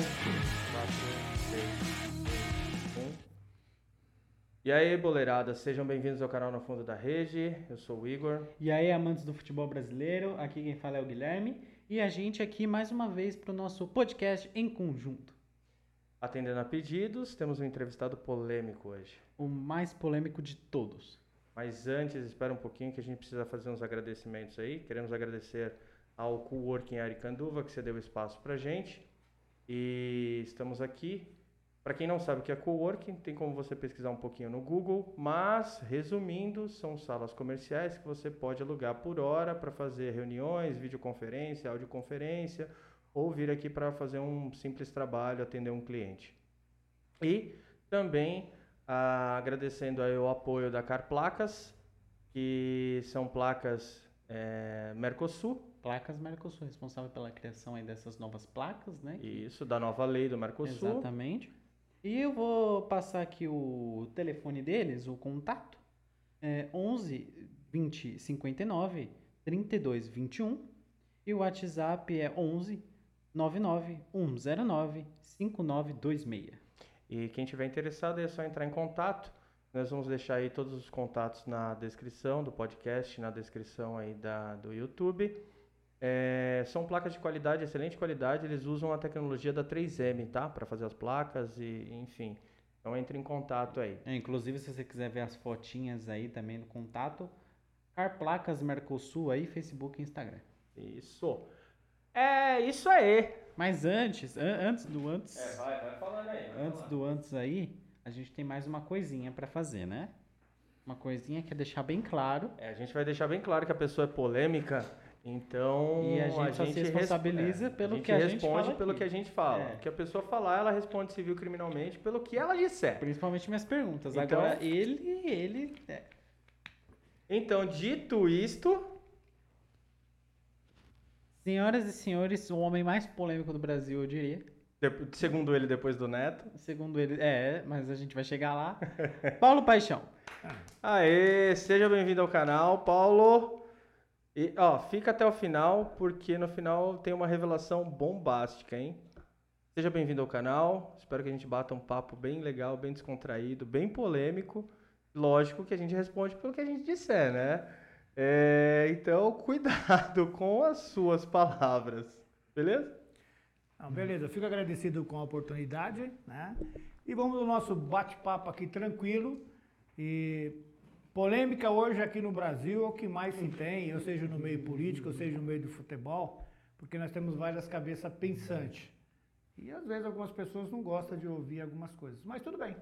4, 3, 2, 1. E aí, boleirada, sejam bem-vindos ao canal No Fundo da Rede. Eu sou o Igor. E aí, amantes do futebol brasileiro, aqui quem fala é o Guilherme. E a gente aqui mais uma vez para o nosso podcast em conjunto. Atendendo a pedidos, temos um entrevistado polêmico hoje. O mais polêmico de todos. Mas antes, espera um pouquinho que a gente precisa fazer uns agradecimentos aí. Queremos agradecer ao Coworking Aricanduva que cedeu espaço pra gente. E estamos aqui. Para quem não sabe o que é coworking, tem como você pesquisar um pouquinho no Google, mas resumindo, são salas comerciais que você pode alugar por hora para fazer reuniões, videoconferência, audioconferência, ou vir aqui para fazer um simples trabalho, atender um cliente. E também ah, agradecendo aí o apoio da Car Placas, que são placas é, Mercosul, Placas Mercosul, responsável pela criação aí dessas novas placas, né? Isso, da nova lei do Mercosul. Exatamente. E eu vou passar aqui o telefone deles, o contato. É 11 20 59 32 21. E o WhatsApp é 11 99 109 5926. E quem tiver interessado é só entrar em contato. Nós vamos deixar aí todos os contatos na descrição do podcast, na descrição aí da, do YouTube. É, são placas de qualidade, excelente qualidade. Eles usam a tecnologia da 3M, tá? Para fazer as placas e, enfim. Então entre em contato aí. É, inclusive, se você quiser ver as fotinhas aí também no contato, Car Placas Mercosul aí, Facebook e Instagram. Isso. É isso aí. Mas antes, an- antes do antes, É, vai, vai falando aí. vai antes falando. do antes aí, a gente tem mais uma coisinha pra fazer, né? Uma coisinha que é deixar bem claro É, a gente vai deixar bem claro que a pessoa é polêmica, então E a gente só se res- responsabiliza é, pelo a gente que a gente responde fala pelo aqui. que a gente fala. É. O que a pessoa falar, ela responde civil criminalmente pelo que ela disser. Principalmente minhas perguntas. Então- Agora, ele, ele. é, Então, dito isto, Senhoras e senhores, o homem mais polêmico do Brasil, eu diria. de- segundo ele, depois do Neto. Segundo ele. É, mas a gente vai chegar lá. Paulo Paixão. Aê, seja bem-vindo ao canal, Paulo. E, ó, fica até o final, porque no final tem uma revelação bombástica, hein? Seja bem-vindo ao canal. Espero que a gente bata um papo bem legal, bem descontraído, bem polêmico. Lógico que a gente responde pelo que a gente disser, né? É, então, cuidado com as suas palavras, beleza? Não, beleza, eu fico agradecido com a oportunidade, né? E vamos ao nosso bate-papo aqui tranquilo. E polêmica hoje aqui no Brasil é o que mais se tem, ou seja no meio político, ou seja no meio do futebol, porque nós temos várias cabeças pensantes. E às vezes algumas pessoas não gostam de ouvir algumas coisas, mas tudo bem.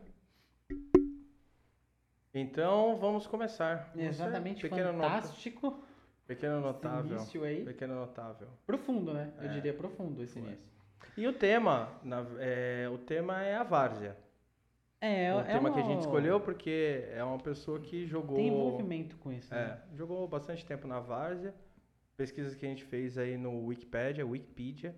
Então, vamos começar. Você, Exatamente pequeno nota- fantástico. pequeno notável. início aí. Pequeno notável. Profundo, né? Eu É. diria profundo esse início. E o tema, na- é, o tema é a várzea. É, o é tema que a uma- gente escolheu porque é uma pessoa que jogou Tem envolvimento com isso. né? é, jogou bastante tempo na várzea. Pesquisas que a gente fez aí no Wikipedia, Wikipedia,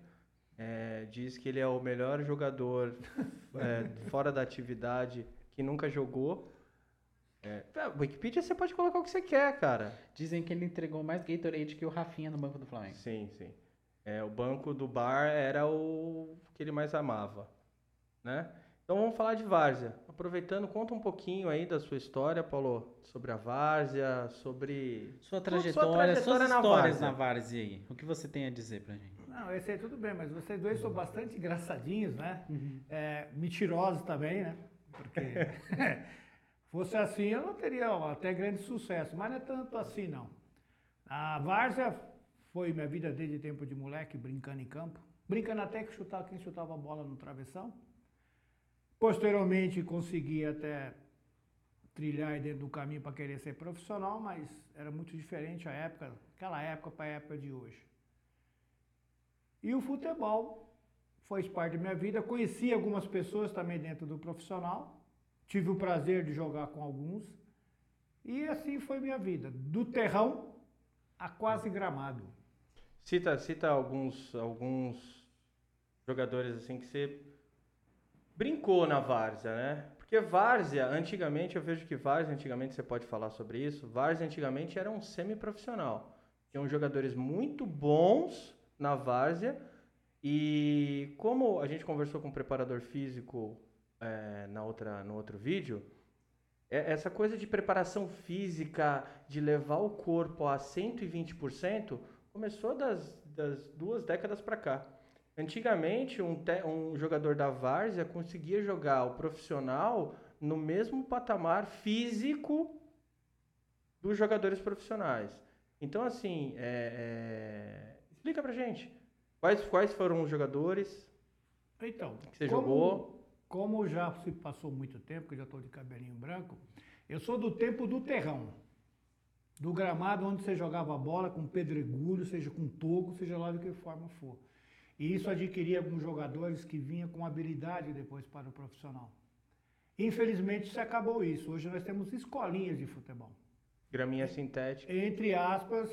é, diz que ele é o melhor jogador é, fora da atividade que nunca jogou. É, é, Wikipedia você pode colocar o que você quer, cara. Dizem que ele entregou mais Gatorade que o Rafinha no banco do Flamengo. Sim, sim. É, o banco do bar era o que ele mais amava, né? Então vamos falar de várzea. Aproveitando, conta um pouquinho aí da sua história, Paulo, sobre a várzea, sobre Sua Sua trajetória, trajetória suas na histórias várzea. na várzea aí. O que você tem a dizer pra gente? Não, esse aí tudo bem, mas vocês dois são bastante engraçadinhos, né? É, mentirosos também, né? Porque fosse assim eu não teria ó, até grande sucesso, mas não é tanto assim não. A várzea foi minha vida desde tempo de moleque, brincando em campo. Brincando até que chutava, quem chutava a bola no travessão. Posteriormente consegui até trilhar dentro do caminho para querer ser profissional, mas era muito diferente a época, aquela época para a época de hoje. E o futebol fez parte da minha vida. Conheci algumas pessoas também dentro do profissional. Tive o prazer de jogar com alguns. E assim foi minha vida. Do terrão a quase gramado. Cita, cita alguns, alguns jogadores assim que você brincou na várzea, né? Porque várzea, antigamente, eu vejo que várzea, antigamente, você pode falar sobre isso, várzea antigamente era um semi-profissional. Tinham jogadores muito bons na várzea E como a gente conversou com o preparador físico é, na outra, no outro vídeo, é- essa coisa de preparação física, de levar o corpo a 120%, começou das, das duas décadas para cá. Antigamente, um, te- um jogador da várzea conseguia jogar o profissional no mesmo patamar físico dos jogadores profissionais. Então, assim, é, é, explica pra gente. Quais, quais foram os jogadores Então, que você como- jogou? Como já se passou muito tempo, que eu já estou de cabelinho branco, eu sou do tempo do terrão. Do gramado onde você jogava bola com pedregulho, seja com toco, seja lá de que forma for. E isso adquiria alguns jogadores que vinham com habilidade depois para o profissional. Infelizmente, se acabou isso. Hoje nós temos escolinhas de futebol. Graminha sintética, Entre aspas,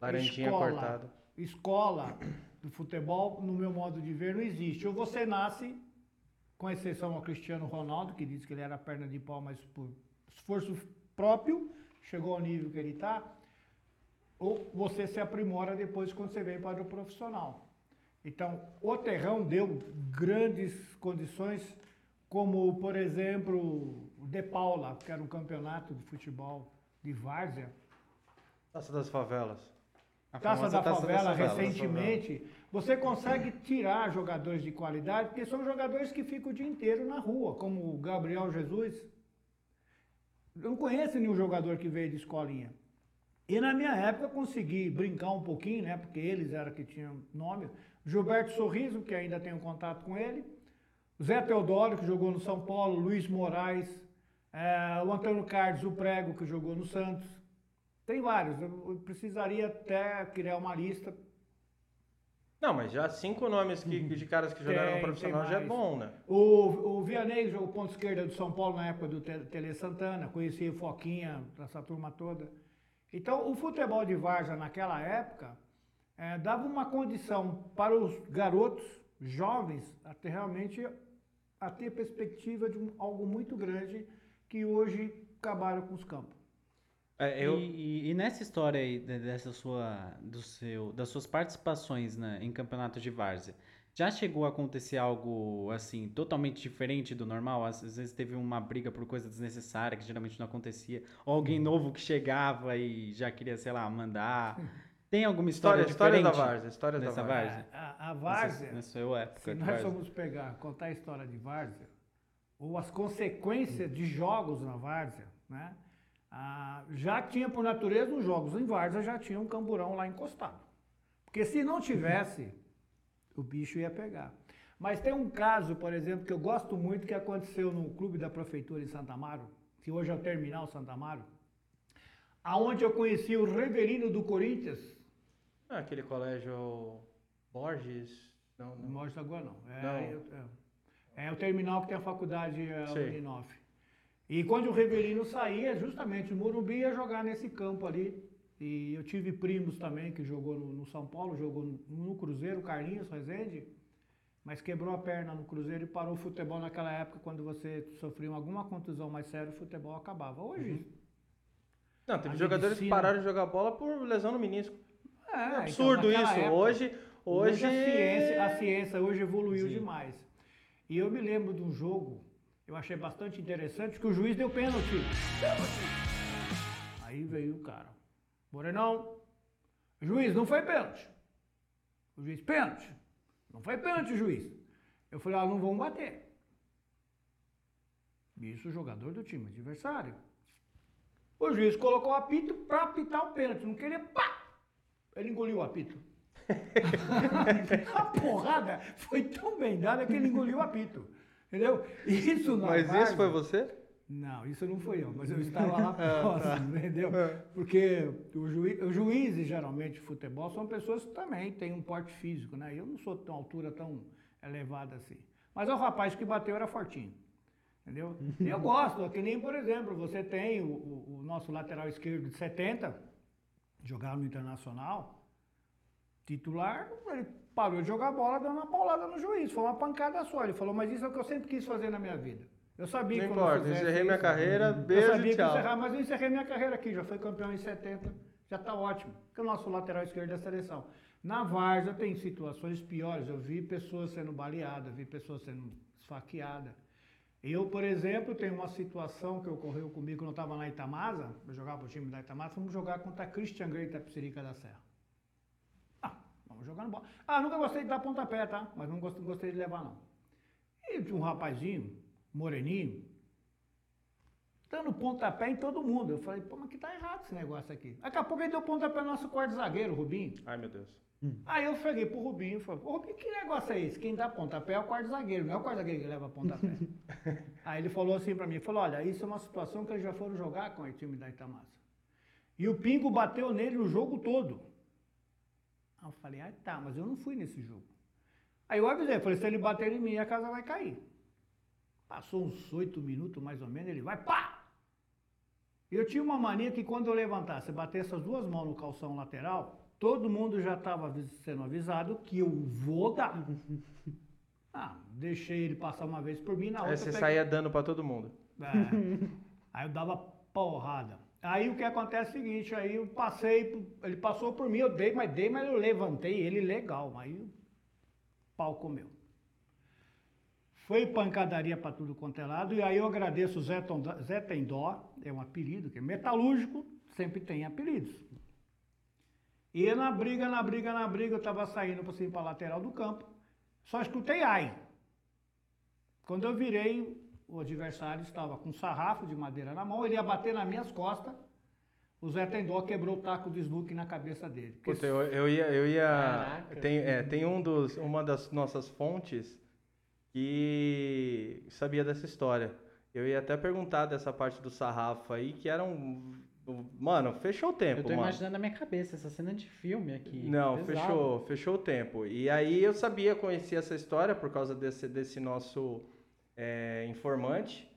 laranjinha escola. cortada. escola do futebol, no meu modo de ver, não existe. Ou você nasce, com exceção ao Cristiano Ronaldo, que disse que ele era perna de pau, mas por esforço próprio, chegou ao nível que ele está, ou você se aprimora depois quando você vem para o profissional. Então, o terrão deu grandes condições, como, por exemplo, o De Paula, que era um campeonato de futebol de várzea, Taça das favelas. A Taça da Taça favela, das Favelas. recentemente, você consegue tirar jogadores de qualidade, porque são jogadores que ficam o dia inteiro na rua, como o Gabriel Jesus. Eu não conheço nenhum jogador que veio de escolinha. E na minha época eu consegui brincar um pouquinho, né? Porque eles eram que tinham nome. Gilberto Sorriso, que ainda tenho contato com ele. Zé Teodoro, que jogou no São Paulo. Luiz Moraes. eh, o Antônio Carlos, o Prego, que jogou no Santos. Tem vários. Eu precisaria até criar uma lista. Não, mas já cinco nomes que, de caras que jogaram Uhum. Tem, no profissional já é bom, né? O, o Vianney jogou ponto esquerda do São Paulo na época do Te- Tele Santana. Conheci o Foquinha, essa turma toda. Então, o futebol de Várzea naquela época eh, dava uma condição para os garotos jovens até realmente a ter perspectiva de um- algo muito grande que hoje acabaram com os campos. É, eu, E, e- e nessa história aí, de- dessa sua, do seu, das suas participações né, em campeonatos de várzea, já chegou a acontecer algo assim, totalmente diferente do normal? Às vezes teve uma briga por coisa desnecessária que geralmente não acontecia, ou Hum. alguém novo que chegava e já queria, sei lá, mandar. Tem alguma história, história, história da diferente Várzea, história da dessa Várzea. várzea? A, Várzea, nessa sua época se nós formos pegar, contar a história de Várzea, ou as consequências de jogos na Várzea, né? Ah, já tinha por natureza os jogos em Várzea, já tinha um camburão lá encostado. Porque se não tivesse, o bicho ia pegar. Mas tem um caso, por exemplo, que eu gosto muito, que aconteceu no clube da prefeitura em Santa Amaro, que hoje é o Terminal Santa Amaro, aonde eu conheci o Reverino do Corinthians, Ah, aquele colégio Borges. Não, Não não. mostra agora não. É, Não. é- é o terminal que tem a faculdade é, Sei. E quando o Reverino saía, justamente o Morumbi ia jogar nesse campo ali. E eu tive primos também que jogou no, no São Paulo, jogou no, no Cruzeiro, Carlinhos Rezende, mas quebrou a perna no Cruzeiro e parou o futebol naquela época, quando você sofria alguma contusão mais séria, o futebol acabava. Hoje, Não, teve jogadores que medicina- pararam de jogar bola por lesão no menisco. É, É então, absurdo naquela isso. época- Hoje, hoje, Hoje a ciência, a ciência hoje evoluiu Sim. demais. E eu me lembro de um jogo, eu achei bastante interessante, que o juiz deu pênalti. Aí veio o cara. Morenão, juiz, não foi pênalti. O juiz, pênalti. Não foi pênalti, juiz. Eu falei, ah, não vão bater. Isso o jogador do time adversário. O juiz colocou o apito para apitar o pênalti. Não queria, pá! Ele engoliu o apito. a porrada foi tão bem dada que ele engoliu o apito. Entendeu? Isso na Mas isso Várzea- foi você? Não, isso não foi eu, mas eu estava lá próximo, entendeu? Porque o juiz, os juízes, geralmente, de futebol, são pessoas que também têm um porte físico, né? Eu não sou tão altura tão elevada assim. Mas o rapaz que bateu era fortinho. Entendeu? Eu gosto, que nem, por exemplo, você tem o, o- o nosso lateral esquerdo de 70, jogava no Internacional, titular, ele parou de jogar bola, deu uma paulada no juiz, foi uma pancada só. Ele falou, mas isso é o que eu sempre quis fazer na minha vida. Eu sabia Não que eu importa, fizesse encerrei minha isso, carreira, eu beijo sabia e que tchau. encerrar, mas eu encerrei minha carreira aqui, já fui campeão em 70, já está ótimo, que é o nosso lateral esquerdo da seleção. Na Várzea tem situações piores. Eu vi pessoas sendo baleadas, vi pessoas sendo esfaqueadas. Eu, por exemplo, tenho uma situação que ocorreu comigo quando eu estava na Itamasa, eu jogava para o time da Itamasa, fomos jogar contra Christian Grey Tapicerica da Serra. Ah, vamos jogar no bola. Ah, nunca gostei de dar pontapé, tá? Mas não gostei, de levar, não. E um rapazinho, moreninho, dando pontapé em todo mundo. Eu falei, pô, mas que tá errado esse negócio aqui. Daqui a pouco ele deu pontapé no nosso quarto zagueiro, Rubinho. Ai, meu Deus. Aí eu cheguei pro Rubinho e falei, ô Rubinho, que negócio é esse? Quem dá pontapé é o quarto zagueiro, não é o quarto zagueiro que leva pontapé. Aí ele falou assim pra mim, falou, olha, isso é uma situação que eles já foram jogar com o time da Itamasa. E o Pingo bateu nele o jogo todo. Aí eu falei, ah tá, mas eu não fui nesse jogo. Aí eu avisei, falei, se ele bater em mim, a casa vai cair. Passou uns oito minutos mais ou menos, ele vai, pá! Eu tinha uma mania que quando eu levantasse, batesse as duas mãos no calção lateral, todo mundo já estava sendo avisado que eu vou dar. Ah, deixei ele passar uma vez por mim, na outra Aí você peguei- saía dando pra todo mundo. é. Aí eu dava porrada. Aí o que acontece é o seguinte, aí eu passei, ele passou por mim, eu dei, mas dei, mas eu levantei ele legal, aí o pau comeu. Foi pancadaria para tudo quanto é lado, e aí eu agradeço o Zé, Tondó, Zé Tendó, é um apelido, que é metalúrgico, sempre tem apelidos. E na briga, na briga, na briga, eu estava saindo para cima para lateral do campo, só escutei ai. Quando eu virei, o adversário estava com um sarrafo de madeira na mão, ele ia bater nas minhas costas. O Zé Tendó quebrou o taco de snook na cabeça dele. Puta, eu, eu ia. Eu ia tem, é, tem um dos, uma das nossas fontes que sabia dessa história. Eu ia até perguntar dessa parte do sarrafo aí, que era um. Mano, fechou o tempo, Eu tô mano. imaginando na minha cabeça essa cena de filme aqui. Não, Pesado. fechou, fechou o tempo. E aí eu sabia, conhecia essa história por causa desse, desse nosso é, informante.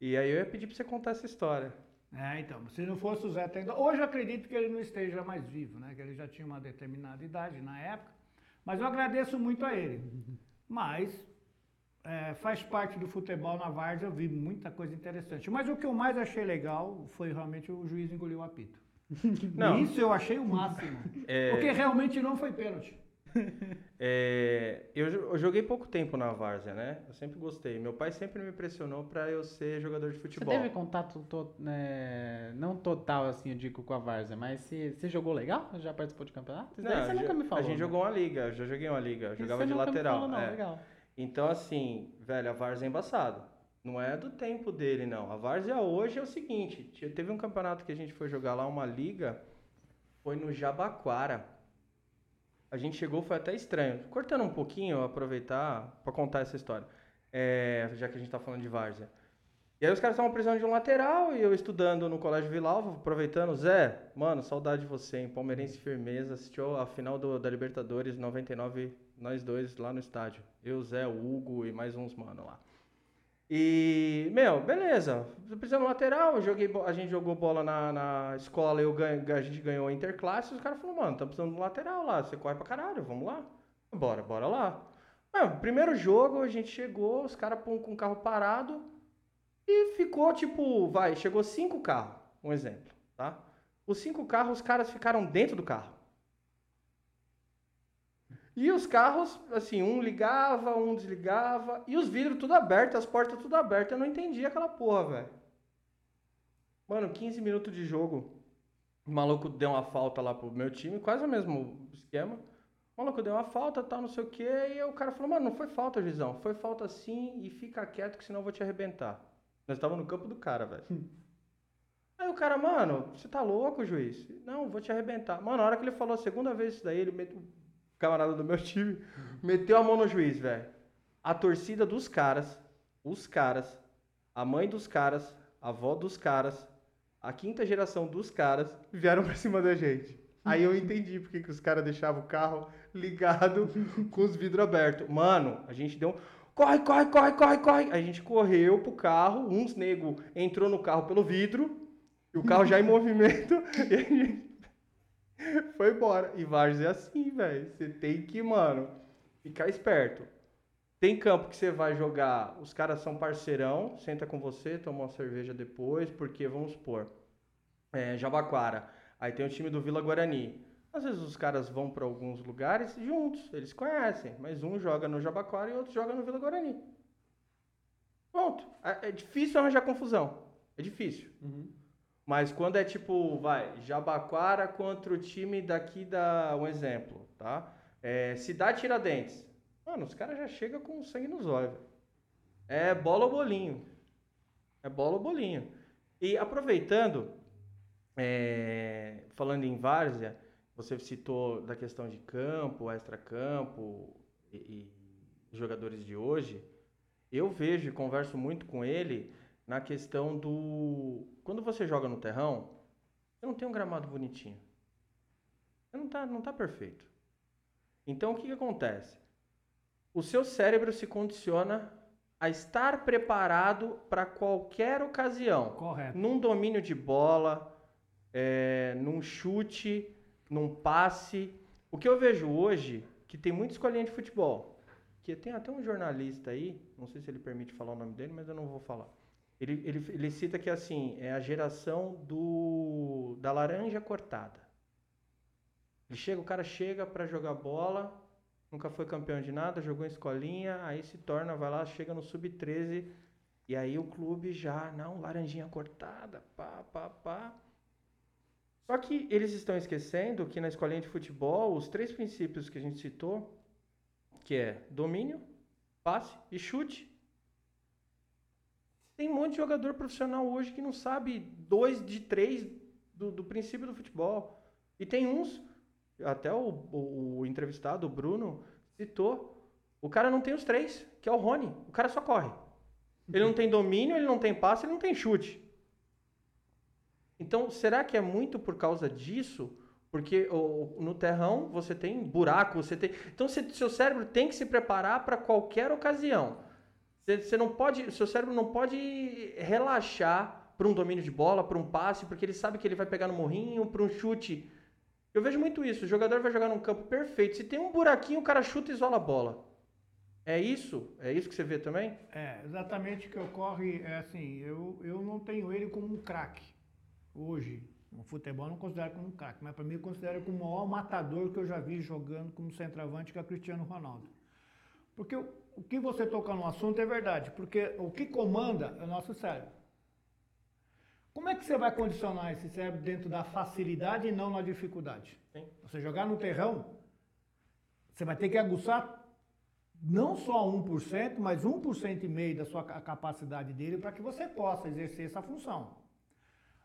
E aí eu ia pedir pra você contar essa história. É, então, se não fosse o Zé Tendó, hoje eu acredito que ele não esteja mais vivo, né? Que ele já tinha uma determinada idade na época. Mas eu agradeço muito a ele. Mas é, faz parte do futebol na Várzea, eu vi muita coisa interessante. Mas o que eu mais achei legal foi realmente o juiz engolir o apito. Não. Isso eu achei o máximo. É. Porque realmente não foi pênalti. É, eu, jo- eu joguei pouco tempo na Várzea, né? Eu sempre gostei. Meu pai sempre me pressionou pra eu ser jogador de Você futebol. teve contato, to- né, não total, assim, eu digo, com a Várzea, mas você, você jogou legal? Já participou de campeonato? Não, você a nunca gente- me falou. A gente né? jogou uma liga, eu já joguei uma liga, eu jogava você de nunca me lateral. falou, não, é. legal. Então, assim, velho, a Várzea é embaçado. Não é do tempo dele, não. A Várzea hoje é o seguinte: te- teve um campeonato que a gente foi jogar lá, uma liga, foi no Jabaquara. A gente chegou, foi até estranho. Cortando um pouquinho, aproveitar pra contar essa história, é, já que a gente tá falando de Várzea. E aí os caras estavam precisando de um lateral e eu estudando no Colégio Vilalva, aproveitando. Zé, mano, saudade de você, hein? Palmeirense Firmeza, assistiu a final do- da Libertadores 99, nós dois lá no estádio. Eu, Zé, o Hugo e mais uns mano lá. E, meu, beleza. Precisando lateral, joguei, a gente jogou bola na, na escola, ganho, a gente ganhou a interclasse, os caras falaram, mano, tá precisando de lateral lá, você corre pra caralho, vamos lá. Bora, bora lá. Primeiro jogo, a gente chegou, os caras com o carro parado, e ficou tipo, vai, chegou cinco carros, um exemplo, tá? Os cinco carros, os caras ficaram dentro do carro. E os carros, assim, um ligava, um desligava, e os vidros tudo aberto, as portas tudo abertas. Eu não entendi aquela porra, velho. Mano, 15 minutos de jogo. O maluco deu uma falta lá pro meu time, quase o mesmo esquema. O maluco deu uma falta, tal, não sei o quê, e o cara falou, mano, não foi falta, Juizão. Foi falta sim, e fica quieto que senão eu vou te arrebentar. Nós estávamos no campo do cara, velho. Aí o cara, mano, você tá louco, juiz? Não, vou te arrebentar. Mano, na hora que ele falou a segunda vez isso daí, ele meteu. Camarada do meu time meteu a mão no juiz, velho. A torcida dos caras, os caras, a mãe dos caras, a avó dos caras, a quinta geração dos caras vieram pra cima da gente. Aí eu entendi porque que os caras deixavam o carro ligado com os vidros abertos. Mano, a gente deu um. Corre, corre, corre, corre, corre. A gente correu pro carro, uns nego entrou no carro pelo vidro, e o carro já em movimento, e a gente foi embora. E Várzea é assim, velho. Você tem que, mano, ficar esperto. Tem campo que você vai jogar, os caras são parceirão, senta com você, toma uma cerveja depois, porque, vamos supor, é, Jabaquara, aí tem o time do Vila Guarani. Às vezes os caras vão para alguns lugares juntos, eles conhecem, mas um joga no Jabaquara e outro joga no Vila Guarani. Ponto. É, é difícil arranjar confusão. É difícil. Uhum. Mas quando é tipo, vai, Jabaquara contra o time daqui da. Um exemplo, tá? É, Cidade Tiradentes. Mano, os caras já chegam com sangue nos olhos. É bola ou bolinho. É bola ou bolinho. E aproveitando, é, falando em várzea, você citou da questão de campo, extra-campo e, e jogadores de hoje. Eu vejo e converso muito com ele na questão do. Quando você joga no terrão, você não tem um gramado bonitinho. Você não tá, não tá perfeito. Então o que, que acontece? O seu cérebro se condiciona a estar preparado para qualquer ocasião. Correto. Num domínio de bola, é, num chute, num passe. O que eu vejo hoje, que tem muita escolinha de futebol, que tem até um jornalista aí, não sei se ele permite falar o nome dele, mas eu não vou falar. Ele, ele, ele cita que assim, é a geração do da laranja cortada. Ele chega, o cara chega para jogar bola, nunca foi campeão de nada, jogou em escolinha, aí se torna, vai lá, chega no sub-13, e aí o clube já, não, laranjinha cortada, pá, pá, pá. Só que eles estão esquecendo que na escolinha de futebol, os três princípios que a gente citou, que é domínio, passe e chute. Tem um monte de jogador profissional hoje que não sabe dois de três do, do princípio do futebol. E tem uns, até o, o, o entrevistado, o Bruno, citou, o cara não tem os três, que é o Rony. O cara só corre. Ele não tem domínio, ele não tem passe, ele não tem chute. Então, será que é muito por causa disso? Porque o, no terrão você tem buraco, você tem. Então, você, seu cérebro tem que se preparar para qualquer ocasião. Você, não pode, seu cérebro não pode relaxar para um domínio de bola, para um passe, porque ele sabe que ele vai pegar no morrinho, para um chute. Eu vejo muito isso. O jogador vai jogar num campo perfeito. Se tem um buraquinho, o cara chuta e isola a bola. É isso? É isso que você vê também? É, exatamente o que ocorre é assim, eu, eu não tenho ele como um craque hoje. No futebol eu não considero como um craque, mas para mim eu considero como o maior matador que eu já vi jogando como centroavante, que é o Cristiano Ronaldo. Porque o, o que você toca no assunto é verdade, porque o que comanda é o nosso cérebro. Como é que você vai condicionar esse cérebro dentro da facilidade e não na dificuldade? Sim. Você jogar no terrão, você vai ter que aguçar não só 1%, mas 1% e meio da sua ca- capacidade dele para que você possa exercer essa função.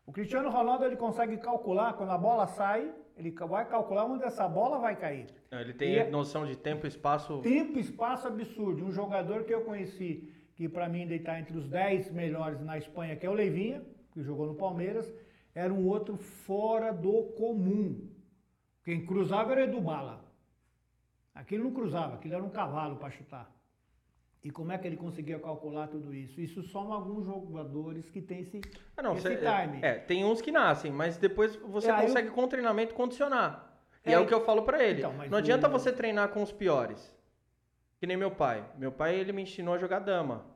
O Cristiano Ronaldo ele consegue calcular quando a bola sai, ele vai calcular onde essa bola vai cair. Ele tem E é- noção de tempo e espaço. Tempo, espaço absurdo. Um jogador que eu conheci, que para mim ainda está entre os 10 melhores na Espanha, que é o Leivinha, que jogou no Palmeiras, era um outro fora do comum. Quem cruzava era o Edu Bala. Aquilo não cruzava, aquilo era um cavalo para chutar. E como é que ele conseguia calcular tudo isso? Isso são alguns jogadores que têm esse, Ah, não, esse cê- time. é, tem uns que nascem, mas depois você É, consegue com treinamento condicionar. E é, É, o que eu falo pra ele. então, não adianta você treinar com os piores. Que nem meu pai. Meu pai, ele me ensinou a jogar dama.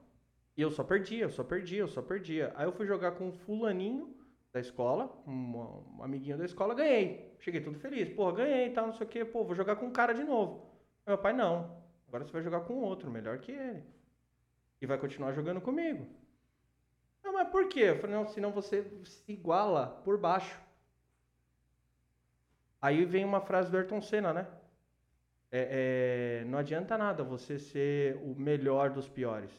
E eu só perdia, eu só perdia, eu só perdia. Aí eu fui jogar com um fulaninho da escola, um, um amiguinho da escola, ganhei. Cheguei todo feliz. Pô, ganhei e tal, não sei o quê. Pô, vou jogar com um cara de novo. Meu pai, não. Agora você vai jogar com outro, melhor que ele. E vai continuar jogando comigo. Não, mas por quê? Eu falei, não, senão você se iguala por baixo. Aí vem uma frase do Ayrton Senna, né? É, é, não adianta nada você ser o melhor dos piores.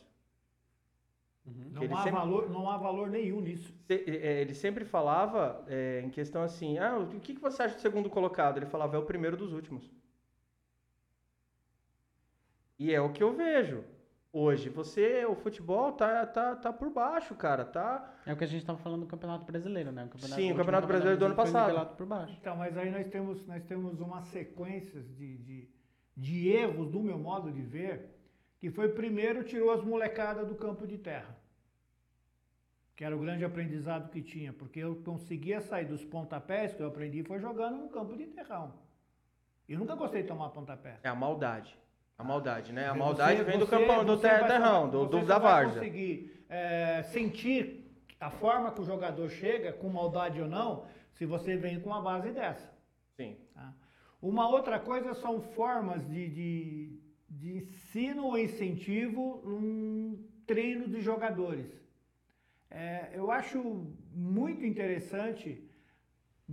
Uhum. Não, ele há sempre- valor, não há valor nenhum nisso. Se- é, Ele sempre falava é, em questão assim, ah, o que, que você acha do segundo colocado? Ele falava, é o primeiro dos últimos. E é o que eu vejo. Hoje, você, o futebol tá, tá, tá por baixo, cara. Tá. É o que a gente estava falando do Campeonato Brasileiro, né? O campeonato, Sim, o Campeonato Brasileiro do ano passado. nivelado por baixo. Então, mas aí nós temos, nós temos uma sequência de, de, de erros, do meu modo de ver, que foi primeiro tirou as molecadas do campo de terra. Que era o grande aprendizado que tinha, porque eu conseguia sair dos pontapés que eu aprendi foi jogando no campo de terrão. Eu nunca gostei de tomar pontapé. É a maldade. A maldade, né? A Você- maldade vem do você- campão, do você ter- vai terrão, do, você do- da vai várzea. conseguir é, sentir a forma que o jogador chega, com maldade ou não, se você vem com uma base dessa. Sim. tá? Uma outra coisa são formas de, de, de ensino ou incentivo num treino de jogadores. É, eu acho muito interessante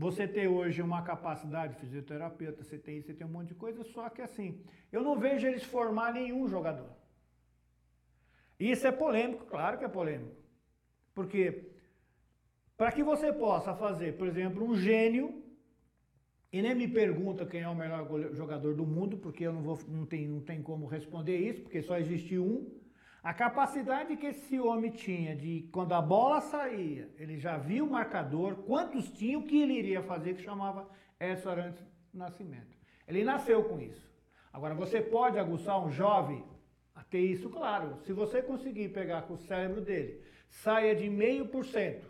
você ter hoje uma capacidade de fisioterapeuta, você tem você tem um monte de coisa, só que assim, eu não vejo eles formar nenhum jogador. Isso é polêmico, claro que é polêmico. Porque para que você possa fazer, por exemplo, um gênio e nem me pergunta quem é o melhor jogador do mundo, porque eu não, vou, não, tem, não tem como responder isso, porque só existe um. A capacidade que esse homem tinha de, quando a bola saía, ele já via o marcador, quantos tinha, o que ele iria fazer, que chamava Edson Arantes Nascimento. Ele nasceu com isso. Agora, você pode aguçar um jovem a ter isso, claro. Se você conseguir pegar com o cérebro dele, saia de meio por cento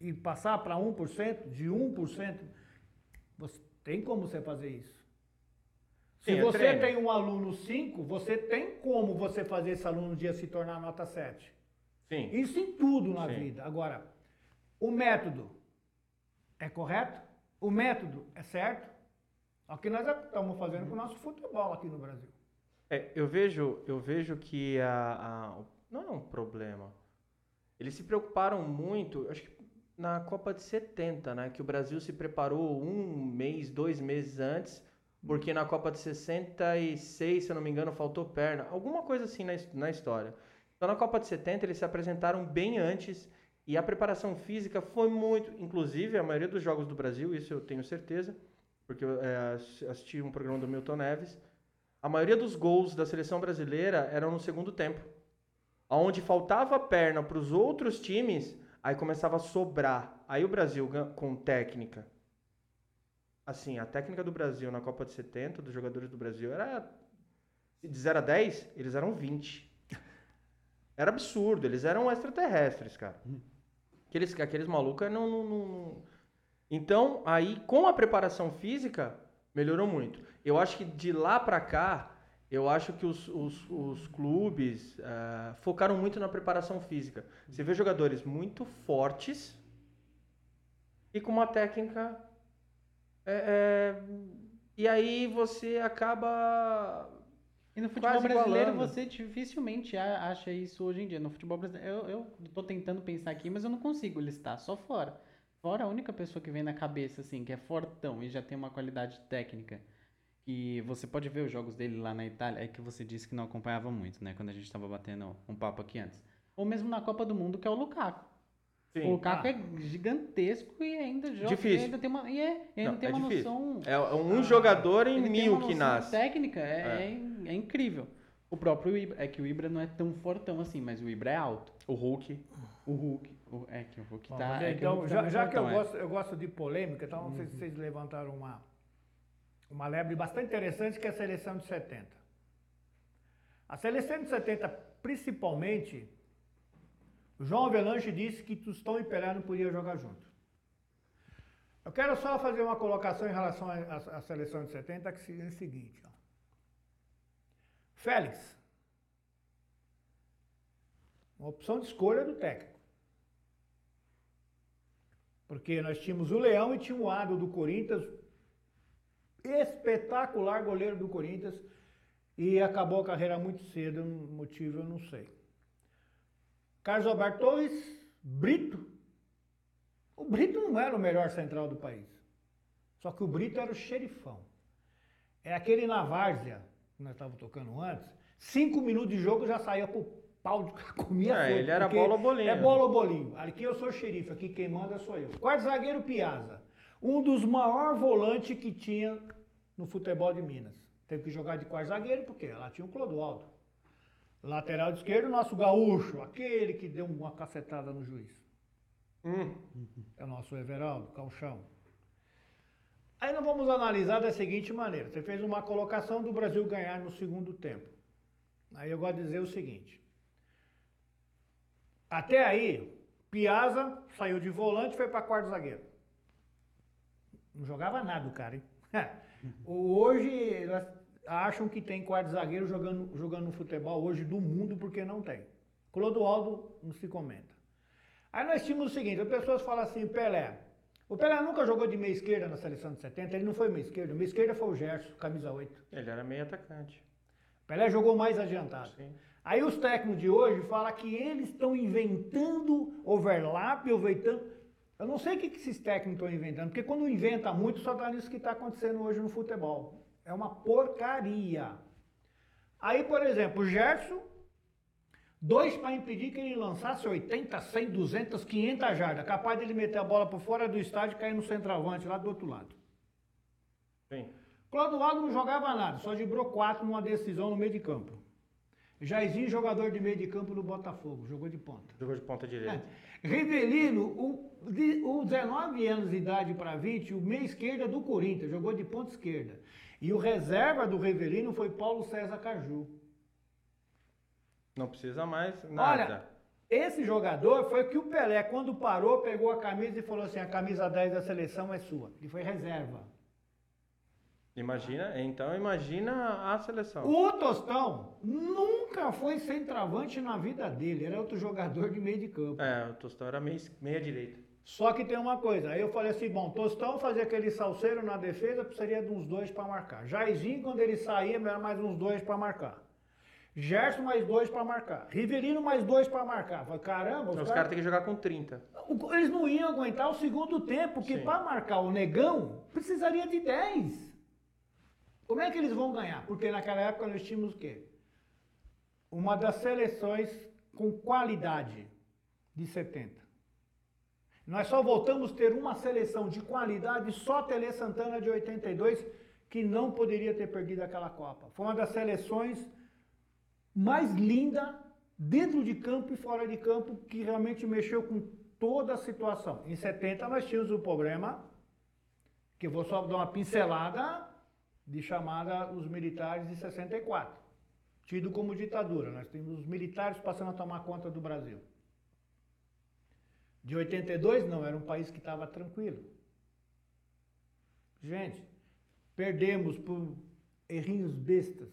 e passar para 1%, de 1%, você, tem como você fazer isso. Se Sim, você treino. tem um aluno 5, você tem como você fazer esse aluno um dia se tornar nota 7. Sim. Isso em tudo na Sim. vida. Agora, o método é correto? O método é certo? É o que nós estamos fazendo com o nosso futebol aqui no Brasil. É, eu vejo, eu vejo que a, a, não é um problema. Eles se preocuparam muito, acho que na Copa de 70, né? Que o Brasil se preparou um mês, dois meses antes, porque na Copa de 66, se eu não me engano, faltou perna. Alguma coisa assim na, na história. Então na Copa de 70 eles se apresentaram bem antes e a preparação física foi muito. Inclusive, a maioria dos jogos do Brasil, isso eu tenho certeza, porque eu é, assisti um programa do Milton Neves. A maioria dos gols da seleção brasileira eram no segundo tempo. Onde faltava perna para os outros times, Aí começava a sobrar. Aí o Brasil, com técnica. Assim, a técnica do Brasil na Copa de 70, dos jogadores do Brasil, era. De 0 a 10, eles eram 20. Era absurdo, eles eram extraterrestres, cara. Aqueles, aqueles malucos não, não, não, Então, aí, com a preparação física, melhorou muito. Eu acho que de lá pra cá, eu acho que os, os, os clubes uh, focaram muito na preparação física. Você vê jogadores muito fortes e com uma técnica. É, é, e aí você acaba. E no futebol brasileiro igualando. você dificilmente acha isso hoje em dia. No futebol brasileiro, eu, tô tentando pensar aqui, mas eu não consigo listar, só fora. Fora a única pessoa que vem na cabeça, assim, que é fortão e já tem uma qualidade técnica que você pode ver os jogos dele lá na Itália, é que você disse que não acompanhava muito, né? Quando a gente estava batendo um papo aqui antes. Ou mesmo na Copa do Mundo, que é o Lukaku. Sim. O Lukaku ah. é gigantesco e ainda joga. Difícil. ainda tem uma, e é, ainda não, tem é uma difícil. noção. É um ah, jogador em mil que nasce. técnica é, é. é, incrível. O próprio Ibra, é que o Ibra não é tão fortão assim, mas o Ibra é alto. O Hulk. O Hulk. O, é que o Hulk Bom, tá. É então, já, tá já que eu gosto, eu gosto de polêmica, então uhum. vocês, vocês levantaram uma uma lebre bastante interessante que é a seleção de 70. A seleção de 70, principalmente, João Avelanche disse que Tostão e Pelé não podiam jogar junto. Eu quero só fazer uma colocação em relação à seleção de 70, que é o seguinte. Ó. Félix. Uma opção de escolha do técnico. Porque nós tínhamos o Leão e tinha o Ado do Corinthians, espetacular goleiro do Corinthians e acabou a carreira muito cedo, motivo eu não sei. Carlos Alberto Torres, Brito. O Brito não era o melhor central do país. Só que o Brito era o xerifão. É aquele na várzea, que nós estávamos tocando antes, cinco minutos de jogo já saía pro pau de comia é, ele era bola bolinho. É bola bolinho. Aqui eu sou xerife, aqui quem manda sou eu. Quarto zagueiro Piazza um dos maiores volantes que tinha no futebol de Minas. Teve que jogar de quarto zagueiro, porque lá tinha o Clodoaldo. Lateral esquerdo, nosso gaúcho, aquele que deu uma cacetada no juiz. Hum. É o nosso Everaldo, calchão. Aí nós vamos analisar da seguinte maneira. Você fez uma colocação do Brasil ganhar no segundo tempo. Aí eu gosto de dizer o seguinte. Até aí, Piazza saiu de volante e foi para quarto zagueiro. Não jogava nada o cara, hein? hoje acham que tem quarto zagueiro jogando, jogando no futebol hoje do mundo porque não tem. Clodoaldo não se comenta. Aí nós tínhamos o seguinte, as pessoas falam assim, Pelé, O Pelé nunca jogou de meia esquerda na seleção de 70, ele não foi meia esquerda. Meia esquerda foi o Gerson, camisa 8. Ele era meio atacante. O Pelé jogou mais adiantado. Sim. Aí os técnicos de hoje falam que eles estão inventando overlap, inventando. Eu não sei o que que esses técnicos estão inventando, porque quando inventa muito, só dá nisso que está acontecendo hoje no futebol. É uma porcaria. Aí, por exemplo, o Gerson, dois para impedir que ele lançasse 80, 100, 200, 500 jardas, capaz de ele meter a bola por fora do estádio e cair no centroavante lá do outro lado. Sim. Clodoaldo não jogava nada, só gibrou quatro numa decisão no meio de campo. Jairzinho, jogador de meio de campo no Botafogo, jogou de ponta. Jogou de ponta direita. É. Rivelino, o, de, o 19 anos de idade para 20, o meia esquerda do Corinthians, jogou de ponta esquerda. E o reserva do Rivelino foi Paulo César Caju. Não precisa mais nada. Olha, esse jogador foi que o Pelé, quando parou, pegou a camisa e falou assim: a camisa 10 da seleção é sua. Ele foi reserva. Imagina, então imagina a seleção. O Tostão nunca foi centroavante na vida dele, era outro jogador de meio de campo. É, o Tostão era meia, meia direita. Só que tem uma coisa, aí eu falei assim, bom, Tostão fazia aquele salseiro na defesa, precisaria de uns dois para marcar. Jairzinho, quando ele saía, era mais uns dois para marcar. Gerson, mais dois para marcar. Riverino, mais dois para marcar. Falei, caramba, Os, os caras caras... têm que jogar com 30. O- Eles não iam aguentar o segundo tempo, porque para marcar o negão, precisaria de 10. Como é que eles vão ganhar? Porque naquela época nós tínhamos o quê? Uma das seleções com qualidade de 70. Nós só voltamos a ter uma seleção de qualidade só Tele Santana de 82, que não poderia ter perdido aquela Copa. Foi uma das seleções mais linda dentro de campo e fora de campo, que realmente mexeu com toda a situação. Em 70 nós tínhamos o problema, que eu vou só dar uma pincelada, de chamada os militares de 64, tido como ditadura. Nós temos os militares passando a tomar conta do Brasil. De 82, não, era um país que estava tranquilo. Gente, perdemos por errinhos bestas,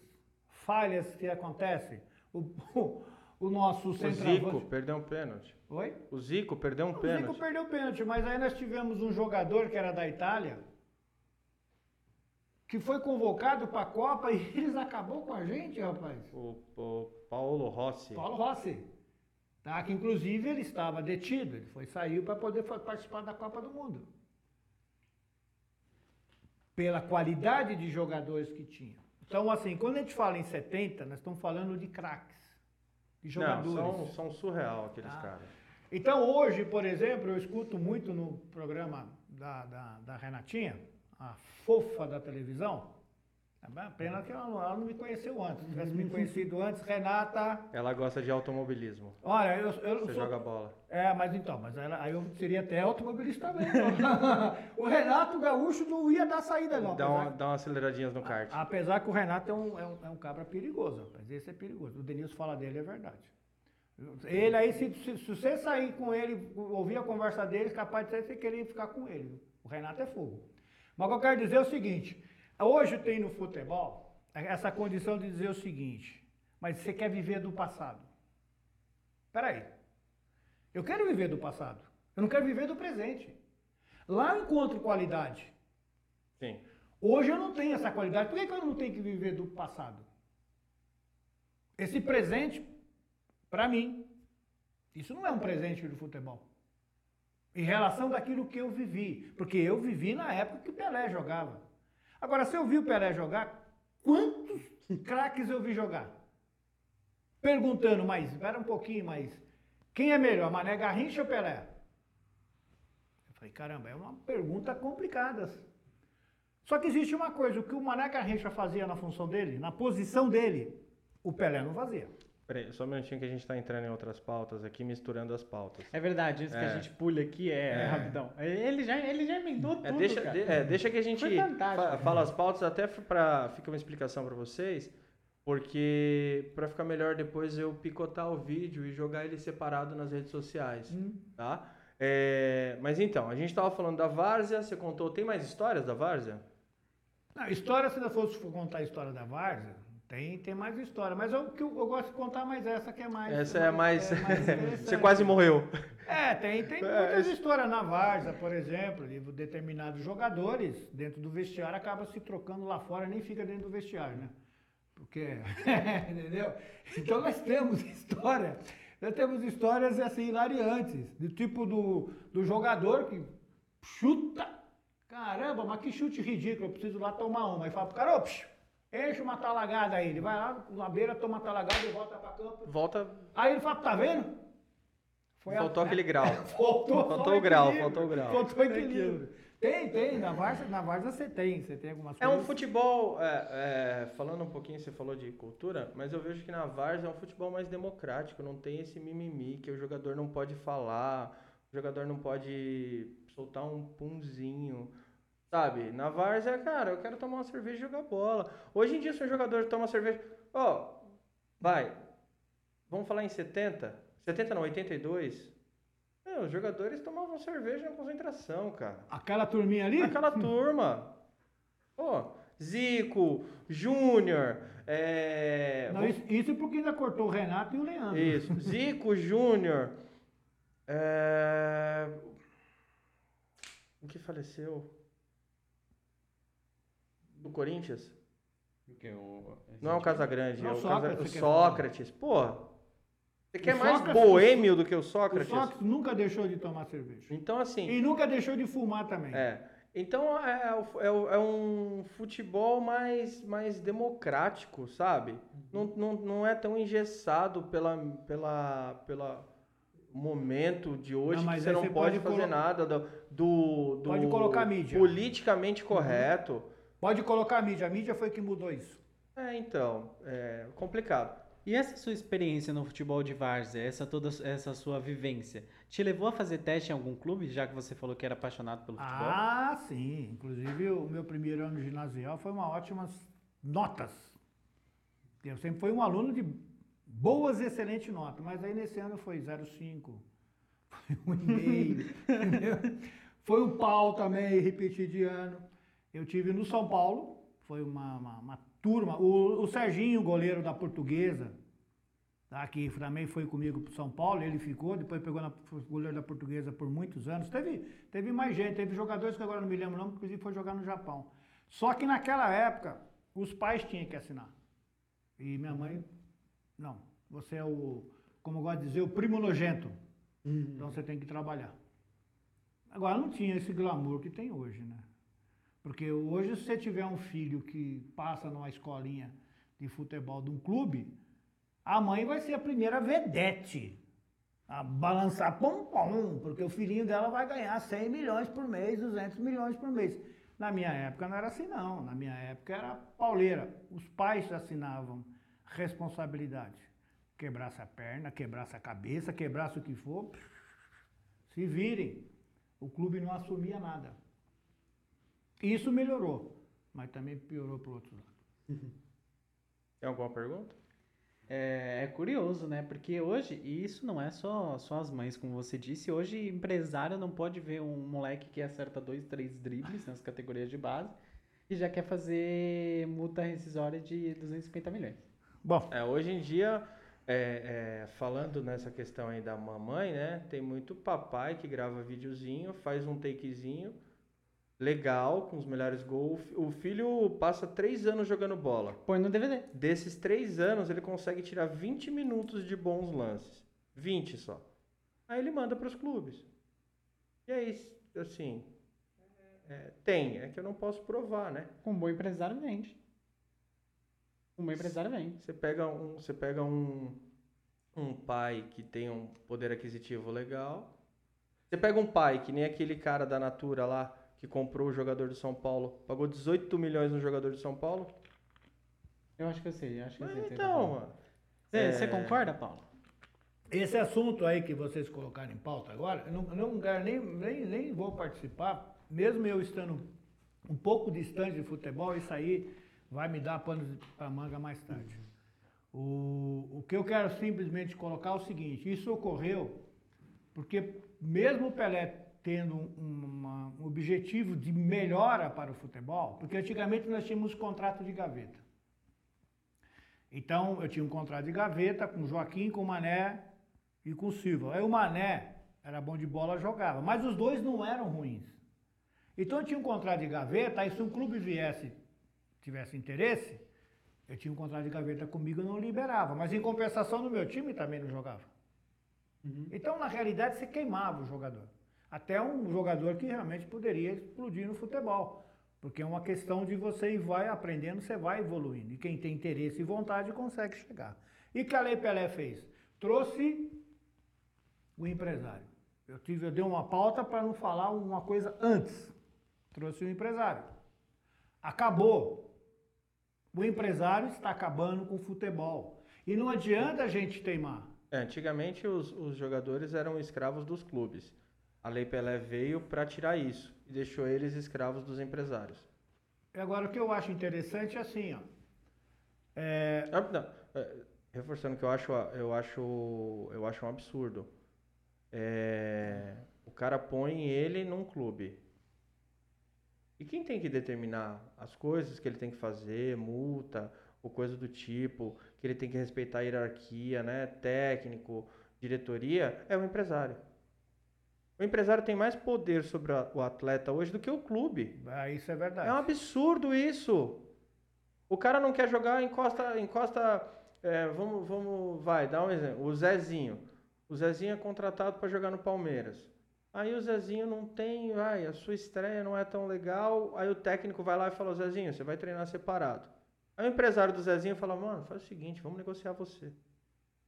falhas que acontecem. O, o, o nosso O centroavante... Zico perdeu um pênalti. Oi? O Zico perdeu um O pênalti. Zico perdeu o pênalti, mas aí nós tivemos um jogador que era da Itália, que foi convocado para a Copa e eles acabou com a gente, rapaz. O, o Paulo Rossi. Paulo Rossi. Tá? Que inclusive ele estava detido, ele foi saiu para poder participar da Copa do Mundo. Pela qualidade de jogadores que tinha. Então, assim, quando a gente fala em 70, nós estamos falando de craques, de Não, jogadores. são, são surreal aqueles Tá. caras. Então hoje, por exemplo, eu escuto muito no programa da, da, da Renatinha, a fofa da televisão. Bem- Pena que ela não, me conheceu antes. Se tivesse me conhecido antes, Renata. Ela gosta de automobilismo. Olha, eu, eu Você sou. joga bola. É, mas então, mas ela- aí eu seria até automobilista também. o Renato Gaúcho não ia dar saída, não. Dá, apesar uma, dá umas aceleradinhas no kart. Apesar que o Renato é um, é um, é um cabra perigoso, rapaz. Esse é perigoso. O Denilson fala dele, é verdade. Ele aí, se, se, se você sair com ele, ouvir a conversa dele, capaz de você querer ficar com ele. O Renato é fogo. Mas o que eu quero dizer é o seguinte: hoje tem no futebol essa condição de dizer o seguinte, mas você quer viver do passado. Peraí. Eu quero viver do passado. Eu não quero viver do presente. Lá eu encontro qualidade. Sim. Hoje eu não tenho essa qualidade. Por que, eu não tenho que viver do passado? Esse presente, para mim, isso não é um presente do futebol. Em relação daquilo que eu vivi. Porque eu vivi na época que o Pelé jogava. Agora, se eu vi o Pelé jogar, quantos craques eu vi jogar? Perguntando, mas, espera um pouquinho, mas quem é melhor, Mané Garrincha ou Pelé? Eu falei, caramba, é uma pergunta complicada. Só que existe uma coisa, o que o Mané Garrincha fazia na função dele, na posição dele, o Pelé não fazia. Peraí, só um minutinho que a gente tá entrando em outras pautas aqui, misturando as pautas. É verdade, isso que a É. gente pulha aqui é, É. rapidão. Ele já, ele já emendou tudo, É, deixa, cara. de- é, deixa que a gente fa- fala as pautas, até para ficar uma explicação para vocês, porque para ficar melhor depois eu picotar o vídeo e jogar ele separado nas redes sociais, tá? É, mas então, a gente tava falando da Várzea, você contou, tem mais histórias da Várzea? Não, história, se eu fosse contar a história da Várzea, Tem, tem mais história. Mas eu, que eu, eu gosto de contar mais essa que é mais. Essa é mais. é mais Você quase morreu. É, tem, tem É, muitas esse- histórias na Varsa, por exemplo, de determinados jogadores dentro do vestiário acabam se trocando lá fora, nem fica dentro do vestiário, né? Porque, entendeu? Então nós temos história, nós temos histórias assim hilariantes, do tipo do, do jogador que chuta, caramba, mas que chute ridículo, eu preciso lá tomar uma. Aí fala pro cara, ô, psiu, enche uma talagada aí, ele vai lá na beira, toma uma talagada e volta pra campo. Volta. Aí ele fala, tá vendo? Foi a- Faltou aquele grau. Faltou, Faltou o grau, faltou o grau. Faltou o equilíbrio. Tem, tem. Na Varsa, na Varsa você tem. Você tem algumas É um coisas. futebol, é, é, falando um pouquinho, você falou de cultura, mas eu vejo que na Vars é um futebol mais democrático, não tem esse mimimi que o jogador não pode falar, o jogador não pode soltar um punzinho, sabe? Na Vars é, cara, eu quero tomar uma cerveja e jogar bola. Hoje em dia, se um jogador toma cerveja, ó, vai, vamos falar em 70, 70 não, 82, meu, os jogadores tomavam cerveja na concentração, cara. Aquela turminha ali? Aquela turma. Pô, Zico, Júnior, é... Não, isso, isso porque ainda cortou o Renato e o Leandro. Isso, Zico, Júnior, é... O que faleceu? Do Corinthians? Não é o Casagrande, Não, é o, Sócrates, Casa... o Sócrates. Pô, você quer mais Sócrates- boêmio do que o O Sócrates? Sócrates nunca deixou de tomar cerveja. Então, assim... E nunca deixou de fumar também. É. Então é, o- é, o- é um futebol mais, mais democrático, sabe? Não, não, não é tão engessado pela, pela, pela momento de hoje Não, que você não você pode, pode fazer colo- nada do, do, do Pode colocar mídia. politicamente correto. Pode colocar a mídia. A mídia foi que mudou isso. É, então, é complicado. E essa sua experiência no futebol de várzea, essa toda essa sua vivência, te levou a fazer teste em algum clube, já que você falou que era apaixonado pelo futebol? Ah, sim. Inclusive, o meu primeiro ano ginasial foi uma ótimas notas. Eu sempre fui um aluno de boas, excelentes notas, mas aí nesse ano foi 0,5, foi 1,5, entendeu? Foi um pau também, repetir de ano. Eu tive no São Paulo, foi uma, uma, uma turma. O, o Serginho, goleiro da Portuguesa, tá, que também foi comigo para São Paulo, ele ficou, depois pegou na goleiro da Portuguesa por muitos anos. Teve, teve mais gente, teve jogadores que agora não me lembro não, inclusive foi jogar no Japão. Só que naquela época, os pais tinham que assinar. E minha mãe, não, você é o, como eu gosto de dizer, o primonogento. Então você tem que trabalhar. Agora não tinha esse glamour que tem hoje, né? Porque hoje, se você tiver um filho que passa numa escolinha de futebol de um clube, a mãe vai ser a primeira vedete a balançar pom-pom, porque o filhinho dela vai ganhar 100 milhões por mês, 200 milhões por mês. Na minha época não era assim, não. Na minha época era pauleira. Os pais assinavam responsabilidade. Quebrasse a perna, quebrasse a cabeça, quebrasse o que for, se virem. O clube não assumia nada. Isso melhorou, mas também piorou para o outro lado. Tem alguma pergunta? É, é curioso, né? Porque hoje, e isso não é só, só as mães, como você disse, hoje empresário não pode ver um moleque que acerta dois, três dribles nas categorias de base e já quer fazer multa rescisória de 250 milhões. Bom, É, hoje em dia, é, é, falando nessa questão aí da mamãe, né? Tem muito papai que grava videozinho, faz um takezinho legal, com os melhores gols. O filho passa três anos jogando bola. Põe no DVD. Desses três anos, ele consegue tirar 20 minutos de bons lances. 20 só. Aí ele manda para os clubes. E aí, assim, é, tem. É que eu não posso provar, né? Um bom empresário vende. Um bom empresário vende. Você pega um, você pega um, um pai que tem um poder aquisitivo legal. Você pega um pai que nem aquele cara da Natura lá que comprou o jogador do São Paulo, pagou 18 milhões no jogador do São Paulo. Eu acho que eu sei, eu acho que eu sei. tá Então, mano. É- você concorda, Paulo? esse assunto aí que vocês colocaram em pauta agora, eu não, não quero nem, nem, nem vou participar, mesmo eu estando um pouco distante de futebol, isso aí vai me dar pano para manga mais tarde. O, o que eu quero simplesmente colocar é o seguinte, isso ocorreu porque mesmo o Pelé tendo um, uma- um objetivo de melhora para o futebol, porque antigamente nós tínhamos contrato de gaveta. Então eu tinha um contrato de gaveta com Joaquim, com o Mané e com o Silva. Aí o Mané era bom de bola, jogava. Mas os dois não eram ruins. Então eu tinha um contrato de gaveta, aí se um clube viesse, tivesse interesse, eu tinha um contrato de gaveta comigo e não liberava. Mas em compensação no meu time também não jogava. Uhum. Então, na realidade, você queimava o jogador. Até um jogador que realmente poderia explodir no futebol. Porque é uma questão de você ir vai aprendendo, você vai evoluindo. E quem tem interesse e vontade consegue chegar. E que a Lei Pelé fez? Trouxe o empresário. Eu, tive, eu dei uma pauta para não falar uma coisa antes. Trouxe o empresário. Acabou. O empresário está acabando com o futebol. E não adianta a gente teimar. É, antigamente os, os jogadores eram escravos dos clubes. A Lei Pelé veio para tirar isso e deixou eles escravos dos empresários. Agora, o que eu acho interessante é assim, ó. É... Ah, não, é, reforçando que eu acho, eu acho, eu acho um absurdo. É, o cara põe ele num clube. E quem tem que determinar as coisas que ele tem que fazer, multa, ou coisa do tipo, que ele tem que respeitar a hierarquia, né? Técnico, diretoria, é o empresário. O empresário tem mais poder sobre o atleta hoje do que o clube. Ah, isso é verdade. É um absurdo isso. O cara não quer jogar, encosta, encosta. É, vamos, vamos, vai, dá um exemplo. O Zezinho. O Zezinho é contratado para jogar no Palmeiras. Aí o Zezinho não tem, vai, a sua estreia não é tão legal. Aí o técnico vai lá e fala: Zezinho, você vai treinar separado. Aí o empresário do Zezinho fala: Mano, faz o seguinte, vamos negociar você.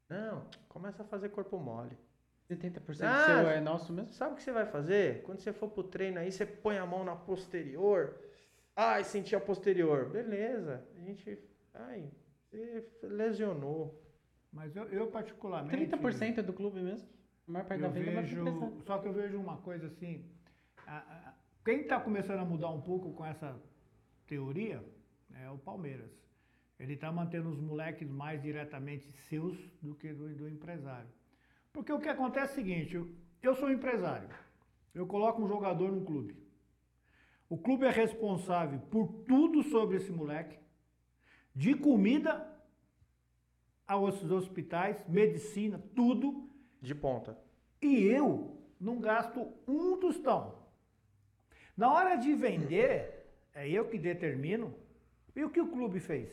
Não, começa a fazer corpo mole. 70% ah, seu é nosso mesmo? Sabe o que você vai fazer? Quando você for pro treino aí, você põe a mão na posterior. Ai, senti a posterior. Beleza. A gente. Ai, você lesionou. Mas eu, eu particularmente. 30% é do clube mesmo? A maior parte da venda é vejo, Só que eu vejo uma coisa assim. A, a, quem está começando a mudar um pouco com essa teoria é o Palmeiras. Ele está mantendo os moleques mais diretamente seus do que do, do empresário. Porque o que acontece é o seguinte, eu, sou empresário, eu coloco um jogador no clube. O clube é responsável por tudo sobre esse moleque, de comida aos hospitais, medicina, tudo. De ponta. E eu não gasto um tostão. Na hora de vender, é eu que determino. E o que o clube fez?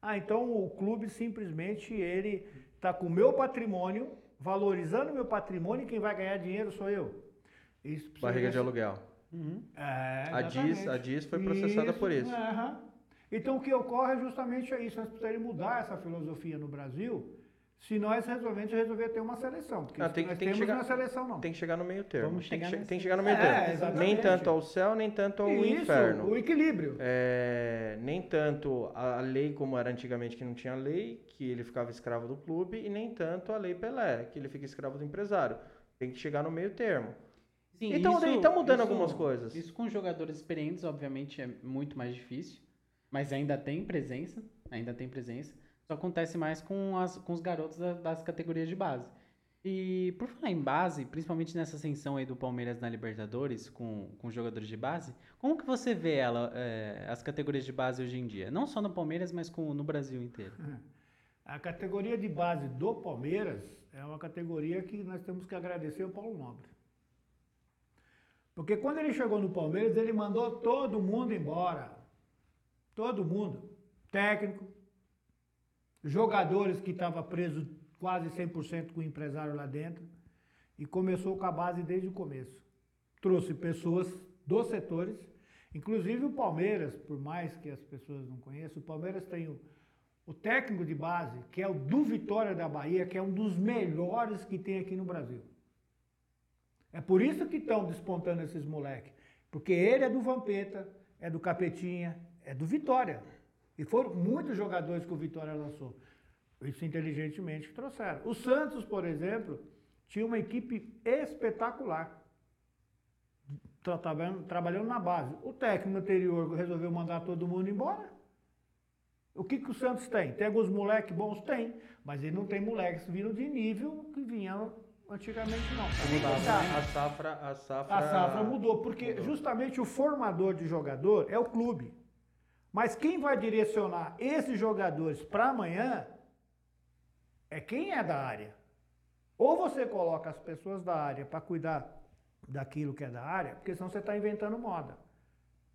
Ah, então o clube simplesmente ele está com o meu patrimônio, valorizando o meu patrimônio, e quem vai ganhar dinheiro sou eu. Isso Barriga de aluguel. Uhum. É, a, DIS, a DIS foi processada isso, por isso. Uhum. Então o que ocorre é justamente isso. Nós precisamos mudar essa filosofia no Brasil se nós resolvemos resolver ter uma seleção. Porque ah, tem, nós tem temos que chegar, uma seleção, não. Tem que chegar no meio termo. Vamos tem, chegar que, tem que chegar no meio é, termo. Nem tanto ao céu, nem tanto ao Isso, inferno. o equilíbrio. É, nem tanto a lei como era antigamente que não tinha lei, que ele ficava escravo do clube, e nem tanto a lei Pelé, que ele fica escravo do empresário. Tem que chegar no meio termo. Sim, então está mudando isso, algumas coisas. Isso com jogadores experientes, obviamente, é muito mais difícil. Mas ainda tem presença, ainda tem presença. Só acontece mais com, as, com os garotos da, das categorias de base. E por falar em base, principalmente nessa ascensão aí do Palmeiras na Libertadores, com, com jogadores de base, como que você vê ela, é, as categorias de base hoje em dia? Não só no Palmeiras, mas com, no Brasil inteiro. A categoria de base do Palmeiras é uma categoria que nós temos que agradecer ao Paulo Nobre. Porque quando ele chegou no Palmeiras, ele mandou todo mundo embora. Todo mundo. Técnico, jogadores que estavam presos quase 100% com o empresário lá dentro. E começou com a base desde o começo. Trouxe pessoas dos setores, inclusive o Palmeiras, por mais que as pessoas não conheçam, o Palmeiras tem o, o técnico de base, que é o do Vitória da Bahia, que é um dos melhores que tem aqui no Brasil. É por isso que estão despontando esses moleques. Porque ele é do Vampeta, é do Capetinha, é do Vitória. E foram muitos jogadores que o Vitória lançou. Isso inteligentemente trouxeram. O Santos, por exemplo, tinha uma equipe espetacular. Trabalhando, trabalhando na base. O técnico anterior resolveu mandar todo mundo embora. O que, que o Santos tem? Tem alguns moleques bons? Tem. Mas ele não tem moleques vindo de nível que vinham antigamente, não. A, a, safra, a, safra... a safra mudou, porque mudou. justamente o formador de jogador é o clube. Mas quem vai direcionar esses jogadores para amanhã é quem é da área. Ou você coloca as pessoas da área para cuidar daquilo que é da área, porque senão você está inventando moda.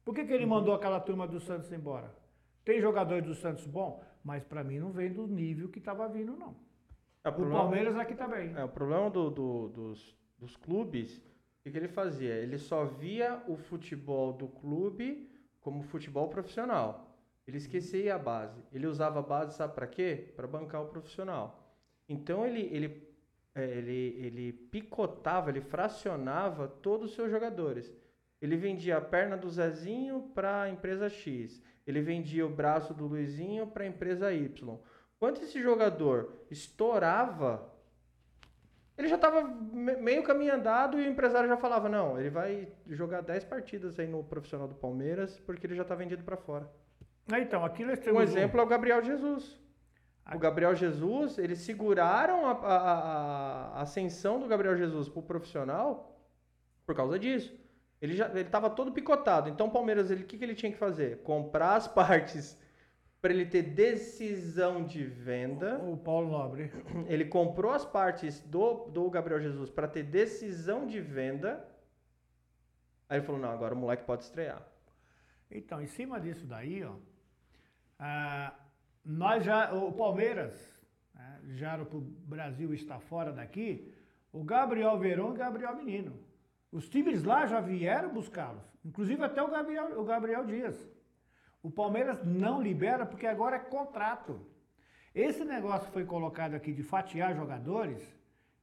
Por que, que ele mandou aquela turma do Santos embora? Tem jogadores do Santos bom, mas para mim não vem do nível que estava vindo, não. É, o, Palmeiras aqui está bem. É, o problema do, do, dos, dos clubes, o que, que ele fazia? Ele só via o futebol do clube como futebol profissional. Ele esquecia a base. Ele usava a base, sabe para quê? Para bancar o profissional. Então ele, ele, é, ele, ele picotava, ele fracionava todos os seus jogadores. Ele vendia a perna do Zezinho para a empresa X. Ele vendia o braço do Luizinho para a empresa Y. Quando esse jogador estourava, ele já estava meio caminho andado e o empresário já falava: não, ele vai jogar 10 partidas aí no profissional do Palmeiras porque ele já está vendido para fora. Ah, então, aqui nós temos. Um exemplo é o Gabriel Jesus. O Gabriel Jesus, eles seguraram a, a, a ascensão do Gabriel Jesus para o profissional por causa disso. Ele já ele estava todo picotado. Então o Palmeiras, ele, o que, que ele tinha que fazer? Comprar as partes para ele ter decisão de venda. O Paulo Nobre. Ele comprou as partes do, do Gabriel Jesus para ter decisão de venda. Aí ele falou: não, agora o moleque pode estrear. Então, em cima disso daí, ó, ah, nós já, o Palmeiras, né, já o Brasil estar fora daqui, o Gabriel Verão e o Gabriel Menino. Os times lá já vieram buscá-los, inclusive até o Gabriel, o Gabriel Dias. O Palmeiras não libera porque agora é contrato. Esse negócio foi colocado aqui de fatiar jogadores.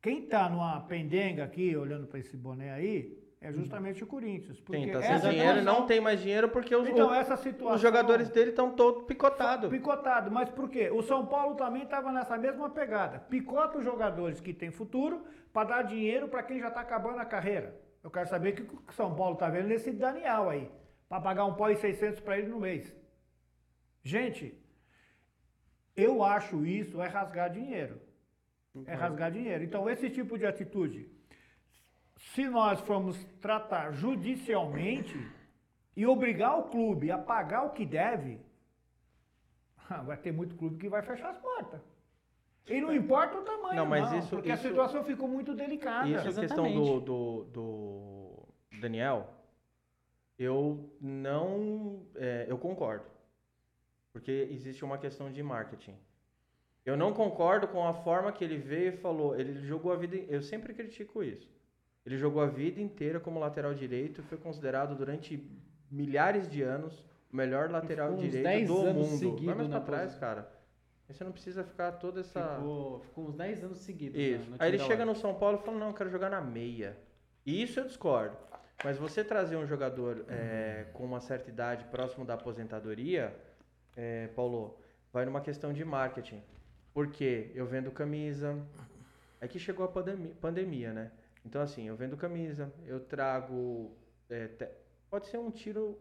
Quem está numa pendenga aqui, olhando para esse boné aí, é justamente o Corinthians. Porque Sim, tá sem dinheiro e não tem mais dinheiro porque os, então, essa situação, os jogadores dele estão todos picotados. Picotado, mas por quê? O São Paulo também estava nessa mesma pegada. Picota os jogadores que têm futuro para dar dinheiro para quem já está acabando a carreira. Eu quero saber o que o São Paulo está vendo nesse Daniel aí, para pagar um pó e 600 para ele no mês. Gente, eu acho isso é rasgar dinheiro. É rasgar dinheiro. Então, esse tipo de atitude se nós formos tratar judicialmente e obrigar o clube a pagar o que deve, vai ter muito clube que vai fechar as portas. E não importa o tamanho, não, mas não, isso, porque isso, a situação ficou muito delicada. Isso é questão do, do, do, Daniel, eu não, é, eu concordo, porque existe uma questão de marketing. Eu não concordo com a forma que ele veio e falou, ele jogou a vida, eu sempre critico isso. Ele jogou a vida inteira como lateral direito, foi considerado durante milhares de anos o melhor lateral direito do mundo. Vai mais pra trás, cara. Você não precisa ficar toda essa. Ficou, ficou uns 10 anos seguidos. Isso. Aí ele chega no São Paulo e fala: Não, eu quero jogar na meia. E isso eu discordo. Mas você trazer um jogador é, com uma certa idade próximo da aposentadoria, é, Paulo, vai numa questão de marketing. Porque eu vendo camisa. É que chegou a pandemia, pandemia né? Então, assim, eu vendo camisa, eu trago. É, te, pode ser um tiro.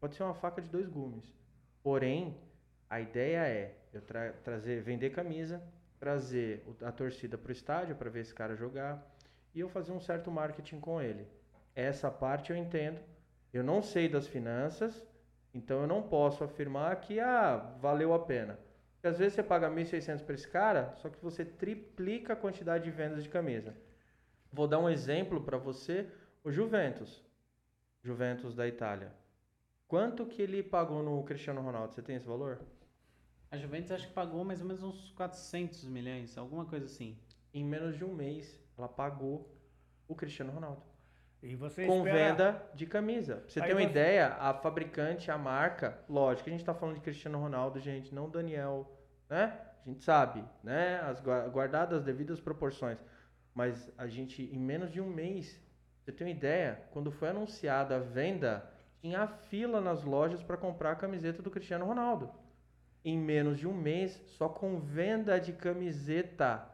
Pode ser uma faca de dois gumes. Porém, a ideia é eu tra trazer, vender camisa, trazer a torcida para o estádio para ver esse cara jogar e eu fazer um certo marketing com ele. Essa parte eu entendo. Eu não sei das finanças, então eu não posso afirmar que ah, valeu a pena. Porque às vezes você paga 1.600 para esse cara, só que você triplica a quantidade de vendas de camisa. Vou dar um exemplo para você, o Juventus. Juventus da Itália. Quanto que ele pagou no Cristiano Ronaldo? Você tem esse valor? A Juventus acho que pagou mais ou menos uns 400 milhões, alguma coisa assim. Em menos de um mês, ela pagou o Cristiano Ronaldo. Você com espera... venda de camisa. Pra você Aí ter uma você... ideia, a fabricante, a marca, lógico, a gente está falando de Cristiano Ronaldo, gente, não Daniel, né? A gente sabe, né? As guardadas as devidas proporções. Mas a gente, em menos de um mês, você tem uma ideia, quando foi anunciada a venda, tinha fila nas lojas para comprar a camiseta do Cristiano Ronaldo. Em menos de um mês, só com venda de camiseta,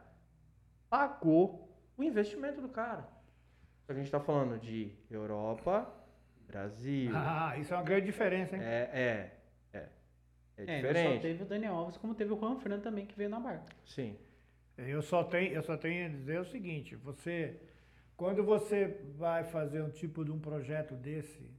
pagou o investimento do cara. A gente está falando de Europa, Brasil. Ah, isso é uma grande diferença, hein? É, é. É, é, é diferente. Só teve o Daniel Alves, como teve o Juan Fernando também, que veio na barca. Sim. Eu só tenho, eu só tenho a dizer o seguinte, você quando você vai fazer um tipo de um projeto desse,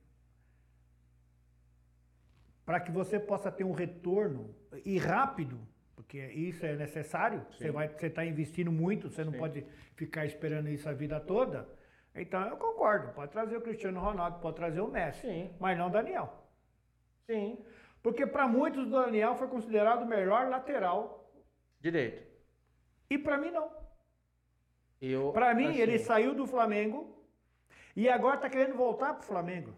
para que você possa ter um retorno e rápido, porque isso é necessário. Você Sim. vai, você está investindo muito, você não Sim. pode ficar esperando isso a vida toda. Então eu concordo. Pode trazer o Cristiano Ronaldo, pode trazer o Messi, Sim, mas não o Daniel. sim. Porque para muitos o Daniel foi considerado o melhor lateral Direito. e para mim não. Eu, Para mim assim, ele saiu do Flamengo e agora está querendo voltar para o Flamengo.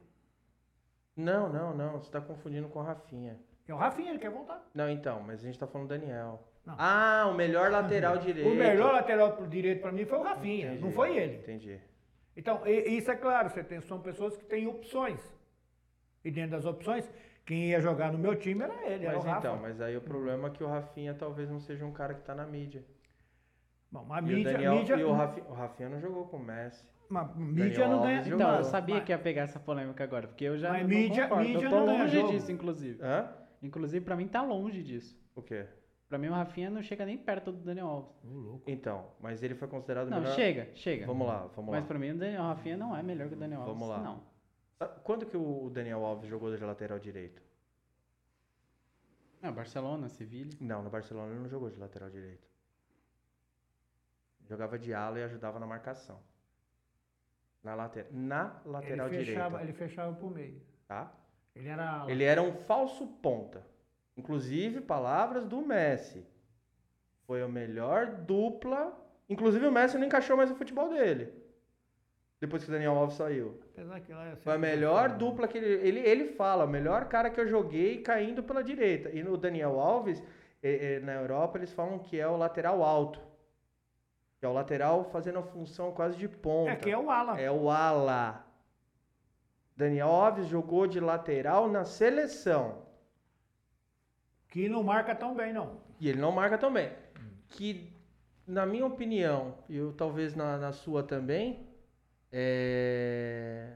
Não, não, não. Você tá confundindo com o Rafinha. É o Rafinha, ele quer voltar. Não, então, mas a gente tá falando do Daniel. Não. Ah, o melhor lateral direito. O melhor lateral direito para mim foi o Rafinha, Entendi, não foi ele. Entendi. Então, e- isso é claro, você tem, são pessoas que têm opções. E dentro das opções, quem ia jogar no meu time era ele, era Mas o Rafa. então, mas aí o problema é que o Rafinha talvez não seja um cara que tá na mídia. Bom, a e mídia, o Daniel, mídia, e o Rafinha, o Rafinha não jogou com o Messi. mas mídia não Alves ganha. jogou. Então, eu Não, sabia mas- que ia pegar essa polêmica agora, porque eu já Mas não mídia- concordo. mídia eu tô não longe jogo. disso, inclusive. Hã? Inclusive, pra mim tá longe disso. O quê? Pra mim, o Rafinha não chega nem perto do Daniel Alves. Então, mas ele foi considerado Não, melhor. chega, chega. Vamos lá, vamos Mas lá. pra mim, o Daniel Rafinha não é melhor que o Daniel Alves. Vamos lá. Não. Sabe Quando que o Daniel Alves jogou de lateral direito? É, Barcelona, Sevilha. Não, no Barcelona ele não jogou de lateral direito. Jogava de ala e ajudava na marcação. Na, later... na lateral ele fechava, direita. ele fechava pro meio. Tá? Ele era. Ele era um falso ponta. Inclusive, palavras do Messi. Foi a melhor dupla. Inclusive, o Messi não encaixou mais o futebol dele. Depois que o Daniel Alves saiu. Apesar que lá eu Foi a melhor gostava. dupla que ele, ele. Ele fala, o melhor cara que eu joguei caindo pela direita. E no Daniel Alves, eh, eh, na Europa, eles falam que é o lateral alto. Que é o lateral fazendo a função quase de ponta. É que é o ala. É o ala. Daniel Alves jogou de lateral na seleção. Que não marca tão bem, não. E ele não marca também. Que, na minha opinião, e eu, talvez na, na sua também, é...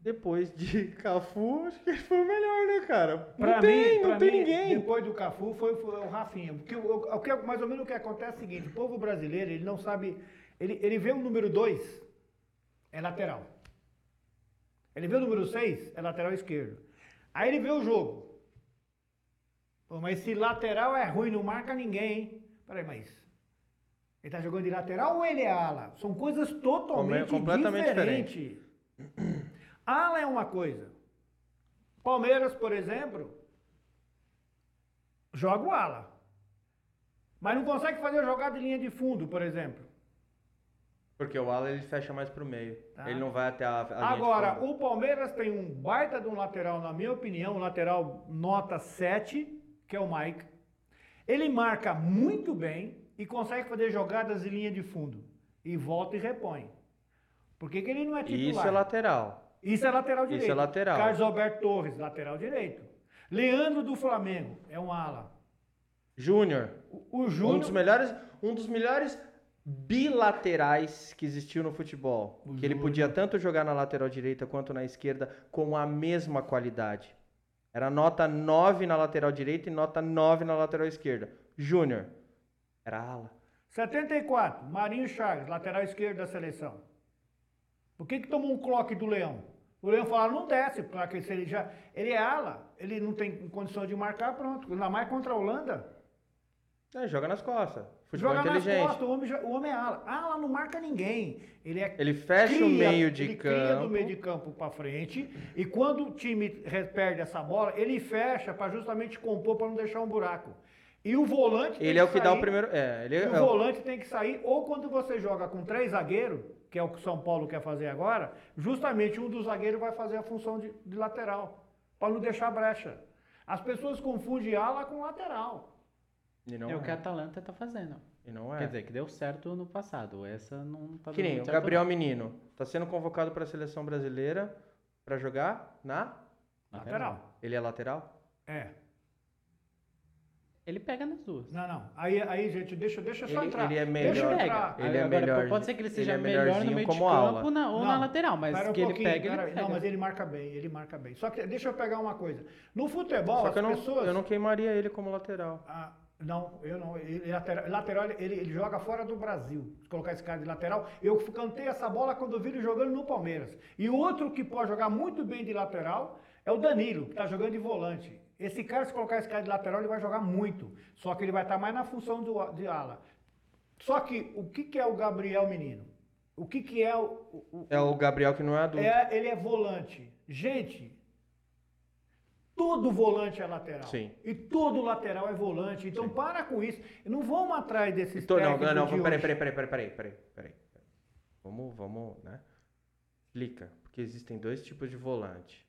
depois de Cafu, acho que ele foi o melhor, né, cara? Pra não tem, mim, não tem mim, ninguém. Depois do Cafu foi, foi o Rafinha. Porque o, o que, mais ou menos o que acontece é o seguinte: o povo brasileiro, ele não sabe. Ele, ele vê o número 2, é lateral. Ele vê o número 6, é lateral esquerdo. Aí ele vê o jogo. Pô, mas esse lateral é ruim, não marca ninguém, hein? Peraí, mas. Ele tá jogando de lateral ou ele é ala? São coisas totalmente completamente diferentes. Ala é uma coisa. Palmeiras, por exemplo, joga o ala. Mas não consegue fazer jogada de linha de fundo, por exemplo. Porque o ala ele fecha mais pro meio. Tá. Ele não vai até a, a Agora, o Palmeiras tem um baita de um lateral, na minha opinião, um lateral nota 7, que é o Mike. Ele marca muito bem e consegue fazer jogadas de linha de fundo. E volta e repõe. Por que, que ele não é titular? Isso é lateral. Isso é lateral Isso direito. é lateral. Carlos Alberto Torres, lateral direito. Leandro do Flamengo, é um ala. Júnior, O, o um dos Júnior, melhores, um dos melhores bilaterais que existiu no futebol. O que ele Júnior. podia tanto jogar na lateral direita quanto na esquerda com a mesma qualidade. Era nota 9 na lateral direita e nota 9 na lateral esquerda. Júnior. Era ala. 74, Marinho Chagas, lateral esquerdo da seleção. Por que, que tomou um cloque do Leão? O Leão falou, não desce, porque se ele já. Ele é ala, ele não tem condição de marcar, pronto. Ainda mais contra a Holanda. É, joga nas costas. Futebol Joga nas inteligente. costas, o homem, o homem é ala. Ala não marca ninguém. Ele é Ele fecha o cria- meio de ele campo. cria do meio de campo para frente e quando o time perde essa bola, ele fecha para justamente compor para não deixar um buraco. E o volante Ele é o que dá o sair- primeiro. É, ele é, o volante tem que sair ou quando você joga com três zagueiros, que é o que o São Paulo quer fazer agora, justamente um dos zagueiros vai fazer a função de, de lateral, para não deixar brecha. As pessoas confundem ala com lateral. E não é o que a é. Atalanta tá fazendo. E não é. Quer dizer, que deu certo no passado. Essa não tá Que nem o Gabriel Menino. Tá sendo convocado para a seleção brasileira para jogar na. não. Lateral. Ele é lateral? É. Ele pega nas duas. Não, não. Aí, aí gente, deixa, deixa eu só Ele- entrar. ele é Deixa eu melhor. entrar. Ele é Agora, melhor- Pode ser que ele ele seja é melhor no meio de campo na- ou na Não, lateral, mas um que ele pega, ele pega. Não, mas ele marca bem, ele marca bem. Só que deixa eu pegar uma coisa. No futebol, Só as que eu não, pessoas. eu não queimaria ele como lateral. Ah, não, eu não. Ele, lateral, lateral ele, ele joga fora do Brasil. Se colocar esse cara de lateral, eu cantei essa bola quando vi ele jogando no Palmeiras. E outro que pode jogar muito bem de lateral É o Danilo, que está jogando de volante. Esse cara, se colocar esse cara de lateral, ele vai jogar muito. Só que ele vai estar mais na função do, de ala. Só que o que, que é o Gabriel Menino? O que, que é o, o- É o Gabriel que não é adulto. é, ele é volante. Gente, todo volante é lateral. Sim. E todo lateral é volante. Então para com isso. Não vamos atrás desses Então, não, técnicos não, não, de peraí, peraí, peraí, peraí, peraí, peraí, peraí. Vamos, vamos, né? Explica, porque existem dois tipos de volante.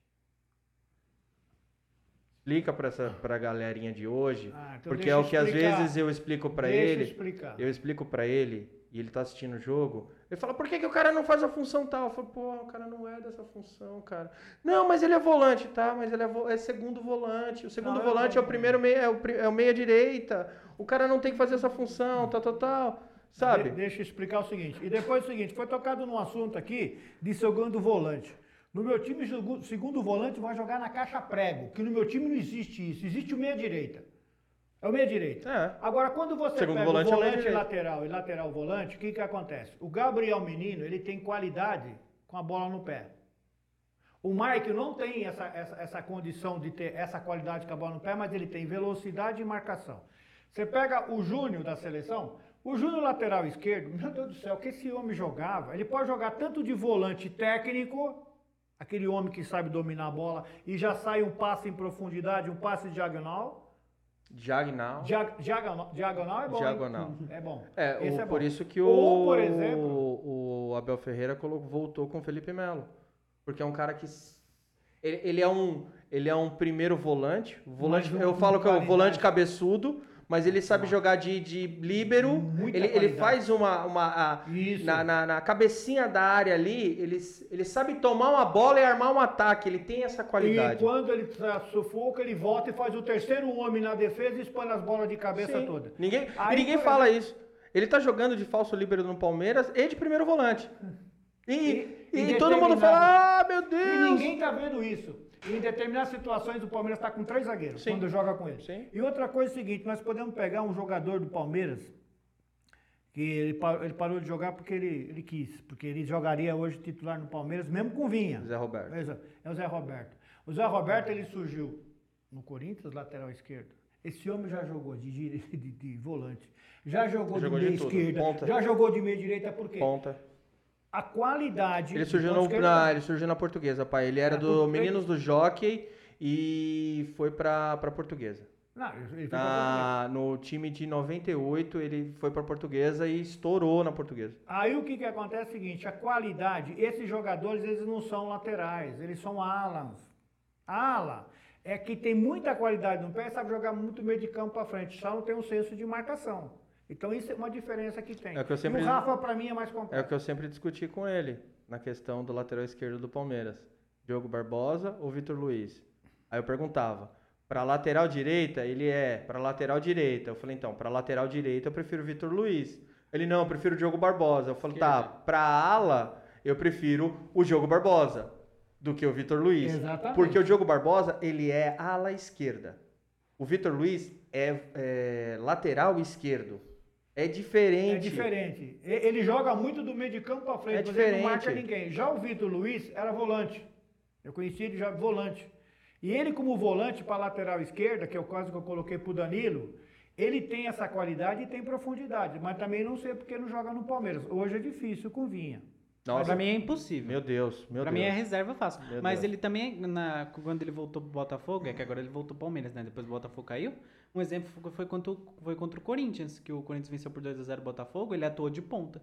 Explica pra, essa, pra galerinha de hoje, Ah, então porque é o que às explicar. vezes eu explico eu ele, explicar. eu explico pra ele, e ele tá assistindo o jogo, ele fala, por que, que o cara não faz a função tal? Eu falo, pô, o cara não é dessa função, cara. Não, mas ele é volante, tá? Mas ele é, vo- é segundo volante. O segundo Não, é volante é o primeiro meia, é o, é o meia direita. O cara não tem que fazer essa função, tal, tal, tal. Sabe? De- deixa eu explicar o seguinte. E depois é o seguinte, foi tocado num assunto aqui de segundo volante. No meu time, segundo volante vai jogar na caixa prego, que no meu time não existe isso. Existe o meia direita. É o meia direita. É. Agora, quando você Segundo pega volante o é o volante lateral e lateral volante, o que que acontece? O Gabriel Menino, ele tem qualidade com a bola no pé. O Mike não tem essa, essa, essa condição de ter essa qualidade com a bola no pé, mas ele tem velocidade e marcação. Você pega o Júnior da seleção, o Júnior lateral esquerdo, meu Deus do céu, o que esse homem jogava? Ele pode jogar tanto de volante técnico, aquele homem que sabe dominar a bola e já sai um passe em profundidade, um passe diagonal. Diagonal. Dia- Diagonal, diagonal é bom. hein? Diagonal. É bom. É, Esse o- é por bom. isso que o, Ou, por exemplo, o Abel Ferreira voltou com o Felipe Melo. Porque é um cara que. Ele, ele é, um, ele é um primeiro volante. volante um- eu falo que é o qualidade. volante cabeçudo, mas ele sabe jogar de, de líbero. Muita Ele, ele faz uma. uma a- Isso. na, na, na cabecinha da área ali, ele, ele sabe tomar uma bola e armar um ataque. Ele tem essa E qualidade. quando ele sufoca, ele volta e faz o terceiro homem na defesa e expõe as bolas de cabeça Sim. toda. Ninguém, Aí, e ninguém por fala isso. Ele tá jogando de falso líbero no Palmeiras e de primeiro volante. E, E- e e todo mundo fala, ah, meu E Deus! ninguém tá vendo isso. Em determinadas situações o Palmeiras está com três zagueiros Sim. quando joga com ele. Sim. E outra coisa é o seguinte, nós podemos pegar um jogador do Palmeiras que ele, pa- ele parou de jogar porque ele, ele quis, porque ele jogaria hoje titular no Palmeiras, mesmo com Vinha. Zé Roberto. É o Zé Roberto. O Zé Roberto ele surgiu no Corinthians, lateral esquerdo. Esse homem já jogou de, dire- de, de volante, já jogou, Jogou de de meia esquerda, ponta. já jogou de meia direita, por quê? Ponta. A qualidade. Ele surgiu, no, na, ele surgiu na portuguesa, pai. Ele era Ah, do Meninos do Jockey e foi pra, pra portuguesa. Não, ele foi pra Na, no time de 98, ele foi pra portuguesa e estourou na portuguesa. Aí o que, que acontece é o seguinte, a qualidade, esses jogadores, eles não são laterais, eles são alas. Ala é que tem muita qualidade no pé sabe jogar muito meio de campo para frente, só não tem um senso de marcação. Então isso é uma diferença que tem. É o que sempre- o Rafa, para mim, é mais É completo. o que eu sempre discuti com ele, na questão do lateral esquerdo do Palmeiras. Diogo Barbosa ou Vitor Luiz? Aí eu perguntava, pra lateral direita, ele é pra lateral direita. Eu falei, então, pra lateral direita eu prefiro o Vitor Luiz. Ele, não, eu prefiro o Diogo Barbosa. Eu falei, tá, pra ala, eu prefiro o Diogo Barbosa do que o Vitor Luiz. Exatamente. Porque o Diogo Barbosa, ele é ala esquerda. O Vitor Luiz é, é lateral esquerdo. É diferente. É diferente. Ele joga muito do meio de campo para frente, É mas ele não marca diferente. ninguém. Já o Vitor Luiz era volante. Eu conheci ele já volante. E ele, como volante para lateral esquerda, que é o caso que eu coloquei para o Danilo, ele tem essa qualidade e tem profundidade. Mas também não sei porque não joga no Palmeiras. Hoje é difícil com Vinha. Nossa, pra mim é impossível. meu Deus, meu pra Deus. mim é reserva fácil. Meu Mas Deus. ele também, na- quando ele voltou pro Botafogo, é que agora ele voltou pro Palmeiras, né? Depois o Botafogo caiu. Um exemplo foi- contra, o- foi contra o Corinthians, que o Corinthians venceu por 2x0 o Botafogo, ele atuou de ponta.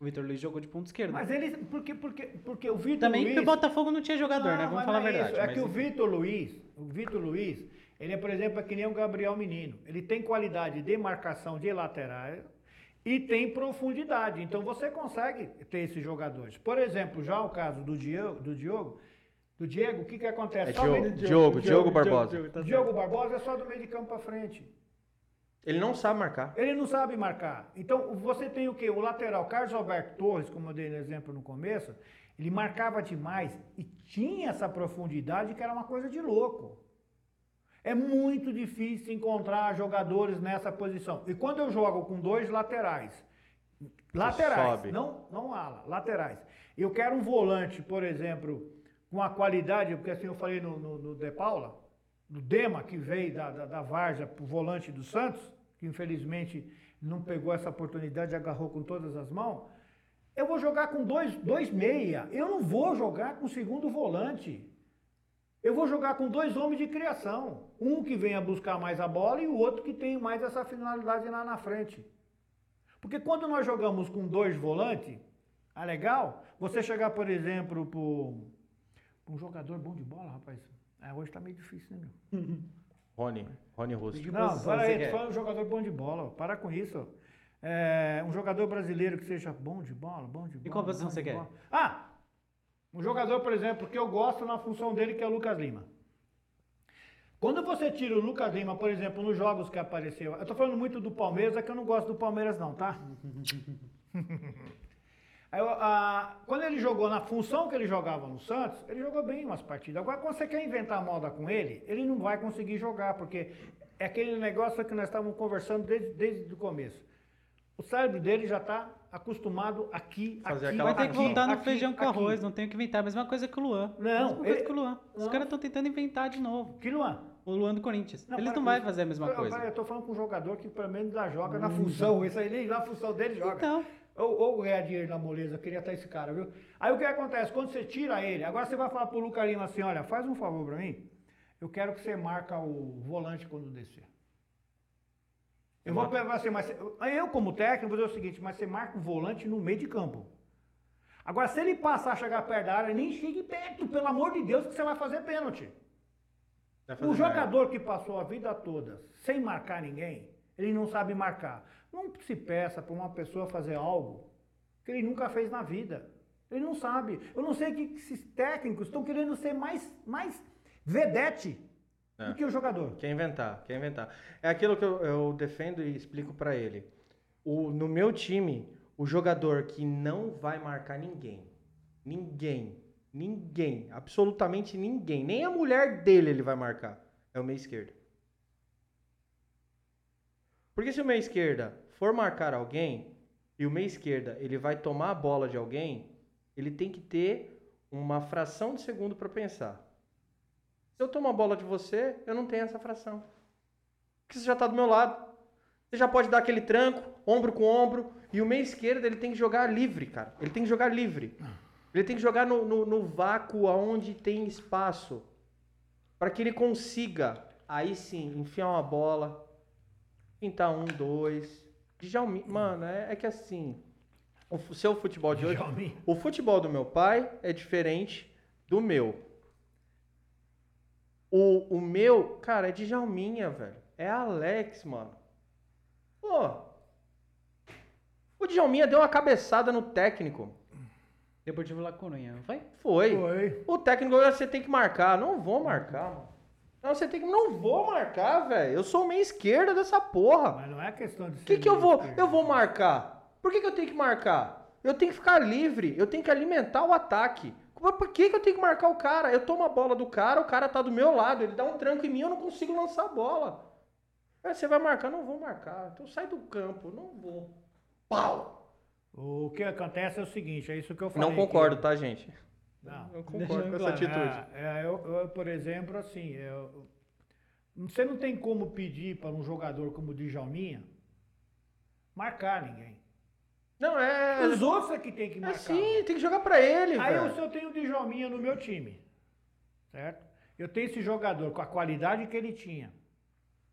O Vitor Luiz jogou de ponta esquerda. Mas ele. Porque, porque, porque o Vitor também Luiz. porque o Botafogo não tinha jogador, Não, né? Vamos falar a é verdade. isso. É mas que o. Vitor Luiz, o Vitor Luiz, ele é, por exemplo, é que nem o Gabriel Menino. Ele tem qualidade de marcação de laterais e tem profundidade. Então você consegue ter esses jogadores. Por exemplo, já o caso do Diogo, do Diogo, do Diego, o que que acontece? É Diogo, meio- Diogo, Diogo Barbosa. tá certo. Diogo Barbosa é só do meio de campo para frente. Ele não sabe marcar. Ele não sabe marcar. Então, você tem o quê? O lateral, Carlos Alberto Torres, como eu dei no exemplo no começo, ele marcava demais e tinha essa profundidade que era uma coisa de louco. É muito difícil encontrar jogadores nessa posição. E quando eu jogo com dois laterais, laterais, sobe. não, não ala, laterais. Eu quero um volante, por exemplo, com a qualidade, porque assim eu falei no, no, no De Paula, do Dema, que veio da, da, da Varja para o volante do Santos, que infelizmente não pegou essa oportunidade e agarrou com todas as mãos. Eu vou jogar com dois, dois meia. Eu não vou jogar com segundo volante. Eu vou jogar com dois homens de criação. Um que venha buscar mais a bola e o outro que tem mais essa finalidade lá na frente. Porque quando nós jogamos com dois volantes, é legal você chegar, por exemplo, para um jogador bom de bola, rapaz. É, hoje tá meio difícil, né, meu? Rony, Rony Russo. Não, para aí, tu fala um jogador bom de bola. Para com isso. É, um jogador brasileiro que seja bom de bola, bom de bola. E qual posição você quer? Bola. Ah! Um jogador, por exemplo, que eu gosto na função dele, que é o Lucas Lima. Quando você tira o Lucas Lima, por exemplo, nos jogos que apareceu, eu tô falando muito do Palmeiras, é que eu não gosto do Palmeiras não, tá? Aí, a, quando ele jogou na função que ele jogava no Santos, ele jogou bem umas partidas. Agora, quando você quer inventar moda com ele, ele não vai conseguir jogar, porque é aquele negócio que nós estávamos conversando desde, desde o começo. O cérebro dele já está acostumado aqui, Fazer aqui, Vai ter que voltar no aqui, feijão com aqui. arroz, não tem que inventar. A mesma coisa que o Luan. Não, mesma coisa ele- que o Luan. Os caras estão tentando inventar de novo. Que Luan? O Luan do Corinthians. Não, Eles para não vão isso. fazer a mesma Eu- coisa. Eu, tô falando com um jogador que pelo menos já joga na função. Esse aí nem na função dele joga. Então, Ou, ou ganhar dinheiro na moleza, eu queria estar esse cara, viu? Aí o que acontece? Quando você tira ele, agora você vai falar pro Lucas Lima assim, olha, faz um favor pra mim, eu quero que você marca o volante quando descer. Eu vou pegar assim, mas eu como técnico vou dizer o seguinte, mas você marca o volante no meio de campo. Agora, se ele passar a chegar perto da área, nem chegue perto, pelo amor de Deus, que você vai fazer pênalti. Vai fazer O jogador que passou a vida toda sem marcar ninguém, ele não sabe marcar. Não se peça para uma pessoa fazer algo que ele nunca fez na vida. Ele não sabe. Eu não sei que esses técnicos estão querendo ser mais, mais vedete É. do que o jogador. Quer inventar, quer inventar. É aquilo que eu, eu defendo e explico pra ele. O, no meu time, o jogador que não vai marcar ninguém, ninguém, ninguém, absolutamente ninguém, nem a mulher dele ele vai marcar, é o meia esquerda. Porque se o meia esquerda for marcar alguém e o meia esquerda ele vai tomar a bola de alguém, ele tem que ter uma fração de segundo para pensar. Se eu tomo a bola de você, eu não tenho essa fração. Porque você já está do meu lado. Você já pode dar aquele tranco, ombro com ombro. E o meio esquerdo, ele tem que jogar livre, cara. Ele tem que jogar livre. Ele tem que jogar no, no, no vácuo onde tem espaço. Para que ele consiga, aí sim, enfiar uma bola. Pintar um, dois. Djalmin, mano, é, é que assim... O seu futebol de hoje... Djalmin. O futebol do meu pai é diferente do meu. O, o meu, cara, é de Jalminha, velho. É Alex, mano. Pô. O Djalminha deu uma cabeçada no técnico. Deportivo La Coruña, não foi? Foi. Foi. O técnico agora você tem que marcar. Não vou marcar, mano. Não, você tem que. Não vou marcar, velho. Eu sou meia esquerda dessa porra. Mas não é questão de O que, ser que eu vou. esquerdo. Eu vou marcar? Por que, que eu tenho que marcar? Eu tenho que ficar livre, eu tenho que alimentar o ataque. Mas Por que, que eu tenho que marcar o cara? Eu tomo a bola do cara, o cara tá do meu lado, ele dá um tranco em mim, eu não consigo lançar a bola. Aí você vai marcar? Não vou marcar. Então sai do campo, não vou. Pau! O que acontece é o seguinte, é isso que eu falei. Não concordo, tá, gente? Não. Eu concordo com essa claro. atitude. É, é, eu, eu, por exemplo, assim, eu- você não tem como pedir para um jogador como o Djalminha marcar ninguém. Não, é. Os outros é que tem que É marcar. sim, tem que jogar pra ele, Aí eu, velho. se eu tenho o Djalminha no meu time, certo? Eu tenho esse jogador com a qualidade que ele tinha,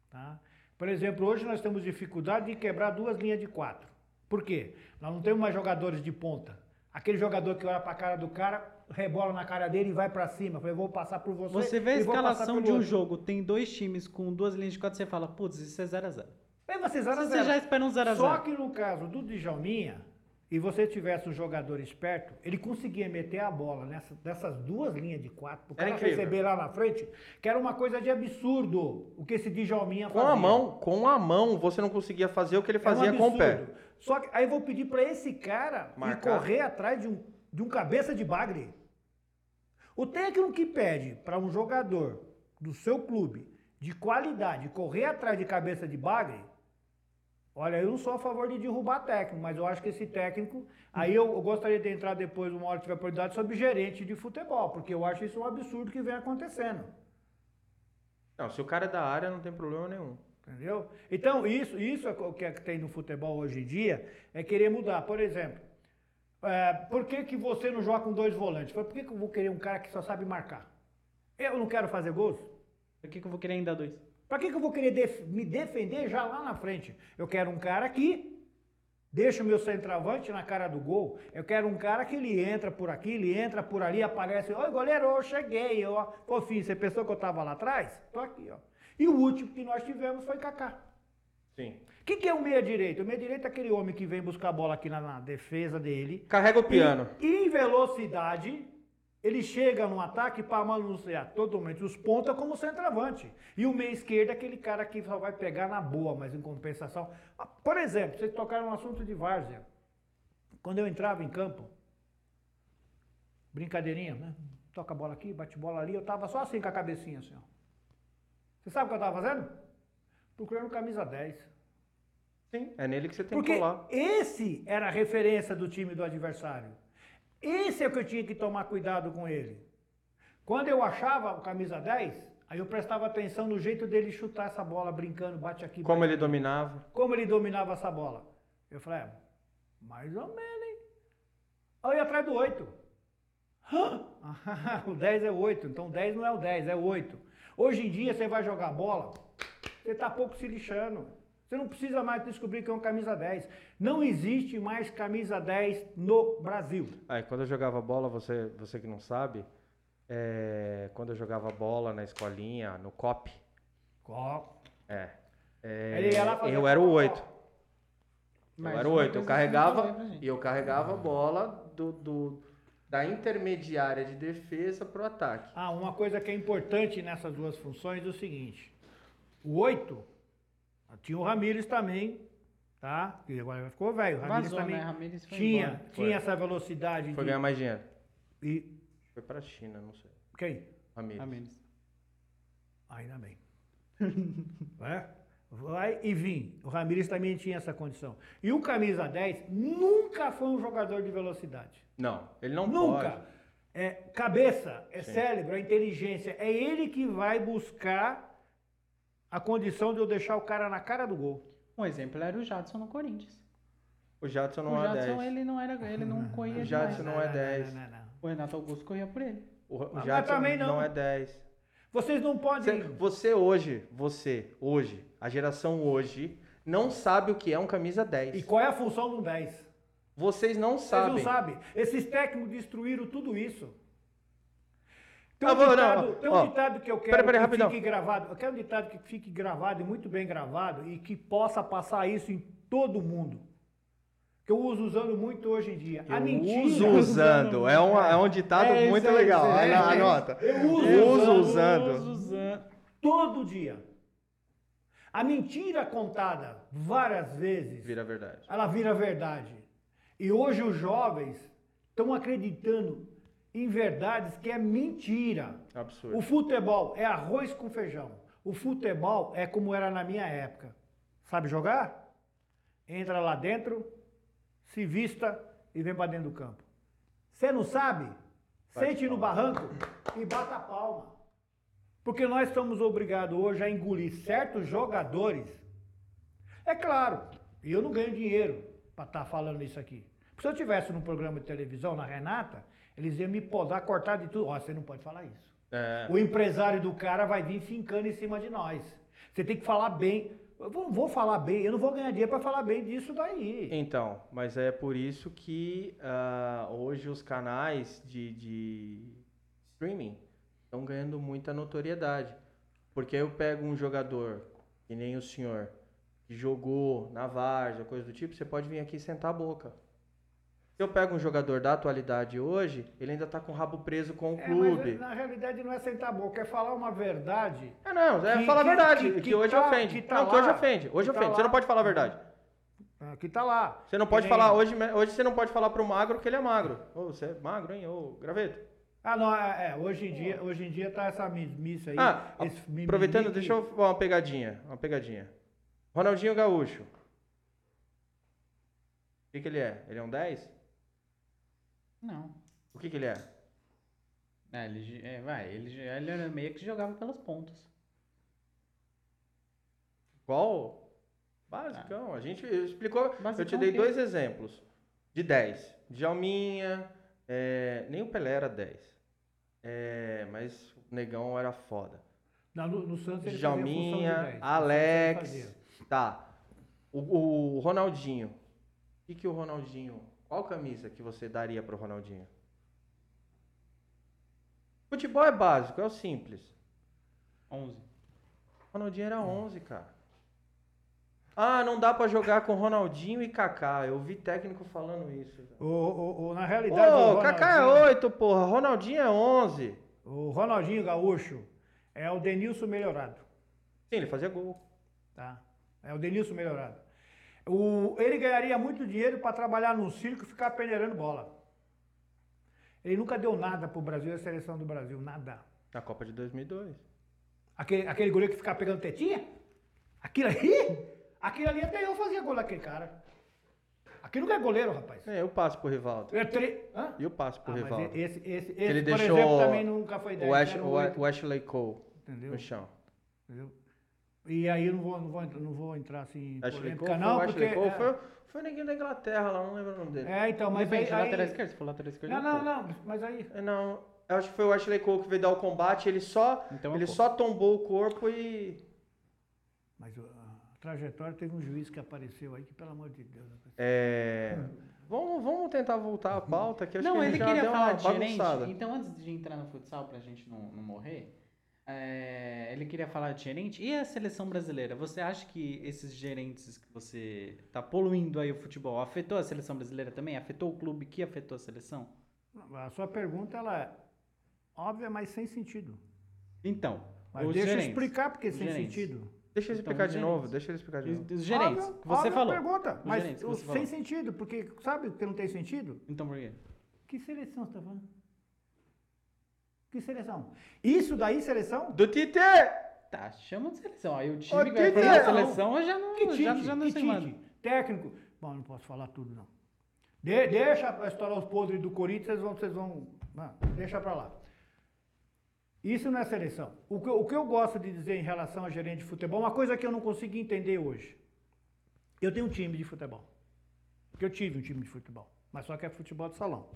tá? Por exemplo, hoje nós temos dificuldade de quebrar duas linhas de quatro. Por quê? Nós não temos mais jogadores de ponta. Aquele jogador que olha pra cara do cara, rebola na cara dele e vai pra cima. Eu falei, vou passar por você. Você vê a escalação de um outro. jogo, tem dois times com duas linhas de quatro, você fala, putz, isso é 0x0. Aí você 0 a Você 0. já espera um 0x0. Só que no caso do Djalminha, e você tivesse um jogador esperto, ele conseguia meter a bola nessa, nessas duas linhas de quatro, pro cara receber lá na frente, que era uma coisa de absurdo o que esse Djalminha Com fazia. a mão, com a mão, você não conseguia fazer o que ele É um fazia com o pé. absurdo. Só que aí eu vou pedir pra esse cara Marcar. correr atrás de um, de um cabeça de bagre. O técnico que pede para um jogador do seu clube de qualidade correr atrás de cabeça de bagre, Olha, eu não sou a favor de derrubar técnico, mas eu acho que esse técnico. Aí eu, eu gostaria de entrar depois, uma hora que tiver oportunidade, sobre gerente de futebol, porque eu acho isso um absurdo que vem acontecendo. Não, se o cara é da área, não tem problema nenhum. Entendeu? Então, isso, isso é o que é que tem no futebol hoje em dia, é querer mudar. Por exemplo, é, por que, que você não joga com dois volantes? Por que, que eu vou querer um cara que só sabe marcar? Eu não quero fazer gols? Por que, que eu vou querer ainda dois? Para que, que eu vou querer def- me defender já lá na frente? Eu quero um cara que deixa o meu centroavante na cara do gol. Eu quero um cara que ele entra por aqui, ele entra por ali, aparece. Oi, goleiro, eu cheguei. Ó. Pô, filho, você pensou que eu estava lá atrás? Tô aqui, ó. E o último que nós tivemos foi Kaká. Sim. O que, que é o meia-direita? O meia-direita é aquele homem que vem buscar a bola aqui na, na defesa dele. Carrega o piano. E, em velocidade, ele chega no ataque para manusear totalmente os pontas como centroavante. E o meia esquerdo é aquele cara que só vai pegar na boa, mas em compensação. Ah, Por exemplo, vocês tocaram no assunto de várzea. Quando eu entrava em campo, brincadeirinha, né? Toca a bola aqui, bate bola ali, eu tava só assim com a cabecinha assim, ó. Você sabe o que eu tava fazendo? Procurando camisa 10. Sim. É nele que você tem Porque que colar. esse era a referência do time do adversário. Esse é o que eu tinha que tomar cuidado com ele. Quando eu achava o camisa 10, aí eu prestava atenção no jeito dele chutar essa bola, brincando, bate aqui. Como bate ele ali. dominava. Como ele dominava essa bola. Eu falei, é, mais ou menos, hein? Aí eu ia atrás do 8. o 10 é 8, então o 10 não é o 10, é o 8. Hoje em dia você vai jogar bola, você está pouco se lixando. Você não precisa mais descobrir que é um camisa 10. Não existe mais camisa 10 no Brasil. Aí, quando eu jogava bola, você, você que não sabe, é, quando eu jogava bola na escolinha, no COP, Qual? é, é, eu era o cocô. 8. Mas eu era o uma 8. Eu carregava, gente. e eu carregava a bola do, do- da intermediária de defesa pro ataque. Ah, uma coisa que é importante nessas duas funções é o seguinte. O 8, tinha o Ramires também, tá? Que agora ficou velho. O Ramires Vazou, também né? Ramires foi tinha, embora. tinha Foi. essa velocidade. Foi de- ganhar mais dinheiro. E Foi pra China, não sei. quem? Ramires. Ramires. Ainda bem. É? Vai e vim. O Ramires também tinha essa condição. E o camisa 10 nunca foi um jogador de velocidade. Não, ele não nunca. pode. É cabeça, é Sim. cérebro, é inteligência. É ele que vai buscar a condição de eu deixar o cara na cara do gol. Um exemplo era o Jadson no Corinthians. O Jadson não o é Jadson, 10. ele não era, ele não corria O Jadson demais. não é 10. Não, não, não. O Renato Augusto corria por ele. O, o Jadson também não. não é 10. Vocês não podem. Você, você hoje, você, hoje, a geração hoje, não sabe o que é um camisa 10. E qual é a função do 10? Vocês não Vocês sabem. não sabem. Esses técnicos destruíram tudo isso. Tem Ah, um, não, ditado, tem um ó, ditado que eu quero pera, pera, que rapidão. fique gravado. Eu quero um ditado que fique gravado e muito bem gravado e que possa passar isso em todo mundo. Que eu uso usando muito hoje em dia. a Eu mentira. uso usando. É um, é um ditado É, muito aí, legal. aí. Ana- Anota. Eu uso Eu uso usando. usando. usando. Todo dia. A mentira contada várias vezes Vira verdade. ela vira verdade. E hoje os jovens estão acreditando em verdades que é mentira. Absurdo. O futebol é arroz com feijão. O futebol é como era na minha época. Sabe jogar? Entra lá dentro, se vista e vem para dentro do campo. Você não sabe? Bate Sente no barranco e bata a palma. Porque nós estamos obrigados hoje a engolir certos jogadores. É claro, eu não ganho dinheiro para estar falando isso aqui. Se eu tivesse num programa de televisão, na Renata, eles iam me podar, cortar de tudo. Ó, você não pode falar isso. É. O empresário do cara vai vir fincando em cima de nós. Você tem que falar bem. Eu não vou falar bem, eu não vou ganhar dinheiro para falar bem disso daí. Então, mas é por isso que ah, hoje os canais de, de streaming estão ganhando muita notoriedade. Porque eu pego um jogador, que nem o senhor, que jogou na Várzea, coisa do tipo, você pode vir aqui sentar a boca. Se eu pego um jogador da atualidade hoje, ele ainda tá com o rabo preso com o É, clube. mas na realidade não é sentar a boca, é falar uma verdade. É, não, é Que- falar a verdade, que- que, que hoje tá- ofende. tá não, que hoje lá, ofende. Hoje tá ofende. Você lá. não pode falar a verdade. ah, Que tá lá. Você não pode Que nem- falar, hoje, hoje você não pode falar pro magro que ele é magro. Ô, você é magro, hein? Ô, graveto. Ah, não, é, é, hoje em dia, hoje em dia tá essa missa aí. Ah, mimimi aproveitando, que- deixa eu falar uma pegadinha, uma pegadinha. Ronaldinho Gaúcho. O que, que ele é? Ele é um 10? Não. O que, que ele é? É, ele, j- é, vai, ele, ele era meio que jogava pelas pontas. Qual? Basicão. A gente explicou. eu te Basicão dei dois exemplos de 10. Djalminha, é, nem o Pelé era 10. É, mas o Negão era foda. Não, no, no Santos ele Djalminha, 10. No Santos ele Alex. fazia. Tá. O, o Ronaldinho. O que, que o Ronaldinho. Qual camisa que você daria pro Ronaldinho? Futebol é básico, é o simples. 11. Ronaldinho era 11, cara. Ah, não dá pra jogar com Ronaldinho e Kaká. Eu vi técnico falando isso. O, o, o- na realidade, Pô, o Kaká é Ronaldinho- 8, porra. Ronaldinho é 11. O Ronaldinho Gaúcho é o Denilson melhorado, Sim, ele fazia gol. tá? É o Denilson melhorado. O, ele ganharia muito dinheiro para trabalhar no circo e ficar peneirando bola. Ele nunca deu nada pro Brasil e a seleção do Brasil, nada. Na Copa de 2002. Aquele, aquele goleiro que ficava pegando tetinha? Aquilo ali? Aquilo ali até eu fazia gol daquele cara. Aquilo não é goleiro, rapaz. É, eu passo pro Rivaldo. É tre... Hã? E eu passo pro Ah, Rivaldo. esse, esse, esse ele por deixou exemplo, também nunca foi 10. o, Ash, o, oito, o Ashley Cole entendeu? no chão. Entendeu? E aí eu não vou, não vou, não vou entrar assim em polêmica, não, foi porque... É, Foi, foi o neguinho da Inglaterra lá, não lembro o nome dele. é, então, mas aí... Depende, lateral aí esquerdo, se for lateral esquerdo. não, não, não, mas aí... É, Não, eu acho que foi o Ashley Cole que veio dar o combate, ele só, Então é ele só tombou o corpo e... Mas o- a trajetória teve um juiz que apareceu aí que, pelo amor de Deus... É, vamos, vamos tentar voltar à pauta, que acho Não, que a ele gente já queria deu falar uma de gerente. bagunçada. Então, antes de entrar no futsal, pra gente não, não morrer, é, ele queria falar de gerente. E a seleção brasileira? Você acha que esses gerentes que você tá poluindo aí o futebol afetou a seleção brasileira também? Afetou o clube que afetou a seleção? A sua pergunta, ela é óbvia, mas sem sentido. Então, Mas os deixa eu gerentes. explicar porque Os sem gerentes. sentido. Deixa ele Então, explicar os de gerentes. novo, deixa ele explicar de novo. Os gerentes, Óbvio, você óbvia falou. pergunta, mas sem falou. sentido, porque sabe o que não tem sentido? Então por quê? Que seleção você tá falando? Que seleção? Isso daí, seleção? Do Tite! Tá, chama de seleção. Aí o Ô, time que vai Tite! fazer a seleção, eu já não, Que Tite? já, já não que sei mais. Técnico? Bom, não posso falar tudo, não. De- deixa estourar os podres do Corinthians, vocês vão... Vocês vão deixa pra lá. Isso não é seleção. O que, eu- o que eu gosto de dizer em relação a gerente de futebol, uma coisa que eu não consigo entender hoje. Eu tenho um time de futebol. Porque eu tive um time de futebol. Mas só que é futebol de salão.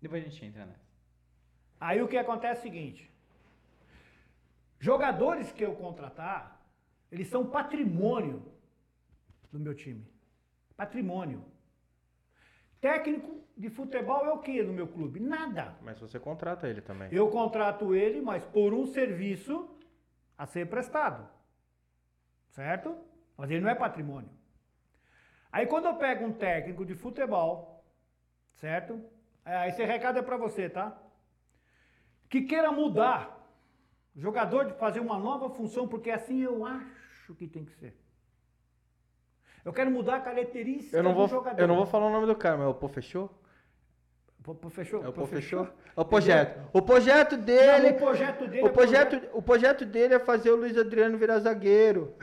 Depois a gente entra nessa. Aí o que acontece é o seguinte: jogadores que eu contratar, eles são patrimônio do meu time. Patrimônio. Técnico de futebol é o que no meu clube? Nada. Mas você contrata ele também. Eu contrato ele, mas por um serviço a ser prestado. Certo? Mas ele não é patrimônio. Aí quando eu pego um técnico de futebol, certo? É, esse recado é para você, tá? Que queira mudar o jogador de fazer uma nova função, porque assim eu acho que tem que ser. Eu quero mudar a característica Eu não, do vou, jogador. eu não vou falar o nome do cara, mas é o Pô Fechou? Pô, fechou? É o Pô, Fechou? O projeto. O projeto dele... Não, o projeto dele O é projeto, o projeto dele é fazer o Luiz Adriano virar zagueiro.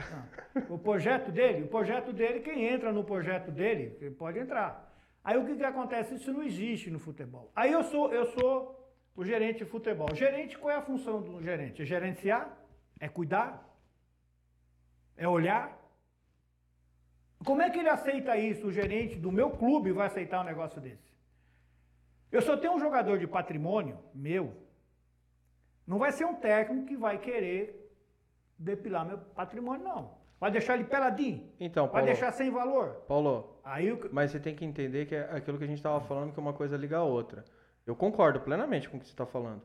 O projeto dele, o projeto dele, quem entra no projeto dele, ele pode entrar. Aí o que, que acontece? Isso não existe no futebol. Aí eu sou, eu sou o gerente de futebol. Gerente, qual é a função do gerente? É gerenciar? É cuidar? É olhar? Como é que ele aceita isso? O gerente do meu clube vai aceitar um negócio desse? Eu só tenho um jogador de patrimônio meu. Não vai ser um técnico que vai querer depilar meu patrimônio, não. Vai deixar ele peladinho. Então, Vai Paulo, deixar sem valor. Paulo, Aí o que- mas você tem que entender que é aquilo que a gente estava falando, que uma coisa liga a outra. Eu concordo plenamente com o que você está falando.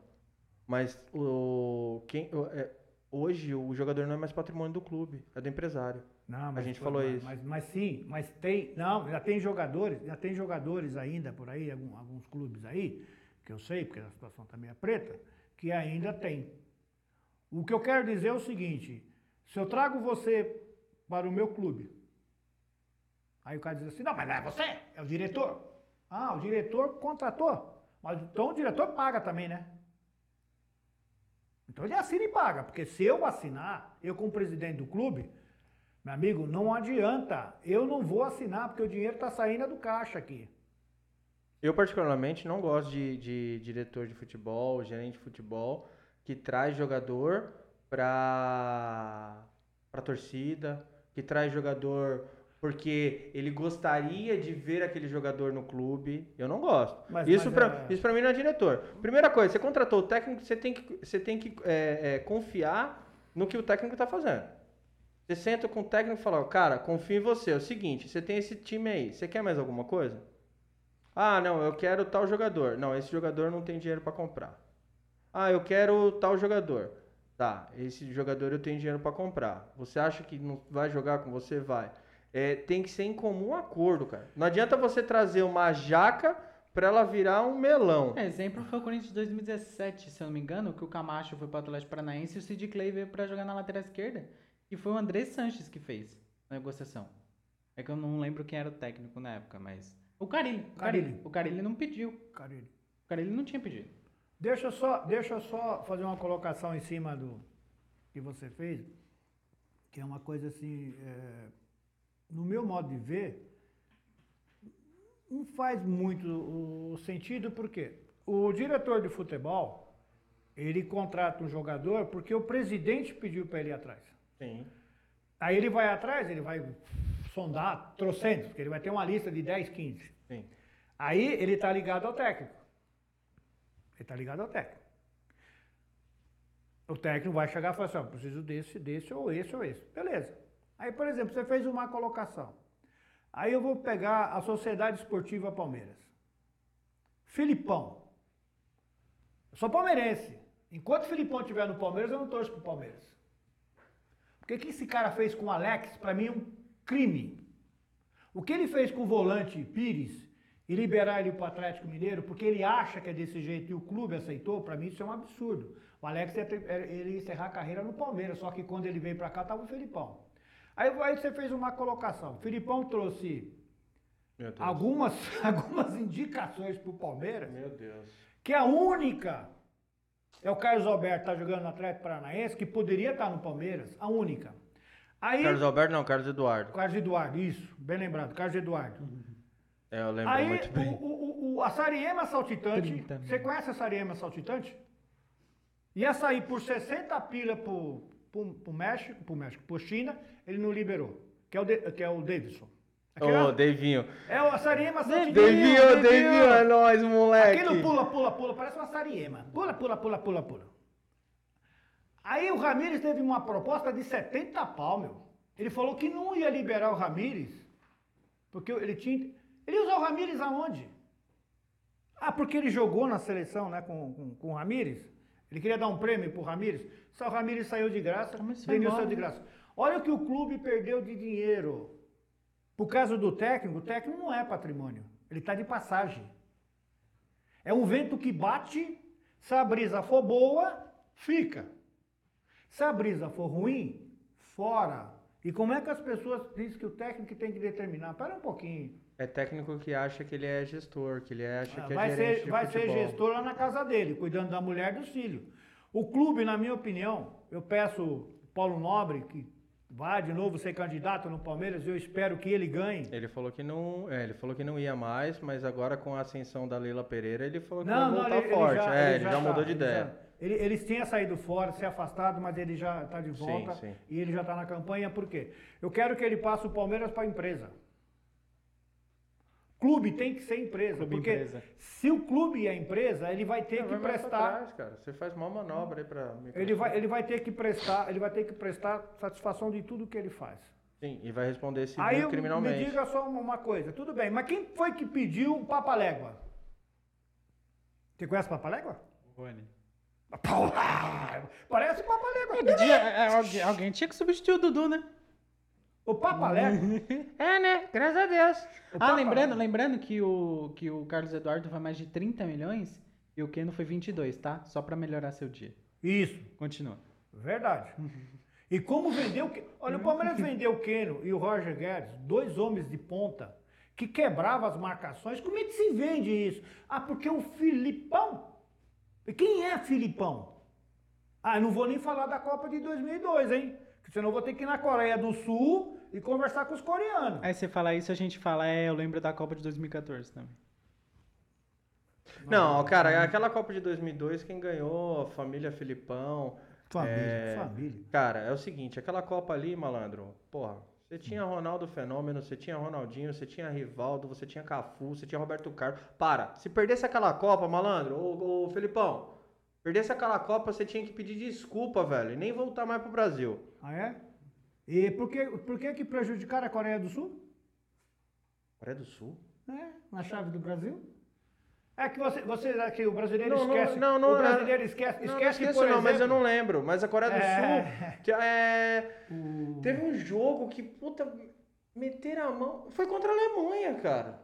Mas o, quem, o- é, hoje o jogador não é mais patrimônio do clube, é do empresário. Não, A gente falou mas, isso. Mas, mas sim, mas tem. Não, já tem jogadores, já tem jogadores ainda por aí, algum- alguns clubes aí, que eu sei, porque a situação também é preta, que ainda tem. O que eu quero dizer é o seguinte: se eu trago você para o meu clube, aí o cara diz assim, não, mas não é você, é o diretor. Ah, o diretor contratou. Mas então o diretor paga também, né? Então ele assina e paga, porque se eu assinar, eu como presidente do clube, Meu amigo, não adianta. Eu não vou assinar, porque o dinheiro está saindo do caixa aqui. Eu, particularmente, não gosto de, de diretor de futebol, gerente de futebol, que traz jogador para a torcida, que traz jogador porque ele gostaria de ver aquele jogador no clube. Eu não gosto. Mas, isso para é... isso para mim não é diretor. Primeira coisa, você contratou o técnico, você tem que, você tem que é, é, confiar no que o técnico está fazendo. Você senta com o técnico e fala, cara, confio em você. É o seguinte, você tem esse time aí, você quer mais alguma coisa? Ah, não, eu quero tal jogador. Não, esse jogador não tem dinheiro para comprar. Ah, eu quero tal jogador. Tá, esse jogador eu tenho dinheiro para comprar. Você acha que não vai jogar com você? Vai é, tem que ser em comum acordo, cara. Não adianta você trazer uma jaca para ela virar um melão. É, exemplo foi o Corinthians de 2017, se eu não me engano, que o Camacho foi para o Atlético Paranaense e o Sid Clay veio para jogar na lateral esquerda. E foi o André Sanches que fez a negociação. É que eu não lembro quem era o técnico na época, mas. O Carilli. O Carilli. O Carilli não pediu. Carilli. O Carilli não tinha pedido. Deixa eu só, deixa eu só fazer uma colocação em cima do que você fez, que é uma coisa assim. É no meu modo de ver, não faz muito o sentido, porque o diretor de futebol, ele contrata um jogador porque o presidente pediu para ele ir atrás. Sim. Aí ele vai atrás, ele vai sondar trocentos, porque ele vai ter uma lista de 10, 15. Sim. Aí ele está ligado ao técnico. Ele está ligado ao técnico. O técnico vai chegar e falar assim, ó, preciso desse, desse, ou esse, ou esse. Beleza. Aí, por exemplo, você fez uma colocação. Aí eu vou pegar a Sociedade Esportiva Palmeiras. Filipão. Eu sou palmeirense. Enquanto o Filipão estiver no Palmeiras, eu não torço pro Palmeiras. Porque o que esse cara fez com o Alex, para mim, é um crime. O que ele fez com o volante Pires e liberar ele para o Atlético Mineiro, porque ele acha que é desse jeito e o clube aceitou, para mim isso é um absurdo. O Alex ia, ele ia encerrar a carreira no Palmeiras, só que quando ele veio para cá estava o Felipão. Aí, aí você fez uma colocação. O Filipão trouxe algumas, algumas indicações para o Palmeiras. Meu Deus. Que a única é o Carlos Alberto, está jogando no Atlético Paranaense, que poderia estar tá no Palmeiras, a única. Aí, Carlos Alberto não, Carlos Eduardo. Carlos Eduardo, isso, bem lembrado, Carlos Eduardo. É, eu lembro Aí, muito bem. O, o, o, a Sariema Saltitante, você conhece a Sariema Saltitante? Ia sair por 60 pila pro, pro, pro México, pro México, pro China, ele não liberou, que é o, de, que é o Davidson. Ô, oh, Davinho. É o Sariema Davinho, Davinho, Davinho, é nóis, moleque. Aquilo pula, pula, pula, parece uma Sariema. Pula, pula, pula, pula, pula. Aí o Ramires teve uma proposta de 70 pau, meu. Ele falou que não ia liberar o Ramires, porque ele tinha... Ele usou o Ramires aonde? Ah, porque ele jogou na seleção, né, com, com, com o Ramires. Ele queria dar um prêmio pro Ramires. Só o Ramires saiu de graça, Denil saiu de graça. Olha o que o clube perdeu de dinheiro. Por causa do técnico, o técnico não é patrimônio. Ele está de passagem. É um vento que bate, se a brisa for boa, fica. Se a brisa for ruim, fora. E como é que as pessoas dizem que o técnico tem que determinar? Espera um pouquinho. É técnico que acha que ele é gestor, que ele acha que é vai gerente ser, Vai ser gestor lá na casa dele, cuidando da mulher e dos filhos. O clube, na minha opinião, eu peço Paulo Nobre, que vá de novo ser candidato no Palmeiras, eu espero que ele ganhe. Ele falou que não, é, ele falou que não ia mais, mas agora com a ascensão da Leila Pereira, ele falou que não, vai voltar ele, forte. Ele já, é, ele ele já, já tá, mudou de ideia. Já, ele, eles tinham saído fora, se afastado, mas ele já está de volta sim, sim. e ele já está na campanha. Por quê? Eu quero que ele passe o Palmeiras para a empresa. Clube tem que ser empresa, clube porque empresa. se o clube é empresa, ele vai ter não, que vai prestar. Trás, cara. Você faz uma manobra aí para. Ele vai, ele vai ter que prestar, ele vai ter que prestar satisfação de tudo que ele faz. Sim, e vai responder esse aí criminalmente. Me diga só uma coisa, tudo bem, mas quem foi que pediu o Papalégua? Você conhece o Papalégua? Rony. Parece o Papalégua. É, é, alguém, alguém tinha que substituir o Dudu, né? O Papalégua. é, né? Graças a Deus. O ah, lembrando, lembrando que o, que o Carlos Eduardo foi mais de 30 milhões e o Keno foi 22, tá? Só para melhorar seu dia. Isso. Continua. Verdade. E como vendeu. Olha, o Palmeiras vendeu o Keno e o Roger Guedes, dois homens de ponta, que quebravam as marcações. Como é que se vende isso? Ah, porque o Filipão. Quem é Filipão? Ah, não vou nem falar da Copa de 2002, hein? Porque senão eu vou ter que ir na Coreia do Sul e conversar com os coreanos. Aí você fala isso, a gente fala, é, eu lembro da Copa de 2014 também. Não, cara, aquela Copa de 2002, quem ganhou, a família Filipão. Família, é, família. Cara, é o seguinte, aquela Copa ali, malandro, porra, você tinha Ronaldo Fenômeno, você tinha Ronaldinho, você tinha Rivaldo, você tinha Cafu, você tinha Roberto Carlos. Para, se perdesse aquela Copa, malandro, ô, ô Felipão, perdesse aquela Copa, você tinha que pedir desculpa, velho, e nem voltar mais pro Brasil. Ah, é? E por que, por que que prejudicaram a Coreia do Sul? Coreia do Sul? É, na chave do Brasil? É que você, você é que o brasileiro Não, não, esquece. não, não, o brasileiro é- esquece, Não, não esquece que, esqueço por não, mas eu exemplo, não lembro. Mas a Coreia do É. Sul é, teve um jogo que, puta, meteram a mão. Foi contra a Alemanha, cara.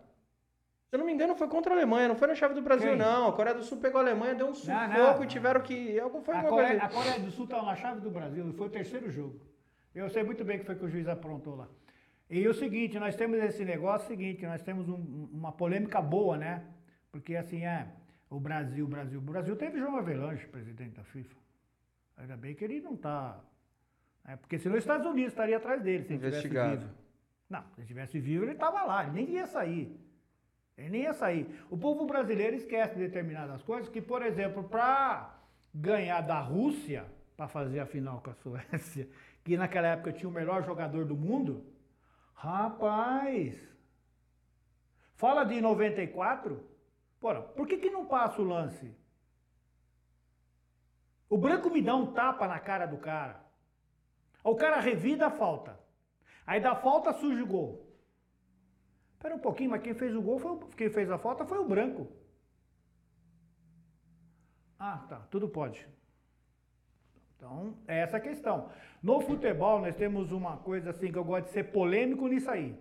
Se eu não me engano, foi contra a Alemanha, não foi na chave do Brasil, Quem? não. A Coreia do Sul pegou a Alemanha, deu um sufoco não. e tiveram que. Algum foi a, Coreia, coisa. a Coreia do Sul estava na chave do Brasil, foi o terceiro jogo. Eu sei muito bem o que foi que o juiz aprontou lá. E o seguinte, nós temos esse negócio seguinte, nós temos um- uma polêmica boa, né? Porque assim, é, o Brasil, o Brasil, o Brasil teve João Avelange, presidente da FIFA. Ainda bem que ele não está. porque senão os Estados Unidos estaria atrás dele, se ele estivesse vivo. Não, se ele estivesse vivo, ele estava lá, ele nem ia sair. Ele nem ia sair. O povo brasileiro esquece determinadas coisas, que, por exemplo, para ganhar da Rússia, para fazer a final com a Suécia, que naquela época tinha o melhor jogador do mundo, rapaz, fala de 94, porra, por que, que não passa o lance? O branco me dá um tapa na cara do cara. O cara revida a falta. Aí da falta surge o gol. Espera um pouquinho, mas quem fez o gol foi quem fez a falta foi o branco. Ah, tá, tudo pode. Então, é essa a questão. No futebol, nós temos uma coisa assim que eu gosto de ser polêmico nisso aí.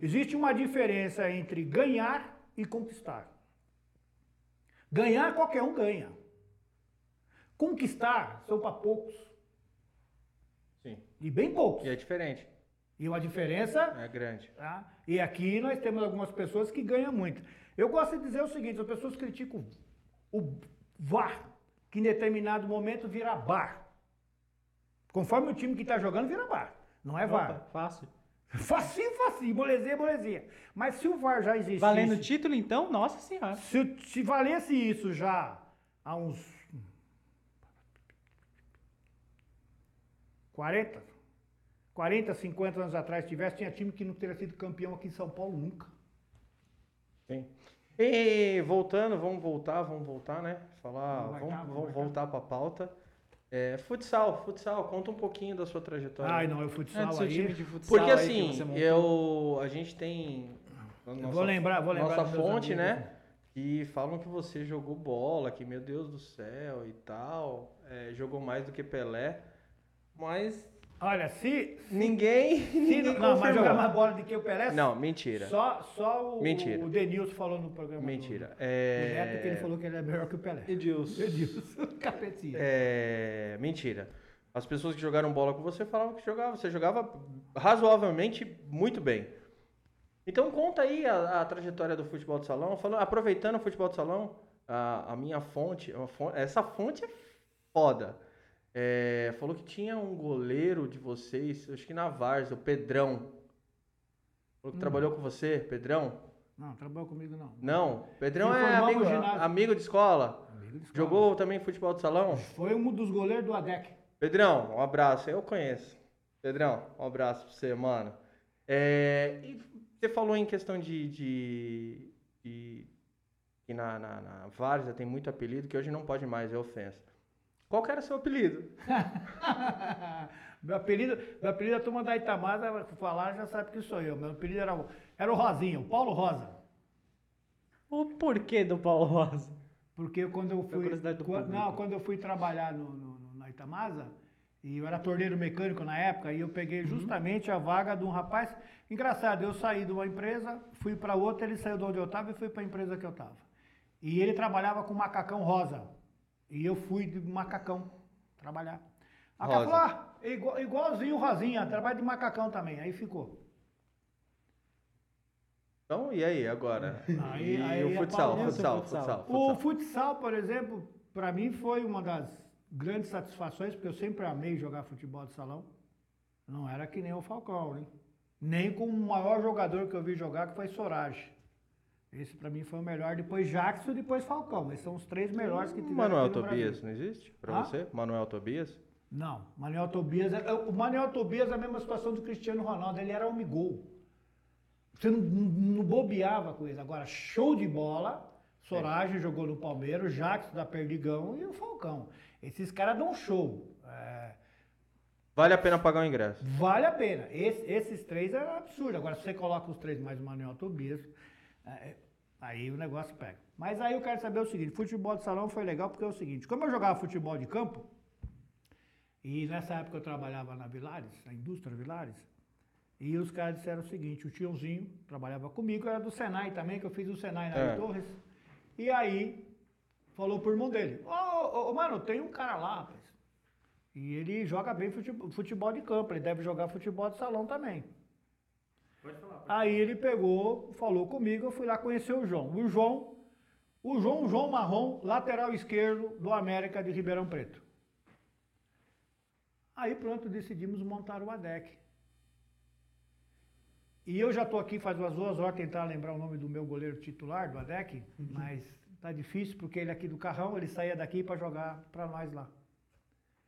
Existe uma diferença entre ganhar e conquistar. Ganhar, qualquer um ganha. Conquistar são para poucos. Sim. E bem poucos. E é diferente. E uma diferença É grande. Tá? E aqui nós temos algumas pessoas que ganham muito. Eu gosto de dizer o seguinte: as pessoas criticam o VAR, que em determinado momento vira bar. Conforme o time que está jogando, vira bar. Não é VAR. Opa, fácil. Facinho, facinho, molezinha, molezinha. Mas se o VAR já existisse. Valendo título, então, nossa senhora. Se, se valesse isso já há uns 40, 40, 50 anos atrás tivesse, tinha time que não teria sido campeão aqui em São Paulo nunca. Sim. E voltando, vamos voltar, vamos voltar, né? Falar, Vamos vamos, marcar, vamos voltar para a pauta. É, futsal, futsal, conta um pouquinho da sua trajetória. Ai, não, É futsal do seu aí. time de futsal Porque aí que assim, você montou. eu, a gente tem Eu nossa, vou lembrar, vou lembrar. nossa fonte, amigos. né? E falam que você jogou bola, que meu Deus do céu e tal, é, jogou mais do que Pelé, mas Olha, se. ninguém, se ninguém não, mas confirmou. jogar mais bola do que o Pelé. Não, mentira, Só, só o, Mentira. o Denilson falou no programa. do- mentira. do Neto que ele É, falou que ele é melhor que o Pelé. Edilson. Edilson. Capetinha. é, mentira. As pessoas que jogaram bola com você falavam que jogava, você jogava razoavelmente muito bem. Então conta aí a, a trajetória do futebol de salão, falando, aproveitando o futebol de salão, a, a minha fonte, uma fon- essa fonte é foda. É, falou que tinha um goleiro de vocês, acho que na Varsa, o Pedrão. Falou que Hum. trabalhou com você, Pedrão? Não, trabalhou comigo não. Não, Pedrão Se é amigo, amigo de escola. Amigo de escola. Jogou também futebol de salão? Foi um dos goleiros do ADEC. Pedrão, um abraço. Eu conheço. Pedrão, um abraço pra você, mano. É, e você falou em questão de. de, de que na, na, na Várzea tem muito apelido que hoje não pode mais, é ofensa. Qual que era seu apelido? meu apelido, meu apelido, a turma da Itamada falar já sabe que sou eu. Meu apelido era, o- era o Rosinha, o Paulo Rosa. O porquê do Paulo Rosa? Porque quando eu fui. quando, não, quando eu fui trabalhar no, no- no- na Itamasa, e eu era torneiro mecânico na época, e eu peguei Uhum. justamente a vaga de um rapaz. Engraçado, eu saí de uma empresa, fui para outra, ele saiu de onde eu estava e fui para a empresa que eu estava. E ele trabalhava com macacão rosa. E eu fui de macacão trabalhar. A cara Rosa. falou, ah, igual, igualzinho o Rosinha, trabalha de macacão também. Aí ficou. Então, e aí, agora? Aí- e aí o futsal, futsal, futsal. futsal, O futsal. futsal, por exemplo, para mim foi uma das grandes satisfações, porque eu sempre amei jogar futebol de salão. Não era que nem o Falcão, né? Nem com o maior jogador que eu vi jogar, que foi Sorage. Esse pra mim foi o melhor. Depois Jackson e depois Falcão. Esses são os três melhores que tiveram Manuel Tobias, Brasil. não existe? Pra Hã? você? Manuel Tobias? Não, Manuel Tobias. é- O Manuel Tobias é a mesma situação do Cristiano Ronaldo. Ele era homem-gol. Você não, não, não bobeava com ele. Agora, show de bola. Sorage jogou no Palmeiras, Jackson da Perdigão e o Falcão. Esses caras dão show. É, Vale a pena pagar o ingresso. Vale a pena. Esse- esses três é absurdo. Agora, se você coloca os três mais o Manuel Tobias, é, aí o negócio pega. Mas aí eu quero saber o seguinte: futebol de salão foi legal porque é o seguinte: como eu jogava futebol de campo, e nessa época eu trabalhava na Vilares, na indústria Vilares, e os caras disseram o seguinte: o tiozinho trabalhava comigo, era do Senai também, que eu fiz o Senai na É. Torres. E aí falou pro irmão dele: Ô, ô, ô, mano, tem um cara lá, rapaz. E ele joga bem futebol, futebol de campo, ele deve jogar futebol de salão também. Aí ele pegou, falou comigo, eu fui lá conhecer o João. O João, o João, João Marrom, lateral esquerdo do América de Ribeirão Preto. Aí pronto, decidimos montar o ADEC. E eu já estou aqui faz umas duas horas tentando lembrar o nome do meu goleiro titular do ADEC, mas tá difícil porque ele é aqui do Carrão, ele saía daqui para jogar para nós lá.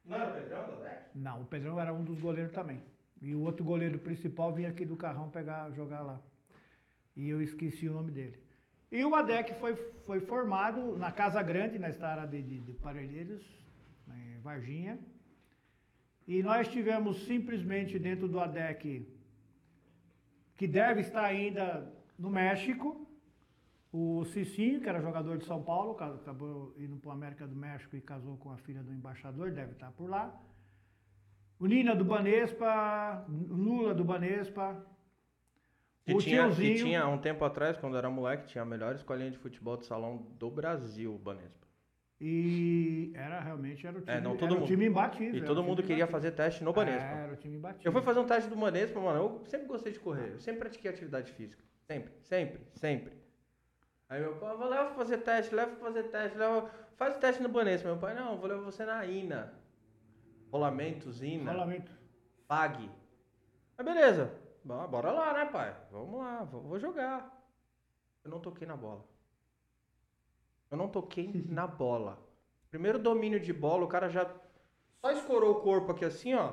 Não era o Pedrão da Dex? Não, o Pedrão era um dos goleiros também. E o outro goleiro principal vinha aqui do Carrão pegar, jogar lá. E eu esqueci o nome dele. E o ADEC foi, foi formado na Casa Grande, na estrada de, de, de Parelheiros, em Varginha. E nós tivemos simplesmente dentro do ADEC, que deve estar ainda no México, o Cicinho, que era jogador de São Paulo, ca- acabou indo para o América do México e casou com a filha do embaixador, deve estar por lá. O Nina do Banespa, Lula do Banespa. Que o tinha, que tinha, um tempo atrás, quando era moleque, tinha a melhor escolinha de futebol de salão do Brasil, o Banespa. E era realmente era o time, É, não, todo mundo. time imbatível. E todo mundo queria imbatível. fazer teste no Banespa. Era o time imbatível. Eu fui fazer um teste do Banespa, mano. Eu sempre gostei de correr. Eu sempre pratiquei atividade física. Sempre, sempre, sempre. Aí meu pai leva pra fazer teste, leva pra fazer teste, leva... faz o teste no Banespa. Meu pai, não, vou levar você na INA. Rolamentos, INA. Rolamento. Pague. Mas beleza. Bom, Bora lá, né, pai? Vamos lá, vou vou jogar. Eu não toquei na bola. Eu não toquei na bola. Primeiro domínio de bola, o cara já só escorou o corpo aqui assim, ó.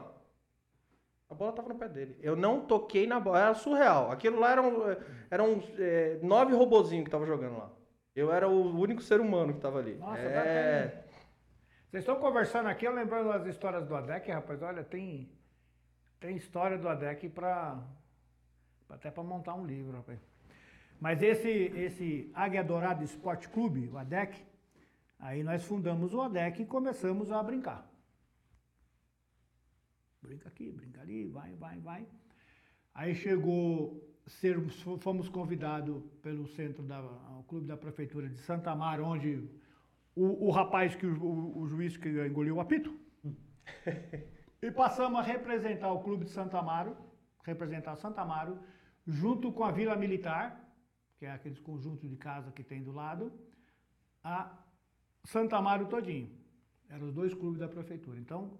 A bola tava no pé dele. Eu não toquei na bola. Era surreal. Aquilo lá eram, eram é, nove robozinhos que tava jogando lá. Eu era o único ser humano que tava ali. Nossa, é... Vocês estão conversando aqui, eu lembrando as histórias do ADEC, rapaz. Olha, tem, tem história do ADEC para até para montar um livro, rapaz. Mas esse, esse Águia Dourada Esporte Clube, o ADEC, aí nós fundamos o ADEC e começamos a brincar. Brinca aqui, brinca ali, vai, vai, vai. Aí chegou, ser, fomos convidados pelo centro da, clube da prefeitura de Santa Amaro, onde o, o rapaz que o, o- o juiz que engoliu o apito. e passamos a representar o clube de Santa Amaro, representar Santa Amaro, junto com a Vila Militar, que é aqueles conjuntos de casa que tem do lado, a Santa Amaro todinho. Eram os dois clubes da prefeitura. Então,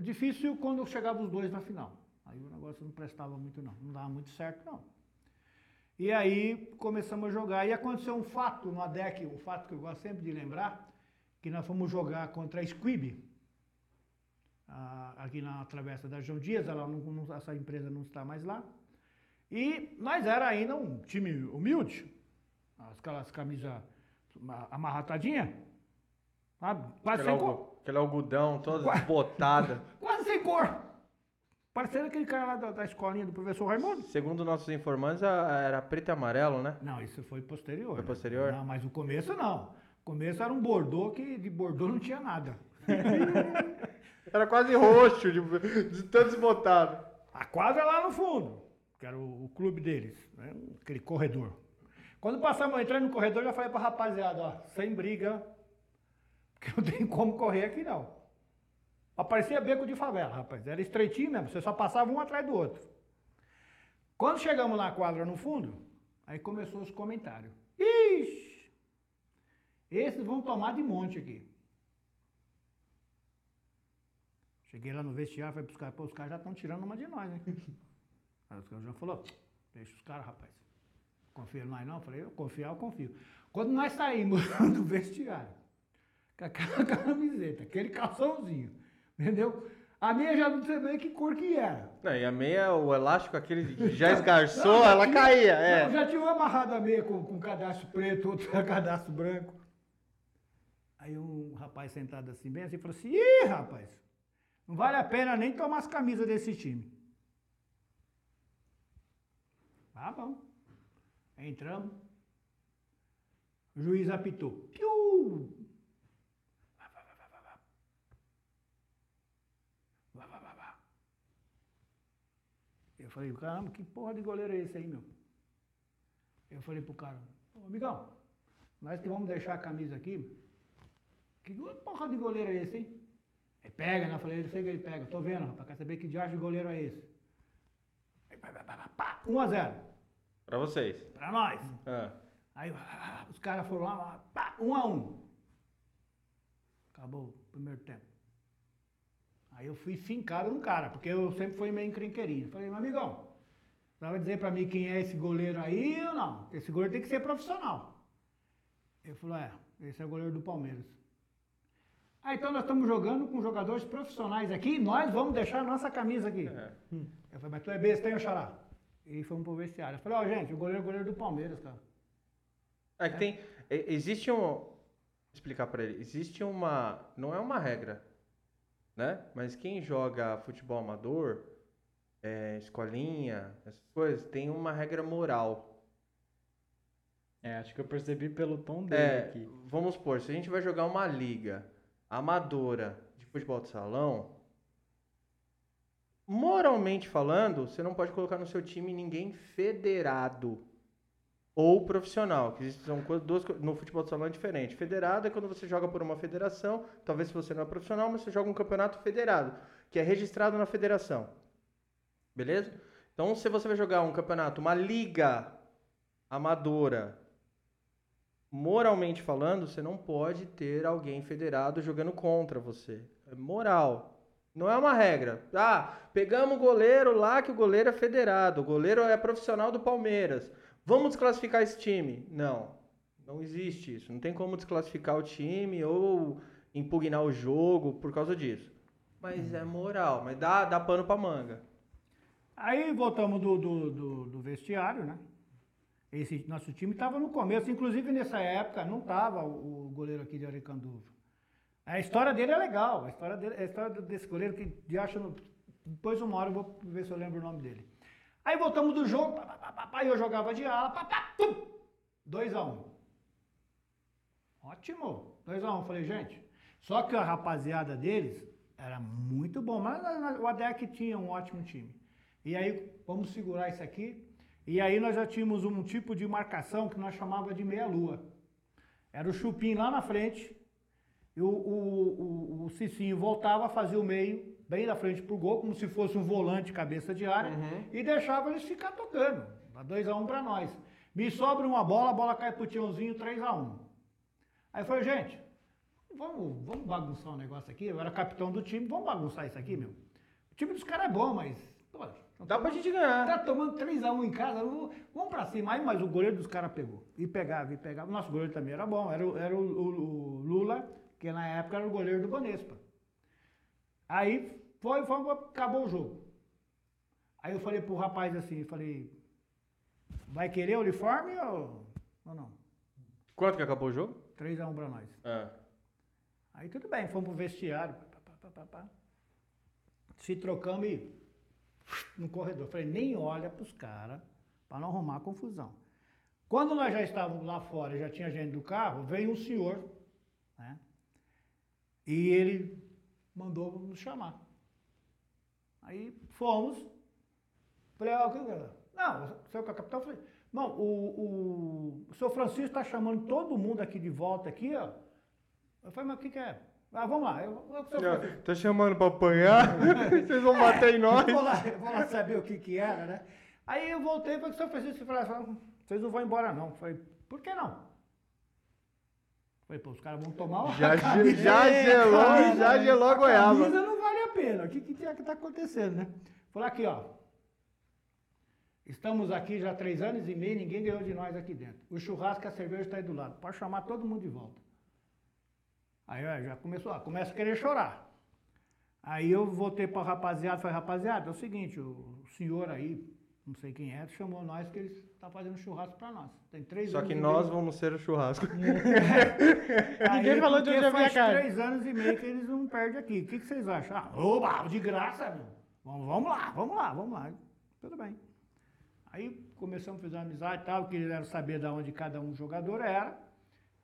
difícil quando chegavam os dois na final. Aí o negócio não prestava muito não, não dava muito certo não. E aí começamos a jogar. E aconteceu um fato no ADEC, um fato que eu gosto sempre de lembrar, que nós fomos jogar contra a Squib, aqui na Travessa da João Dias, ela não- essa empresa não está mais lá. E nós era ainda um time humilde, aquelas camisas amarratadinhas, sabe? Quase Aquele, sem cor. aquele algodão todo Qua- desbotado. Quase sem cor. Parecendo aquele cara lá da, da escolinha do professor Raimundo. Segundo nossos informantes, a- era preto e amarelo, né? Não, isso foi posterior. Foi né? posterior? Não, mas o começo não. O começo era um bordô que de bordô não tinha nada. Era quase roxo, de, de tão desbotado. A quadra é lá no fundo, que era o, o clube deles, né? aquele corredor. Quando passamos entrando no corredor, eu já falei pra rapaziada, ó, sem briga, porque não tem como correr aqui não. Aparecia beco de favela, rapaz. Era estreitinho mesmo, você só passava um atrás do outro. Quando chegamos na quadra no fundo, aí começou os comentários. Ixi! Esses vão tomar de monte aqui. Cheguei lá no vestiário, falei pros caras, pô, os caras já estão tirando uma de nós, né? Aí os caras já falou, deixa os caras, rapaz. Confia em nós não? Eu falei, eu confiar, eu confio. Quando nós saímos do vestiário, com aquela camiseta, aquele calçãozinho, entendeu? A minha já não bem que cor que era. Não, e a meia, o elástico aquele que já esgarçou, Não, já ela tinha- caía. É. Não, já tinha uma amarrada a meia com, com cadastro preto, outra cadastro branco. Aí um rapaz sentado assim, bem assim, falou assim, ih, rapaz, não vale a pena nem tomar as camisas desse time. Ah, bom. Entramos. O juiz apitou. Piu! Vá, vá, vá, vá, vá, vá. Vá, vá, vá, vá. Eu falei, caramba, que porra de goleiro é esse aí, meu? Eu falei pro cara, ô amigão, nós que vamos deixar a camisa aqui, que porra de goleiro é esse, hein? Ele pega, né? Eu falei, eu sei que ele pega, tô vendo, rapaz, quer saber que diacho de goleiro é esse? Aí, pá, pá, pá, pá, pá, 1 a 0 Pra vocês. pra nós. Ah. Aí ah, os caras foram lá, pá, 1 a 1 Acabou o primeiro tempo. Aí eu fui fincado no cara, porque eu sempre fui meio encrenqueirinho. Falei, meu amigão, você vai dizer pra mim quem é esse goleiro aí ou não? Esse goleiro tem que ser profissional. Ele falou, é, esse é o goleiro do Palmeiras. Ah, então nós estamos jogando com jogadores profissionais aqui, nós vamos deixar a nossa camisa aqui. É. Eu falei, mas tu é besta, hein, xará? E fomos pro vestiário. Eu falei, ó, gente, o goleiro é o goleiro do Palmeiras, cara. É que tem. e- Existe um. Vou explicar pra ele. Existe uma. Não é uma regra, né? Mas quem joga futebol amador, é, escolinha, essas coisas, tem uma regra moral. É, acho que eu percebi pelo tom dele É, aqui. vamos supor, se a gente vai jogar uma liga amadora de futebol de salão, moralmente falando, você não pode colocar no seu time ninguém federado ou profissional, que são duas no futebol de salão é diferente. Federado é quando você joga por uma federação, talvez se você não é profissional, mas você joga um campeonato federado, que é registrado na federação. Beleza? Então, se você vai jogar um campeonato, uma liga amadora, moralmente falando, você não pode ter alguém federado jogando contra você. É moral. Não é uma regra. Ah, pegamos o goleiro lá que o goleiro é federado, o goleiro é profissional do Palmeiras. Vamos desclassificar esse time. Não. Não existe isso. Não tem como desclassificar o time ou impugnar o jogo por causa disso. Mas é moral, mas dá, dá pano pra manga. Aí voltamos do, do, do, do vestiário, né? Esse nosso time estava no começo, inclusive nessa época não estava o, o goleiro aqui de Aricanduva. A história dele é legal, a história, dele, a história desse goleiro que de acho no, depois uma hora eu vou ver se eu lembro o nome dele. Aí voltamos do jogo, pá, eu jogava de ala, pá, pá, tum, 2 a 1 um. Ótimo, 2 a 1 um. Falei, gente, só que a rapaziada deles era muito bom, mas mas o ADEC tinha um ótimo time. E aí, vamos segurar isso aqui. E aí nós já tínhamos um tipo de marcação que nós chamava de meia-lua. Era o chupim lá na frente, e o, o, o, o Cicinho voltava, fazia o meio, bem na frente pro gol, como se fosse um volante cabeça de área, e deixava eles ficar tocando. 2x1 um para nós. Me sobra uma bola, a bola cai pro Tiãozinho, 3x1. Aí eu falei, gente, vamos, vamos bagunçar um negócio aqui. Eu era capitão do time, vamos bagunçar isso aqui, meu. O time dos caras é bom, mas. Pô, Dá pra gente ganhar. Tá tomando 3x1 em casa, vamos, pra cima. Aí, mas o goleiro dos caras pegou. E pegava, e pegava. O nosso goleiro também era bom. Era, o- era o, o- o Lula, que na época era o goleiro do Bonespa. Aí foi, foi, acabou o jogo. Aí eu falei pro rapaz assim, falei, vai querer uniforme ou, ou não? Quanto que acabou o jogo? 3x1 pra nós. Ah. Aí tudo bem, fomos pro vestiário. pá, pá, pá. Se trocamos e no corredor. Falei, nem olha pros caras para não arrumar confusão. Quando nós já estávamos lá fora, já tinha gente do carro, veio um senhor, né? E ele mandou nos chamar. Aí fomos. Falei, ah, o que é? Não, o senhor é o capitão, falei, não, o, o, o senhor Francisco está chamando todo mundo aqui de volta aqui, ó. Eu falei, mas o que, que é? Ah, vamos lá. Eu, eu, senhor Tá chamando pra apanhar? Vocês vão bater em nós? vou lá, vou lá saber o que que era, né? Aí eu voltei para o São Francisco e falei, "Ah, vocês não vão embora não. Eu falei, por que não? Falei, pô, os caras vão tomar uma Já, já gelou, Camisa, já gelou a A goiaba. camisa não vale a pena. O que, que, que tá acontecendo, né? Falei aqui, ó. Estamos aqui já há três anos e meio, ninguém ganhou de nós aqui dentro. O churrasco e a cerveja está aí do lado. Pode chamar todo mundo de volta. Aí ó, já começou, ó, começa a querer chorar. Aí eu voltei para o rapaziada, falei, rapaziada, é o seguinte, o senhor aí, não sei quem é, chamou nós que eles estão fazendo churrasco para nós. Tem três Só anos que nós meio. vamos ser o churrasco. Ninguém falou de onde ia vir a faz carne. três anos e meio que eles não perdem aqui. O que, que vocês acham? Ah, oba, de graça, meu. Vamos, vamos lá, vamos lá, vamos lá. Tudo bem. Aí começamos a fazer uma amizade e tal, queriam saber de onde cada um jogador era.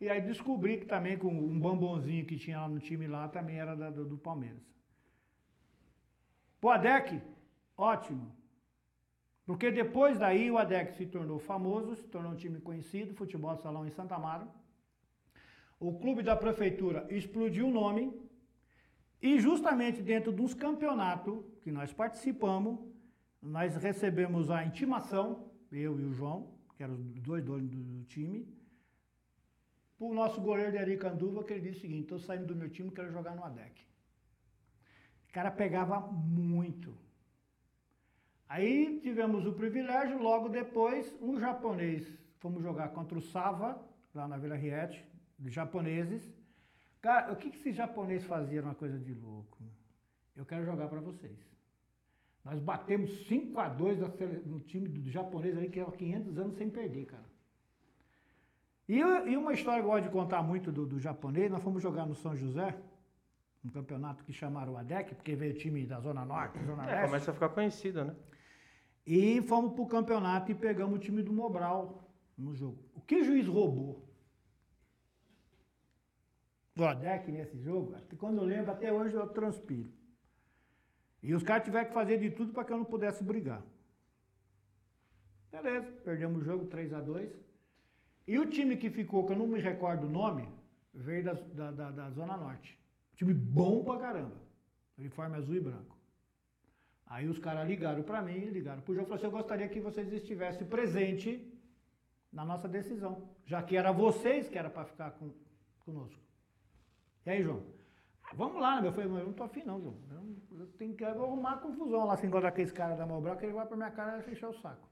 E aí descobri que também com um bombonzinho que tinha lá no time lá também era da- do, do Palmeiras. ADEC, ótimo. Porque depois daí o ADEC se tornou famoso, se tornou um time conhecido, futebol salão em Santa Amaro. O clube da prefeitura explodiu o nome. E justamente dentro dos campeonatos que nós participamos, nós recebemos a intimação, eu e o João, que eram os dois donos do, do time, para o nosso goleiro de Aricanduva, que ele disse o seguinte, estou saindo do meu time, quero jogar no ADEC. O cara pegava muito. Aí tivemos o privilégio, logo depois, um japonês, fomos jogar contra o Sava, lá na Vila Riete, japoneses. Cara, o que, que esses japoneses faziam uma coisa de louco? Eu quero jogar para vocês. Nós batemos 5 a 2 da sele- no time do japonês ali, que há 500 anos sem perder, cara. E, e uma história que eu gosto de contar muito do, do japonês, nós fomos jogar no São José, um campeonato que chamaram o ADEC, porque veio time da Zona Norte, Zona É, Leste. começa a ficar conhecido, né? E fomos pro campeonato e pegamos o time do Mobral no jogo. O que o juiz roubou? O ADEC nesse jogo, quando eu lembro, até hoje eu transpiro. E os caras tiveram que fazer de tudo para que eu não pudesse brigar. Beleza, perdemos o jogo 3 a 2 E o time que ficou, que eu não me recordo o nome, veio da, da, da- da Zona Norte. Time bom pra caramba. Uniforme azul e branco. Aí os caras ligaram para mim, ligaram pro João e falaram assim, eu gostaria que vocês estivessem presentes na nossa decisão. Já que era vocês que era para ficar com, conosco. E aí, João? "Ah, Vamos lá, né? Eu falei, mas eu não tô afim não, João. Eu, eu tenho que arrumar confusão lá, se encontrar aquele cara da Mobral, que ele vai pra minha cara e encher o saco.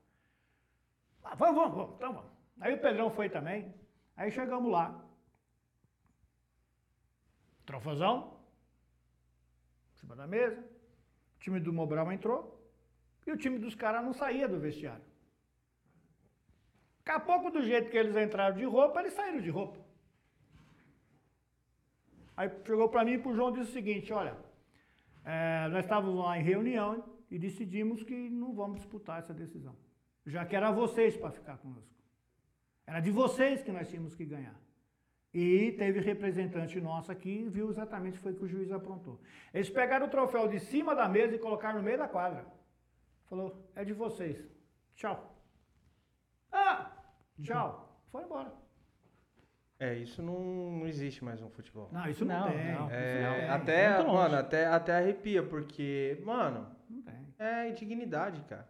Ah, vamos, vamos, vamos, então vamos. Aí o Pedrão foi também. Aí chegamos lá. Trofazão. Em cima da mesa. O time do Mobral entrou. E o time dos caras não saía do vestiário. Daqui a pouco, do jeito que eles entraram de roupa, eles saíram de roupa. Aí chegou para mim e pro João e disse o seguinte, olha, é, nós estávamos lá em reunião e decidimos que não vamos disputar essa decisão. Já que era vocês para ficar conosco. Era de vocês que nós tínhamos que ganhar. E teve representante nosso aqui e viu exatamente o que foi que o juiz aprontou. Eles pegaram o troféu de cima da mesa e colocaram no meio da quadra. Falou, é de vocês. Tchau. Ah, tchau. Foi embora. É, isso não, não existe mais no futebol. Não, isso não, Não, tem. não. É, Isso não tem. até, mano, até, até arrepia, porque, mano, Não tem. é dignidade, cara.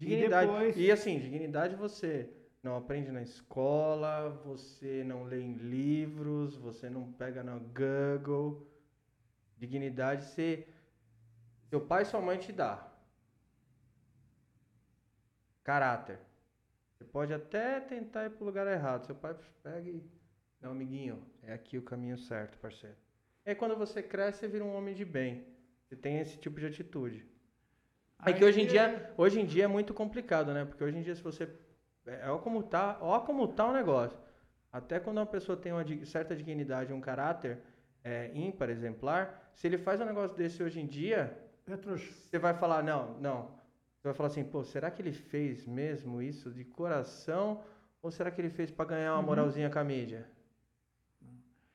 E Dignidade. depois- E assim, dignidade você não aprende na escola, você não lê em livros, você não pega no Google. Dignidade você. Seu pai e sua mãe te dá. Caráter. Você pode até tentar ir pro lugar errado. Seu pai pega e. Não, amiguinho, é aqui o caminho certo, parceiro. E aí quando você cresce, você vira um homem de bem. Você tem esse tipo de atitude. É que hoje em dia, hoje em dia é muito complicado, né? Porque hoje em dia se você é ó como tá, ó como tá o negócio. Até quando uma pessoa tem uma certa dignidade, um caráter é, ímpar, exemplar, se ele faz um negócio desse hoje em dia, É trouxa. você vai falar não, não. Você vai falar assim, pô, será que ele fez mesmo isso de coração ou será que ele fez pra ganhar uma Uhum. moralzinha com a mídia?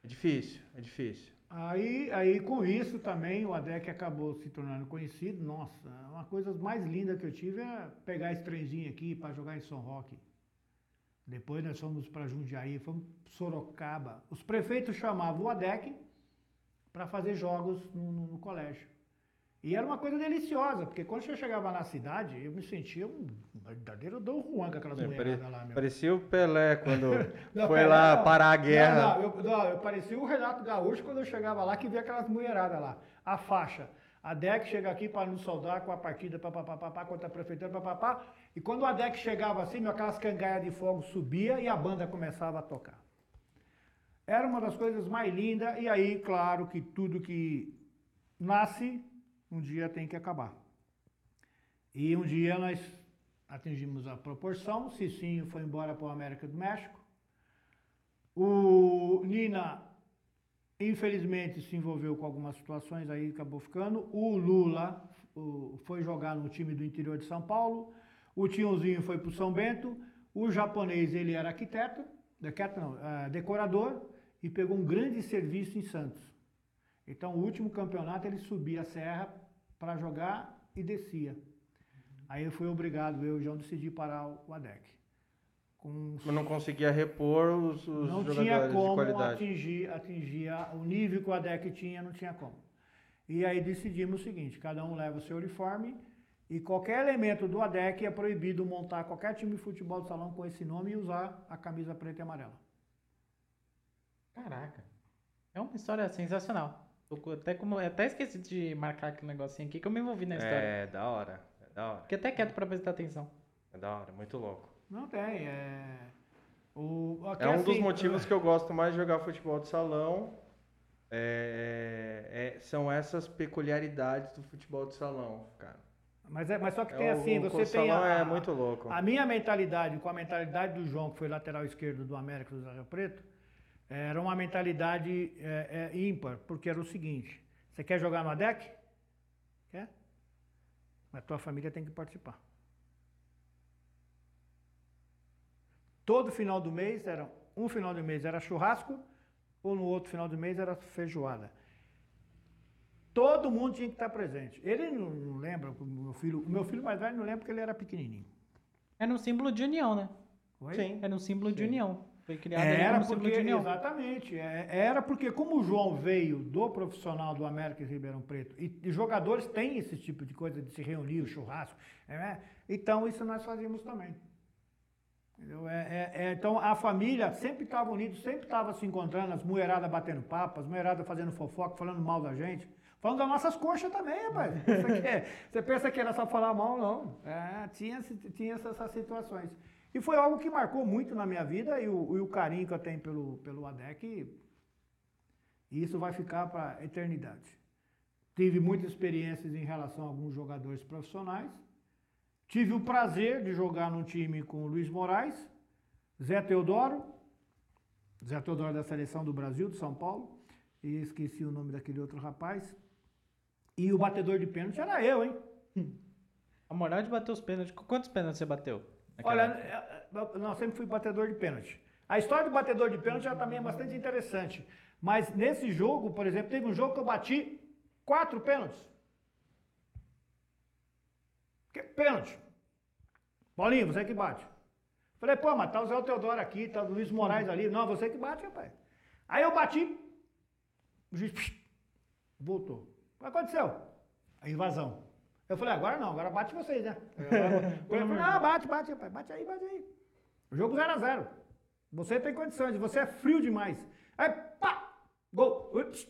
É difícil, é difícil. Aí, aí com isso também o ADEC acabou se tornando conhecido. Nossa, uma coisa mais linda que eu tive é pegar esse trenzinho aqui para jogar em São Roque. Depois nós fomos para Jundiaí, fomos Sorocaba. Os prefeitos chamavam o ADEC para fazer jogos no, no- no colégio. E era uma coisa deliciosa, porque quando eu chegava na cidade, eu me sentia um verdadeiro Dom Juan com aquelas É, mulheradas pare- lá, meu. Parecia o Pelé quando Não, foi Pelé lá não. parar a guerra. Não, não, eu, não, eu parecia o Renato Gaúcho quando eu chegava lá, que via aquelas mulheradas lá. A faixa. A DEC chega aqui para nos soldar com a partida papapá, contra a prefeitura, papapá. E quando a DEC chegava assim, meu, aquelas cangaias de fogo subia e a banda começava a tocar. Era uma das coisas mais lindas, e aí, claro, que tudo que nasce, um dia tem que acabar. E um dia nós atingimos a proporção, Cicinho foi embora para o América do México, o Nina, infelizmente, se envolveu com algumas situações, aí acabou ficando. O Lula foi jogar no time do interior de São Paulo. O Tiozinho foi para o São Bento. O japonês, ele era arquiteto, arquiteto não, ah, decorador, e pegou um grande serviço em Santos. Então, o último campeonato, ele subia a serra para jogar e descia. Aí eu fui obrigado, eu e o João, decidi parar o ADEC. Com Mas não conseguia repor os, os não jogadores tinha como atingir, atingir a- o nível que o ADEC tinha, não tinha como. E aí decidimos o seguinte, cada um leva o seu uniforme e qualquer elemento do ADEC é proibido montar qualquer time de futebol de salão com esse nome e usar a camisa preta e amarela. Caraca. É uma história sensacional. Tô até, como, até esqueci de marcar aquele negocinho aqui que eu me envolvi na história. É, da hora. É da hora. Fiquei até quieto pra prestar atenção. É da hora, muito louco. Não tem, é... O, aqui É um dos assim, motivos que eu gosto mais de jogar futebol de salão. é- é- são essas peculiaridades do futebol de salão, cara. Mas, é, mas só que É, tem o- assim, o você tem salão a, é muito louco. A minha mentalidade com a mentalidade do João, que foi lateral esquerdo do América do Rio Preto, era uma mentalidade é, é, ímpar, porque era o seguinte: você quer jogar no ADEC? Quer? Mas tua família tem que participar. Todo final do mês era um final do mês era churrasco, ou no outro final do mês era feijoada. Todo mundo tinha que estar presente. Ele não, não lembra, o meu filho, o meu filho mais velho não lembra porque ele era pequenininho. Era um símbolo de união, né? Oi? Sim. Era um símbolo de Sim. união. Foi criado ali Era símbolo porque, exatamente, é- era porque como o João veio do profissional do América de Ribeirão Preto, e, e jogadores têm esse tipo de coisa de se reunir, o churrasco, né? então isso nós fazíamos também. É- é- é, então a família sempre estava unida, sempre estava se encontrando, as mulheradas batendo papo, as mulheradas fazendo fofoca, falando mal da gente. Falando das nossas coxas também, rapaz. Você pensa que, é- você pensa que era só falar mal, não. É, tinha, tinha essas situações. E foi algo que marcou muito na minha vida e o, e o carinho que eu tenho pelo, pelo ADEC, e isso vai ficar para a eternidade. Tive muitas experiências em relação a alguns jogadores profissionais. Tive o prazer de jogar num time com o Luiz Moraes, Zé Teodoro, Zé Teodoro da seleção do Brasil, de São Paulo, e esqueci o nome daquele outro rapaz. E o batedor de pênalti era eu, hein? A moral de bater os pênaltis. Quantos pênaltis você bateu? Olha, é, é, não, sempre fui batedor de pênalti. A história do batedor de pênalti já também é bastante interessante. Mas nesse jogo, por exemplo, teve um jogo que eu bati quatro pênaltis. Pênalti. Paulinho, você que bate. Falei, pô, mas tá o Zé Teodoro aqui, tá o Luiz Moraes ali. Não, você que bate, rapaz. Aí eu bati, o juiz psh, voltou. O que aconteceu? A invasão. Eu falei, agora não, agora bate vocês, né? Eu falei, ah, bate, bate, rapaz, bate aí, bate aí. O jogo 0 a 0 Você tem condições, você é frio demais. Aí, pá, gol. Ups.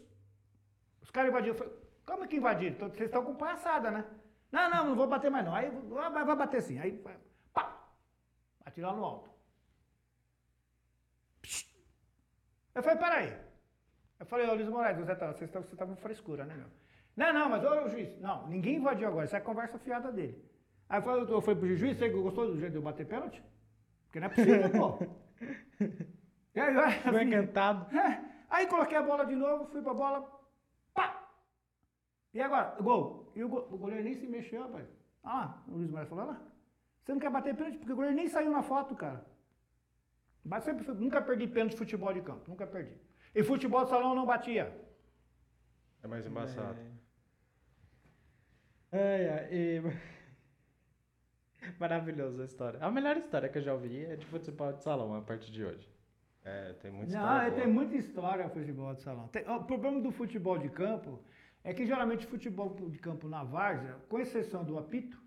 Os caras invadiram. Eu falei, como que invadiram? Vocês estão com palhaçada, né? Não, não, não vou bater mais não. Aí, vai, vai bater sim. Aí, pá, bate lá no alto. Eu falei, peraí. Eu falei, ô Luiz Moraes, Zé, tá, vocês estão você tá com frescura, né, meu? Não, não, mas ô juiz, não, ninguém invadiu agora, isso é conversa fiada dele. Aí eu falei, eu falei pro juiz, você gostou do jeito de eu bater pênalti? Porque não é possível, pô. E aí, assim, encantado. é. Aí coloquei a bola de novo, fui pra bola, pá! E agora, gol. E o, go- o goleiro nem se mexeu, rapaz. Ah lá, o Luiz Moraes falou, "Olha lá, você não quer bater pênalti porque o goleiro nem saiu na foto, cara. Mas sempre, nunca perdi pênalti de futebol de campo, nunca perdi. E futebol de salão não batia. É mais embaçado. Ai, ai, e- Maravilhosa a história. A melhor história que eu já ouvi é de futebol de salão a partir de hoje. É, tem muita Não, história é, boa. tem muita história o futebol de salão. Tem- o problema do futebol de campo É que geralmente futebol de campo na várzea, com exceção do apito,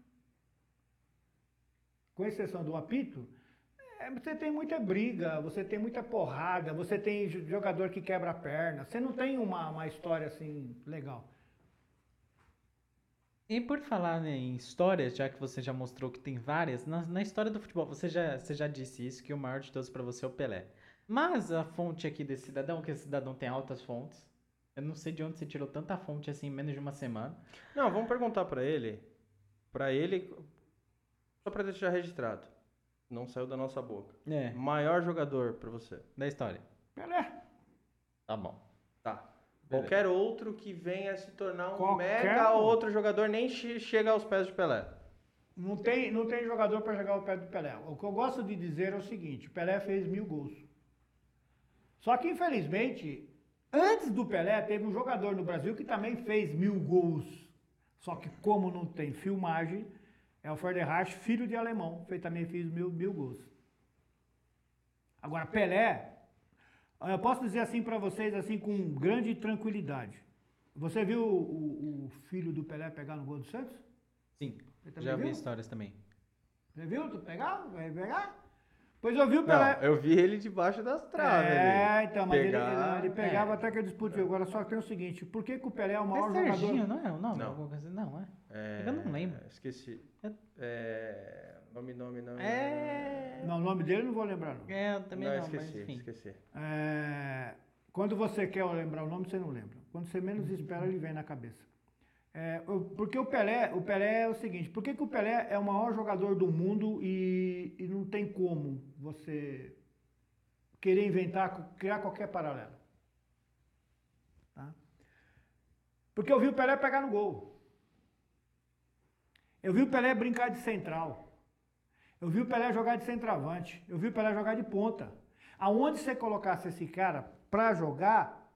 com exceção do apito, é, você tem muita briga, você tem muita porrada, você tem jogador que quebra a perna, você não tem uma, uma história assim legal. E por falar né, em histórias, já que você já mostrou que tem várias, na, na história do futebol, você já, você já disse isso, que o maior de todos para você é o Pelé. Mas a fonte aqui desse cidadão, que esse cidadão tem altas fontes, eu não sei de onde você tirou tanta fonte assim em menos de uma semana. Não, vamos perguntar para ele. Para ele, só para deixar registrado. Não saiu da nossa boca. É, Maior jogador para você. da história. Pelé. Tá bom. Tá. Beleza. Qualquer outro que venha se tornar um Qualquer mega outro jogador nem che- chega aos pés de Pelé. Não tem, não tem jogador para jogar o pé do Pelé. O que eu gosto de dizer é o seguinte: Pelé fez mil gols. Só que, infelizmente, antes do Pelé, teve um jogador no Brasil que também fez mil gols. Só que, como não tem filmagem, é o Ferderrache, filho de alemão, que também fez mil, mil gols. Agora, Pelé, eu posso dizer assim para vocês, assim, com grande tranquilidade. Você viu o, o- filho do Pelé pegar no gol do Santos? Sim, já vi viu? histórias também. Você viu? Tu pegar? Vai pegar? Pois eu vi o Pelé. Não, eu vi ele debaixo das traves. é, ali. então, mas ele, Pegar- ele pegava é. até que eu disputa. Agora só tem o seguinte, por que, que o Pelé é o É maior Serginho, jogador? não é o nome? Não. Alguma coisa assim? Não, é. É, Eu não lembro. Esqueci. É- É, nome, nome, nome. É. Não, o nome dele eu não vou lembrar não. É, eu também não, não, esqueci, mas enfim. esqueci. É, quando você quer lembrar o nome, você não lembra. Quando você menos espera, ele vem na cabeça. É, porque o Pelé, o Pelé é o seguinte, por que, que o Pelé é o maior jogador do mundo e, e não tem como você querer inventar, criar qualquer paralelo? Tá? Porque eu vi o Pelé pegar no gol. Eu vi o Pelé brincar de central. Eu vi o Pelé jogar de centroavante. Eu vi o Pelé jogar de ponta. Aonde você colocasse esse cara para jogar,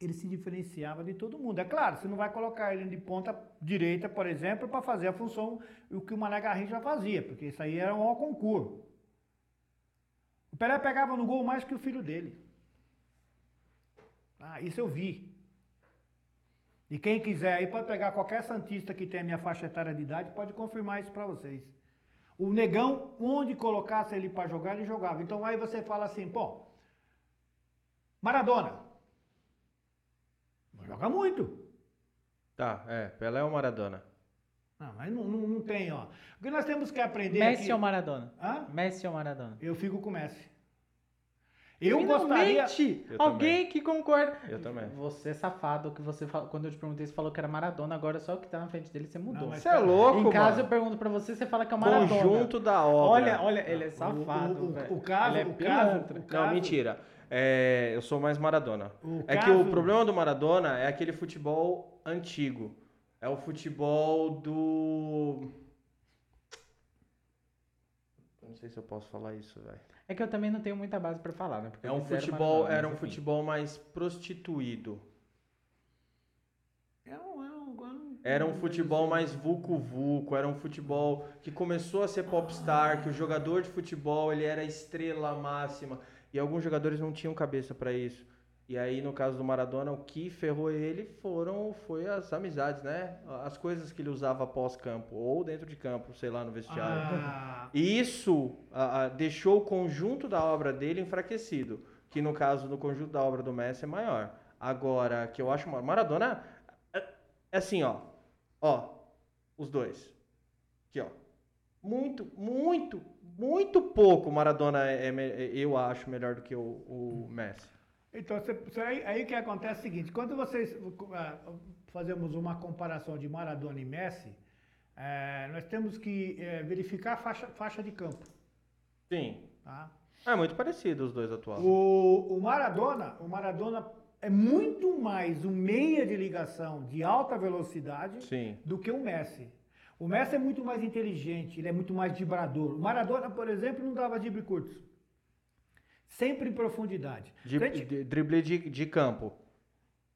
ele se diferenciava de todo mundo. É claro, você não vai colocar ele de ponta direita, por exemplo, para fazer a função o que o Mané Garrincha fazia, porque isso aí era um concurso. O Pelé pegava no gol mais que o filho dele. Ah, isso eu vi. E quem quiser aí pode pegar qualquer santista que tenha minha faixa etária de idade, pode confirmar isso para vocês. O negão, onde colocasse ele para jogar, ele jogava. Então aí você fala assim, pô, Maradona. Joga muito. Tá, é. Pelé ou Maradona? Não, mas não, não, não tem, ó. O que nós temos que aprender Messi aqui... ou Maradona? Hã? Messi ou Maradona? Eu fico com o Messi. Eu gostaria... Eu alguém que concorda. Eu também. Você é safado, que você fala- quando eu te perguntei, você falou que era Maradona, agora só o que tá na frente dele você mudou. Não, Você é louco, em casa eu mano. pergunto pra você, você fala que é o Maradona. Conjunto da obra. Olha, olha, ele é safado, o, o, velho. o caso, ele é o caso, pilantra. o Não, caso- mentira. É, eu sou mais Maradona. O É que caso- o problema do Maradona é aquele futebol antigo. É o futebol do. Não sei se eu posso falar isso, velho. É que eu também não tenho muita base pra falar, né? Porque É um futebol, Maradona, era um enfim. futebol mais prostituído. Eu não- Era um futebol mais vucu-vucu, era um futebol que começou a ser popstar, que o jogador de futebol ele era a estrela máxima e alguns jogadores não tinham cabeça pra isso. E aí no caso do Maradona, o que ferrou ele foram foi as amizades, né? As coisas que ele usava após campo ou dentro de campo, sei lá, no vestiário. Ah, E isso ah, ah, deixou o conjunto da obra dele enfraquecido, que no caso do conjunto da obra do Messi é maior. Agora, que eu acho Mar- Maradona é, é assim, ó. Ó, os dois. Aqui, ó. Muito, muito, muito pouco Maradona é, é eu acho melhor do que o, o Messi. Então, você- aí, aí que acontece é o seguinte, quando vocês ah, fazemos uma comparação de Maradona e Messi, eh, nós temos que eh, verificar a faixa, faixa de campo. Sim. Tá? É muito parecido os dois atuais. O, o Maradona, o Maradona é muito mais um meia de ligação de alta velocidade Sim. do que o Messi. O Messi é muito mais inteligente, ele é muito mais vibrador. O Maradona, por exemplo, não dava drible curtos. Sempre em profundidade. De, Frente- de- drible de, de campo.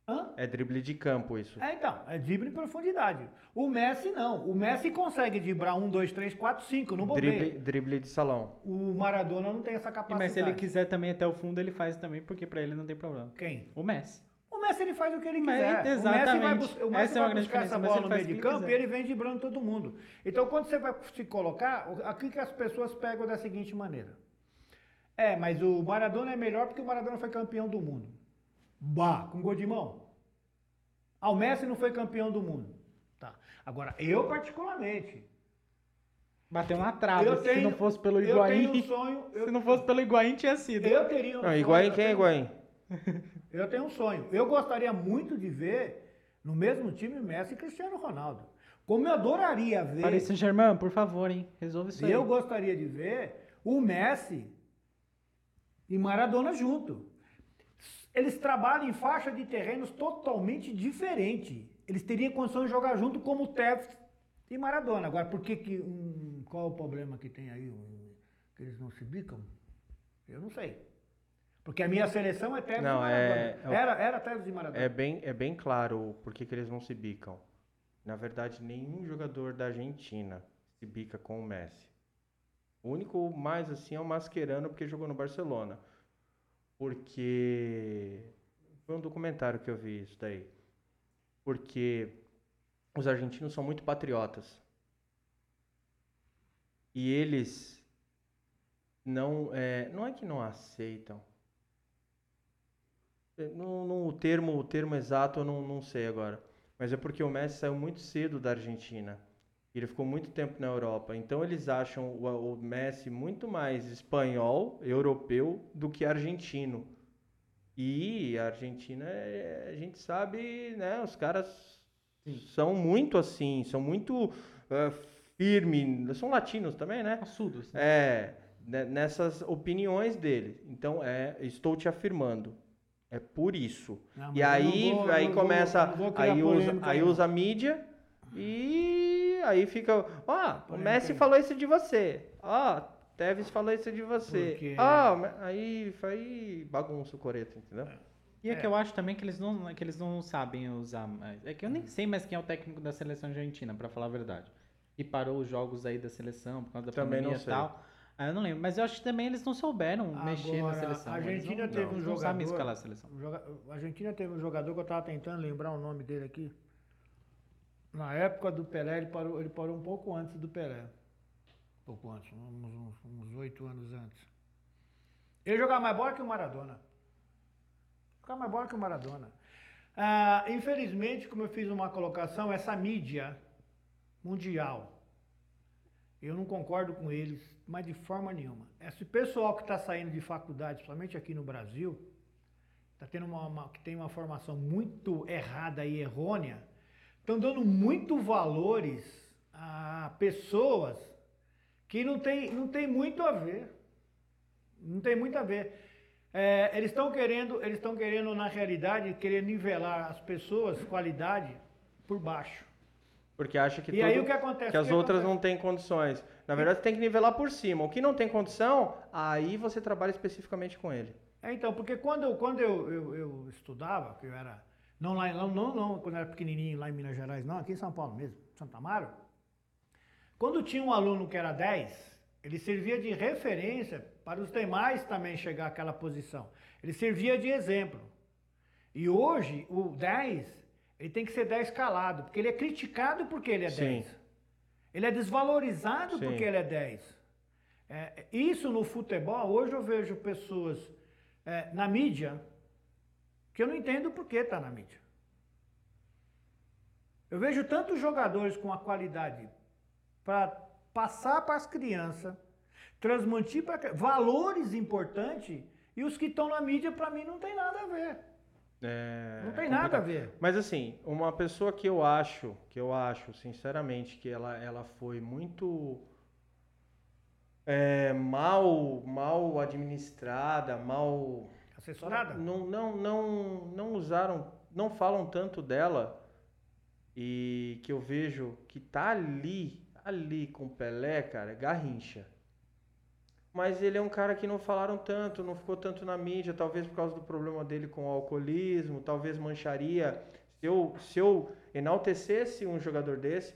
Hã? É drible de campo isso. É, então, é drible em profundidade. O Messi não. O Messi consegue driblar um, dois, três, quatro, cinco, no Drible, bobeiro. drible de salão. O Maradona não tem essa E, capacidade. mas se ele quiser também até o fundo, ele faz também, porque pra ele não tem problema. Quem? O Messi. O Messi ele faz o que ele Mas, quiser. exatamente. O Messi vai, bus- o Messi Essa é uma vai grande buscar diferença. essa bola no meio de campo e quiser. ele vem driblando todo mundo. Então, quando você vai se colocar, o- aqui que as pessoas pegam da seguinte maneira. É, mas o Maradona é melhor porque o Maradona foi campeão do mundo. Bah, com gol de mão. Ah, o Messi não foi campeão do mundo. Tá. Agora, eu particularmente, Bateu na trave. eu Se tenho, não fosse pelo eu Higuaín. tenho um sonho, eu, Se não fosse pelo Higuaín, tinha sido. eu teria um Não, sonho, Higuaín, eu quem é tenho- Higuaín? Eu tenho um sonho. Eu gostaria muito de ver no mesmo time Messi e Cristiano Ronaldo. Como eu adoraria ver. Paris Saint-Germain, por favor, hein? Resolve isso aí. Eu gostaria de ver o Messi e Maradona junto. Eles trabalham em faixa de terrenos totalmente diferente. Eles teriam condição de jogar junto como o Tevez e Maradona. Agora, por que que hum, qual é o problema que tem aí? hum, Que eles não se bicam? Eu não sei. Porque a minha seleção é Tevez Não, e é- Maradona. é o- Era, era Tevez e Maradona. É bem, é bem claro por que, que eles não se bicam. Na verdade, nenhum jogador da Argentina se bica com o Messi. O único mais assim é o Mascherano, porque jogou no Barcelona. Porque. Foi um documentário que eu vi isso daí. Porque os argentinos são muito patriotas. E eles não. É, não é que não aceitam. É, No, o, termo, o termo exato eu não, não sei agora. Mas é porque o Messi saiu muito cedo da Argentina. Ele ficou muito tempo na Europa. Então eles acham o, o Messi muito mais espanhol, europeu, do que argentino. E a Argentina, é- a gente sabe, né? Os caras são muito assim, são muito eh, firmes. São latinos também, né? Assudos. né? É, ne- nessas opiniões dele. Então, é, estou te afirmando. É por isso. Não, e aí, vou- aí começa, vou aí usa, aí usa a mídia e aí fica, ó, o Polêmica Messi falou isso de você. Ó, Tevez falou isso de você. Porque- Ó, me- aí, aí bagunça o coreto, entendeu? E é, que eu acho também que eles não, que eles não sabem usar. mais. É que eu nem sei mais quem é o técnico da seleção argentina, pra falar a verdade. E parou os jogos aí da seleção por causa da Também não pandemia e tal. Ah, eu não lembro. Mas eu acho que também eles não souberam mexer na Agora, seleção. a Eles Argentina não, teve não, um não sabem jogador- escalar a seleção. Um joga- A Argentina teve um jogador que eu estava tentando lembrar o nome dele aqui. Na época do Pelé, ele parou, ele parou um pouco antes do Pelé. Um pouco antes, uns- oito anos antes. Ele jogava mais bola que o Maradona. Jogava mais bola que o Maradona. Ah, infelizmente, como eu fiz uma colocação, essa mídia mundial, eu não concordo com eles, mas de forma nenhuma. Esse pessoal que está saindo de faculdade, principalmente aqui no Brasil, tá tendo uma, uma- que tem uma formação muito errada e errônea, estão dando muito valores a pessoas que não tem, não tem muito a ver. Não tem muito a ver. É, eles estão querendo, eles estão querendo, na realidade, querer nivelar as pessoas, qualidade, por baixo. Porque acha que, E aí tudo- o que acontece? que as que outras acontece? não têm condições. Na verdade, você tem que nivelar por cima. O que não tem condição, aí você trabalha especificamente com ele. É, então, porque quando, eu, quando eu, eu, eu estudava, que eu era. Não, lá, não, não, não, quando era pequenininho lá em Minas Gerais, não, aqui em São Paulo mesmo, Santa Amaro. Quando tinha um aluno que era 10, ele servia de referência para os demais também chegar àquela posição. Ele servia de exemplo. E hoje, o 10, ele tem que ser 10 calado, porque ele é criticado porque ele é Sim. 10. Ele é desvalorizado Sim. porque ele é 10. É, isso no futebol, hoje eu vejo pessoas é, na mídia que eu não entendo por que está na mídia. Eu vejo tantos jogadores com a qualidade para passar para as crianças, transmitir para valores importantes e os que estão na mídia para mim não tem nada a ver. É, Não tem é nada a complicado. ver. Mas assim, uma pessoa que eu acho, que eu acho, sinceramente, que ela, ela foi muito é, mal, mal administrada, mal. Não, não, não, não usaram, não falam tanto dela e que eu vejo que tá ali, ali com o Pelé, cara, é Garrincha. Mas ele é um cara que não falaram tanto, não ficou tanto na mídia, talvez por causa do problema dele com o alcoolismo, talvez mancharia. Se eu, se eu enaltecesse um jogador desse,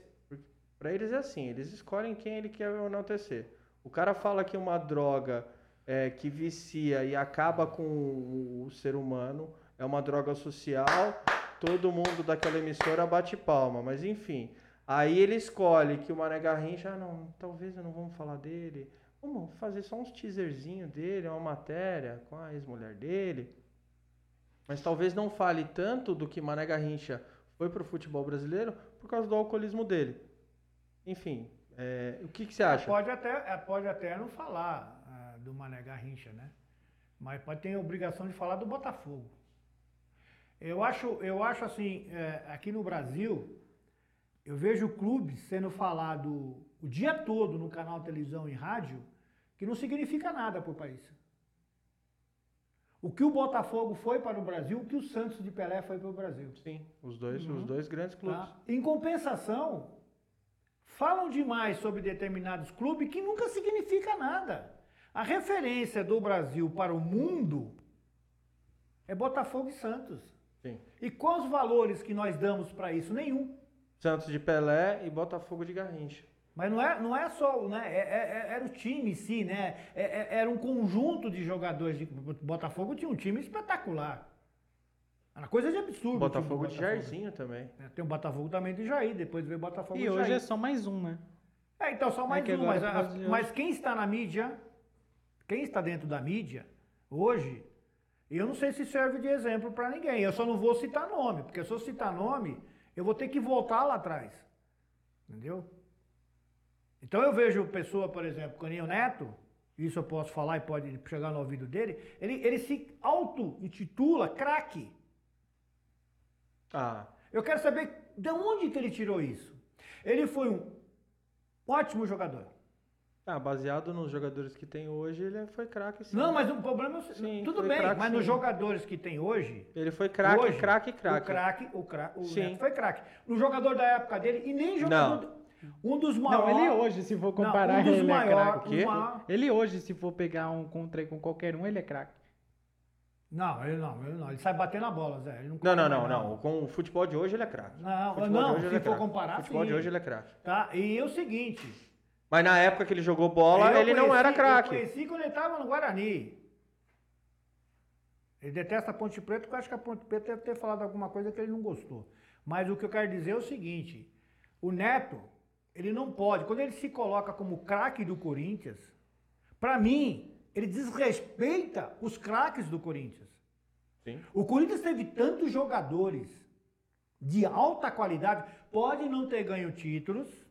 para eles é assim, eles escolhem quem ele quer enaltecer. O cara fala que uma droga é, que vicia e acaba com o, o ser humano é é uma droga social, todo mundo daquela emissora bate palma, mas enfim. Aí ele escolhe que o Mané Garrincha, ah, não, talvez eu não vamos falar dele. Vamos fazer só uns teaserzinho dele, uma matéria com a ex-mulher dele. Mas talvez não fale tanto do que Mané Garrincha foi pro futebol brasileiro por causa do alcoolismo dele. Enfim, é, o que, que você acha? Pode até, é, pode até não falar do Mané Garrincha, né? Mas pode ter a obrigação de falar do Botafogo. Eu acho, eu acho assim, é, aqui no Brasil, eu vejo clubes sendo falado o dia todo no canal de televisão e rádio que não significa nada para o país. O que o Botafogo foi para o Brasil, o que o Santos de Pelé foi para o Brasil. Sim, os dois, os dois grandes clubes. Tá? Em compensação, falam demais sobre determinados clubes que nunca significa nada. A referência do Brasil para o mundo é Botafogo e Santos. Sim. E quais os valores que nós damos para isso? Nenhum. Santos de Pelé e Botafogo de Garrincha. Mas não é, não é só, né? É, é, é era o time em si, né? É, é, era um conjunto de jogadores. De, Botafogo tinha um time espetacular. Era coisa de absurdo. Botafogo de Jairzinho também. É, tem o Botafogo também de Jair, depois veio o Botafogo E de hoje Jair. é só mais um, né? É, então só mais um. Mas, mas quem está na mídia, quem está dentro da mídia, hoje, eu não sei se serve de exemplo para ninguém. Eu só não vou citar nome, porque se eu citar nome, eu vou ter que voltar lá atrás. Entendeu? Então eu vejo pessoa, por exemplo, Caninho Neto, isso eu posso falar e pode chegar no ouvido dele, ele, ele se auto-intitula craque. Ah, Eu quero saber de onde que ele tirou isso. Ele foi um ótimo jogador. Ah, baseado nos jogadores que tem hoje, ele foi craque sim. Não, mas o problema é o Sim, tudo bem, craque, mas sim. nos jogadores que tem hoje, Ele foi craque, hoje, craque, o craque. craque, o craque, o Sim. Neto foi craque. No jogador da época dele e nem jogador, um dos Não, maiores. ele hoje, se for comparar, um dos ele é maiores, craque. Um maior- Ele hoje, se for pegar um contra com qualquer um, ele é craque. Não, ele não, ele não, ele sai batendo a bola, Zé. Ele não, Não, não, não, não. Com o futebol de hoje ele é craque. Não, futebol não, se é for craque. comparar, O futebol de sim. hoje ele é craque. Tá? E é o seguinte, Mas na época que ele jogou bola, eu ele não conheci- era Eu craque. conheci quando ele estava no Guarani. Ele detesta a Ponte Preta, porque eu acho que a Ponte Preta deve ter falado alguma coisa que ele não gostou. Mas o que eu quero dizer é o seguinte: o Neto, ele não pode, quando ele se coloca como craque do Corinthians, para mim, ele desrespeita os craques do Corinthians. Sim. O Corinthians teve tantos jogadores de alta qualidade, pode não ter ganho títulos,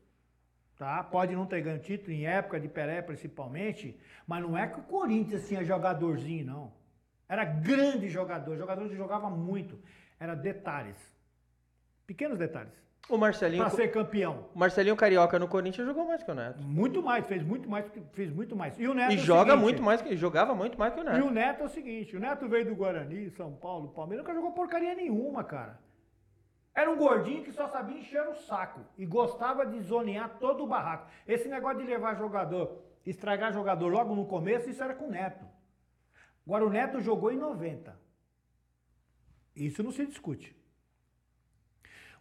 tá? Pode não ter ganho título em época de Pelé principalmente, mas não é que o Corinthians tinha jogadorzinho não. Era grande jogador, jogador que jogava muito, era detalhes. Pequenos detalhes. O Marcelinho, Para ser campeão. o Marcelinho Carioca no Corinthians jogou mais que o Neto. Muito mais, fez muito mais, fez muito mais. E o Neto E é joga seguinte, muito mais que jogava muito mais que o E Neto. o Neto é o seguinte, o Neto veio do Guarani, São Paulo, Palmeiras, nunca jogou porcaria nenhuma, cara. Era um gordinho que só sabia encher o saco e gostava de zonear todo o barraco. Esse negócio de levar jogador, estragar jogador logo no começo, isso era com o Neto. Agora o Neto jogou em 90. Isso não se discute.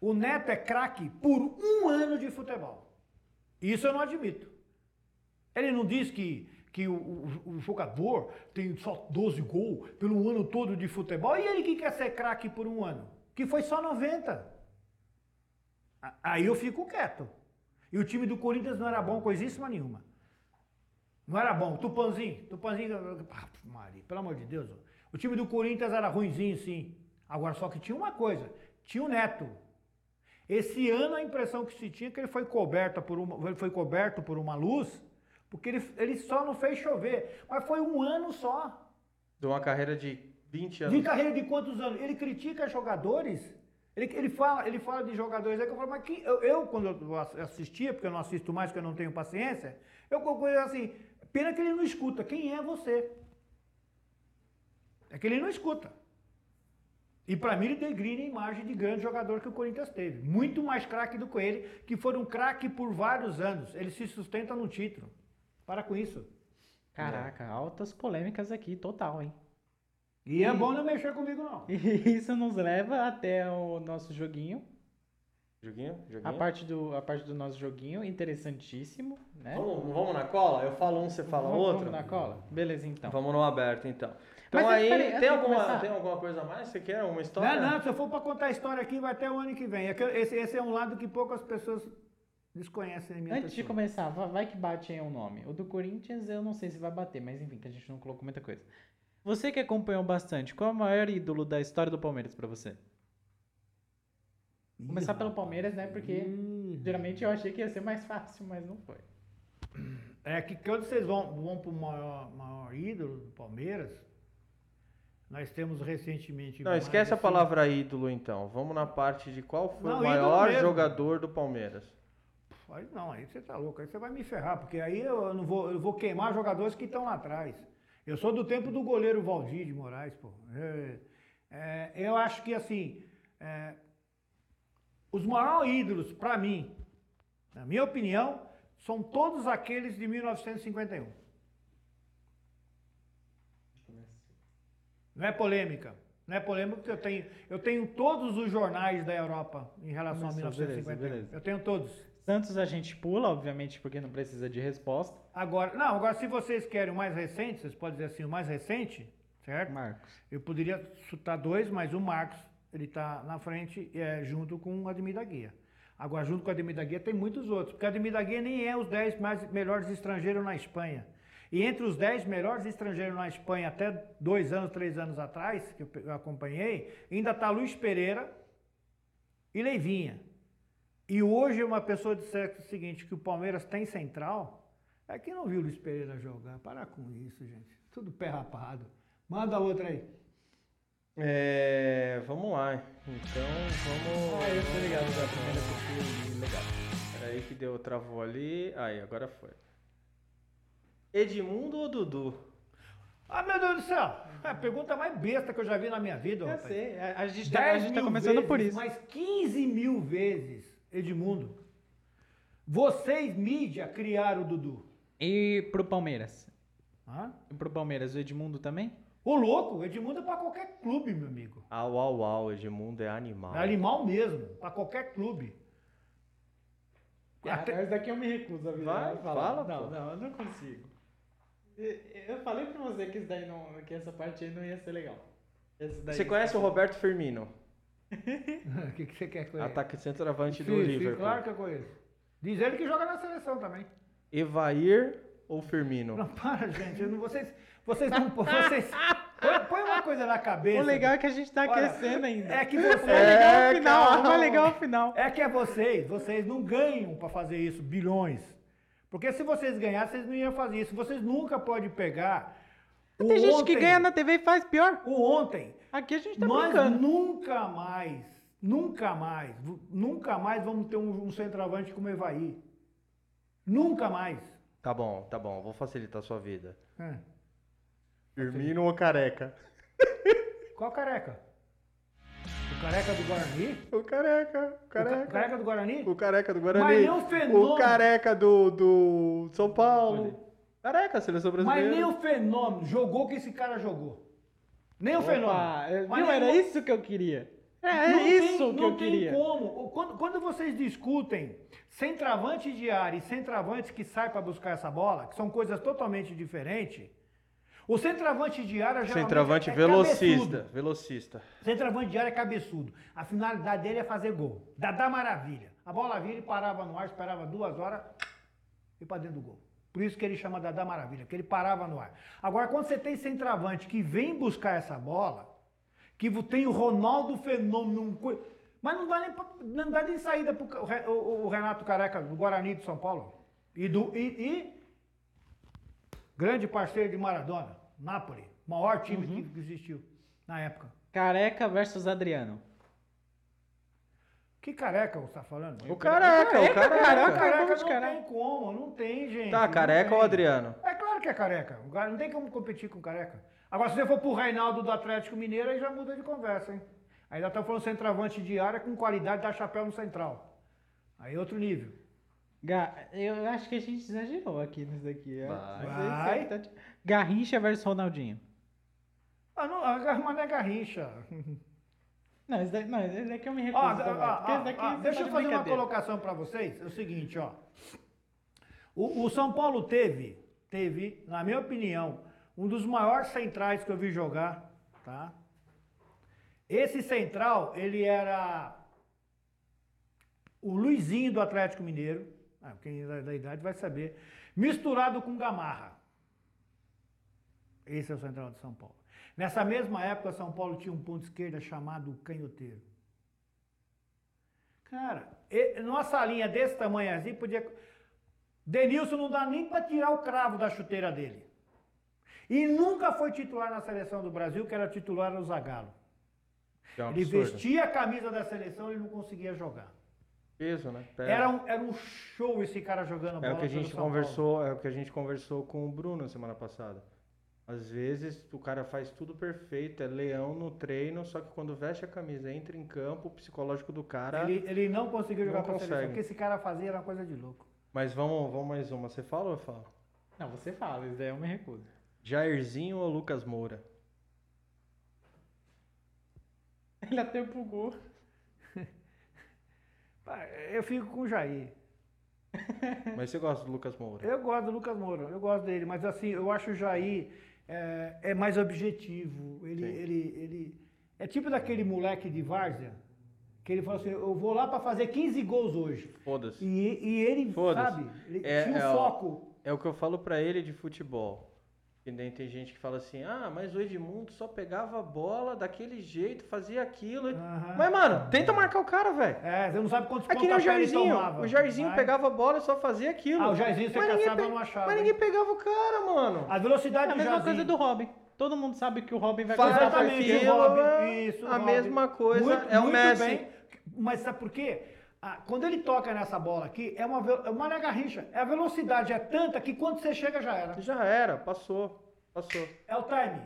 O Neto é craque por um ano de futebol. Isso eu não admito. Ele não diz que, que o, o- o jogador tem só 12 gols pelo ano todo de futebol. E ele que quer ser craque por um ano? Que foi só 90. A- Aí eu fico quieto. E o time do Corinthians não era bom coisíssima nenhuma. Não era bom. Tupanzinho, Tupanzinho. Ah, Maria, pelo amor de Deus. O time do Corinthians era ruinzinho, sim. Agora, só que tinha uma coisa: tinha o Neto. Esse ano a impressão que se tinha é que ele foi coberto por uma, ele foi coberto por uma luz, porque ele, ele só não fez chover. Mas foi um ano só. De uma carreira de 20 De anos. carreira de quantos anos? Ele critica jogadores. Ele, ele, fala, ele fala de jogadores aí que eu falo, mas que, eu, eu, quando eu assistia, porque eu não assisto mais, porque eu não tenho paciência, eu concluí assim, pena que ele não escuta. Quem é você? É que ele não escuta. E para mim ele degrina a imagem de grande jogador que o Corinthians teve. Muito mais craque do que ele, que foram craque por vários anos. Ele se sustenta no título. Para com isso. Caraca, altas polêmicas aqui, total, hein? E é bom não mexer comigo, não. E isso nos leva até o nosso joguinho. Joguinho? Joguinho? A parte do, a parte do nosso joguinho, interessantíssimo, né? Vamos, vamos na cola? Eu falo um, você fala Vamos- outro? Vamos na cola? Beleza, então. Vamos no aberto, então. Então Mas, aí, peraí, tem, de alguma, começar- tem alguma coisa a mais? Você quer uma história? Não, não, se eu for para contar a história aqui, vai até o ano que vem. É Esse, esse é um lado que poucas pessoas desconhecem Antes de pessoa. começar, va- vai que bate aí um nome. O do Corinthians eu não sei se vai bater, mas enfim, que a gente não colocou muita coisa. Você que acompanhou bastante, qual é o maior ídolo da história do Palmeiras pra você? Ih, Começar pelo. Palmeiras, né? Porque geralmente eu achei que ia ser mais fácil, mas não foi. É que quando vocês vão, vão para o maior, maior ídolo do Palmeiras, nós temos recentemente. Não, esquece a assim- palavra ídolo então. Vamos na parte de qual foi Não, o maior jogador do Palmeiras. Aí não, aí você tá louco, aí você vai me ferrar, porque aí eu não vou, eu vou queimar jogadores que estão lá atrás. Eu sou do tempo do goleiro Valdir de Moraes, pô. É, é, eu acho que assim, é, os maiores ídolos, para mim, na minha opinião, são todos aqueles de 1951. Não é polêmica. Não é polêmica porque eu tenho, eu tenho todos os jornais da Europa em relação Começou, a 1951. beleza, beleza. Eu tenho todos. Santos a gente pula, obviamente, porque não precisa de resposta. Agora, não, agora se vocês querem o mais recente, vocês podem dizer assim, o mais recente, certo? Marcos. Eu poderia chutar dois, mas o Marcos, ele tá na frente é, junto com o Ademir da Guia. Agora, junto com o Ademir da Guia, tem muitos outros, porque o Ademir da Guia nem é os 10 mais, melhores estrangeiros na Espanha. E entre os 10 melhores estrangeiros na Espanha, até dois anos, três anos atrás, que eu acompanhei, ainda está Luiz Pereira e Leivinha. E hoje uma pessoa disser o seguinte, que o Palmeiras tem central, é que não viu o Luiz Pereira jogar. Para com isso, gente. Tudo pé rapado. Manda outra aí. É, vamos lá. Então, vamos. Ah, eu tô ligado da primeira legal. Peraí que deu, travou ali. Aí, agora foi. Edmundo ou Dudu? Ah, meu Deus do céu! É a pergunta mais besta que eu já vi na minha vida, Eu rapaz. sei, a, a gente tá, 10 a gente tá mil começando vezes, por isso. Mais 15 mil vezes, Edmundo. Vocês, mídia, criaram o Dudu. E pro Palmeiras? Hã? E pro Palmeiras, o Edmundo também? O louco, o Edmundo é pra qualquer clube, meu amigo. Au, au, au. Edmundo é animal. É animal mesmo, pra qualquer clube. Até- Mas daqui eu me recuso a Vai, fala, Não, pô. não, eu não consigo. Eu falei pra você que, isso daí não, que essa parte aí não ia ser legal. Você conhece o Roberto Firmino? O que, que você quer com ele? Ataque centroavante do Sim, sim, Liverpool. claro que eu conheço. Diz ele que joga na seleção também. Evair ou Firmino? Não, para, gente. não- vocês, vocês não. Vocês, põe, põe uma coisa na cabeça. O legal é que a gente tá Olha, aquecendo ainda. É que O mais vocês. legal é É, o final, calma. mais legal é o final. É que é vocês, vocês não ganham para fazer isso, bilhões. Porque se vocês ganhassem, vocês não iam fazer isso. Vocês nunca podem pegar. o Tem gente ontem, que ganha na TV e faz pior. O ontem. Aqui a gente tá Nós brincando. nunca mais, nunca mais, nunca mais vamos ter um, um centroavante como Evaí. Nunca mais. Tá bom, tá bom. Vou facilitar a sua vida. É. Firmino ou Careca? Qual careca? O careca do Guarani? O Careca. O O ca- Careca. careca do Guarani? O Careca do Guarani. Mas nem o fenômeno. O Careca do, do São Paulo. Careca, seleção brasileira. Mas nem o fenômeno jogou que esse cara jogou. Nem o fenômeno. Opa, é, Mas nem Era o- isso que eu queria. É, é Não tem- isso que não eu tem queria. como. Quando, quando vocês discutem centroavante de área e centroavante que sai para buscar essa bola, que são coisas totalmente diferentes, o centroavante de área geralmente Centroavante é velocista. cabeçudo. Velocista. Centroavante de área é cabeçudo. A finalidade dele é fazer gol. Dadá maravilha. A bola vira e parava no ar, esperava duas horas e para dentro do gol. Por isso que ele chama Dadá Maravilha, que ele parava no ar. Agora, quando você tem centroavante que vem buscar essa bola, que tem o Ronaldo Fenômeno, mas não dá nem, pra- não dá nem saída para o, o Renato Careca, do Guarani de São Paulo. E, do, e, e grande parceiro de Maradona, Napoli, maior time Uhum. que existiu na época. Careca versus Adriano. Que careca você tá falando? O Careca, o Careca, Careca. cara, Careca vamos não careca. tem como, não tem, gente. Tá, Careca ou Adriano? É claro que é careca. O cara não tem como competir com careca. Agora, se você for pro Reinaldo do Atlético Mineiro, aí já muda de conversa, hein? Aí já tá falando centroavante de área com qualidade da chapéu no central. Aí é outro nível. Ga- Eu acho que a gente exagerou aqui nisso daqui. é. Vai. Mas esse Vai. tá- Garrincha versus Ronaldinho. Ah, não, mas não é garrincha. Não, esse daqui, não, esse daqui eu me recuso. ó, também, ó, daqui ó, deixa tá eu fazer uma colocação para vocês. É o seguinte, ó. O, o São Paulo teve, teve, na minha opinião, um dos maiores centrais que eu vi jogar, tá? Esse central, ele era o Luizinho do Atlético Mineiro, ah, quem é da idade vai saber, misturado com Gamarra. Esse é o central de São Paulo. Nessa mesma época, São Paulo tinha um ponto esquerda chamado Canhoteiro. Cara, nossa linha desse tamanho assim podia. Denilson não dá nem para tirar o cravo da chuteira dele. E nunca foi titular na seleção do Brasil, que era titular no Zagallo. É ele vestia a camisa da seleção e não conseguia jogar. Peso, né? Era um, era um show esse cara jogando bola. É o que a gente conversou, é o que a gente conversou com o Bruno semana passada. Às vezes o cara faz tudo perfeito, é leão no treino, só que quando veste a camisa, entra em campo, o psicológico do cara. Ele, ele não conseguiu jogar com a seleção. O que esse cara fazia era uma coisa de louco. Mas vamos, vamos mais uma. Você fala ou eu falo? Não, você fala, isso daí eu me recuso. Jairzinho ou Lucas Moura? Ele até empolgou. Eu fico com o Jair. Mas você gosta do Lucas Moura? Eu gosto do Lucas Moura, eu gosto dele, mas assim, eu acho o Jair é, é mais objetivo. Ele, ele, ele é tipo daquele moleque de várzea que ele falou assim: eu vou lá para fazer 15 gols hoje. Foda-se. E, e ele, sabe, ele é, tinha um é foco. O, é o que eu falo para ele de futebol. E nem tem gente que fala assim, ah, mas o Edmundo só pegava a bola daquele jeito, fazia aquilo. Uhum. Mas, mano, tenta marcar o cara, velho. É, você não sabe quantos é que nem o Jairzinho. O Jairzinho pegava a bola e só fazia aquilo. Ah, o Jairzinho você mas caçava, pe... não achava. Mas ninguém pegava o cara, mano. A velocidade é a mesma Jairzinho. coisa do Robin. Todo mundo sabe que o Robin vai Faz exatamente aquilo, Robin, isso, a Robin. mesma coisa muito, é o Messi. Bem, mas sabe por quê? Ah, quando ele toca nessa bola aqui, é uma, é uma garrincha. É a velocidade é tanta que quando você chega já era. Já era, passou. Passou. É o time.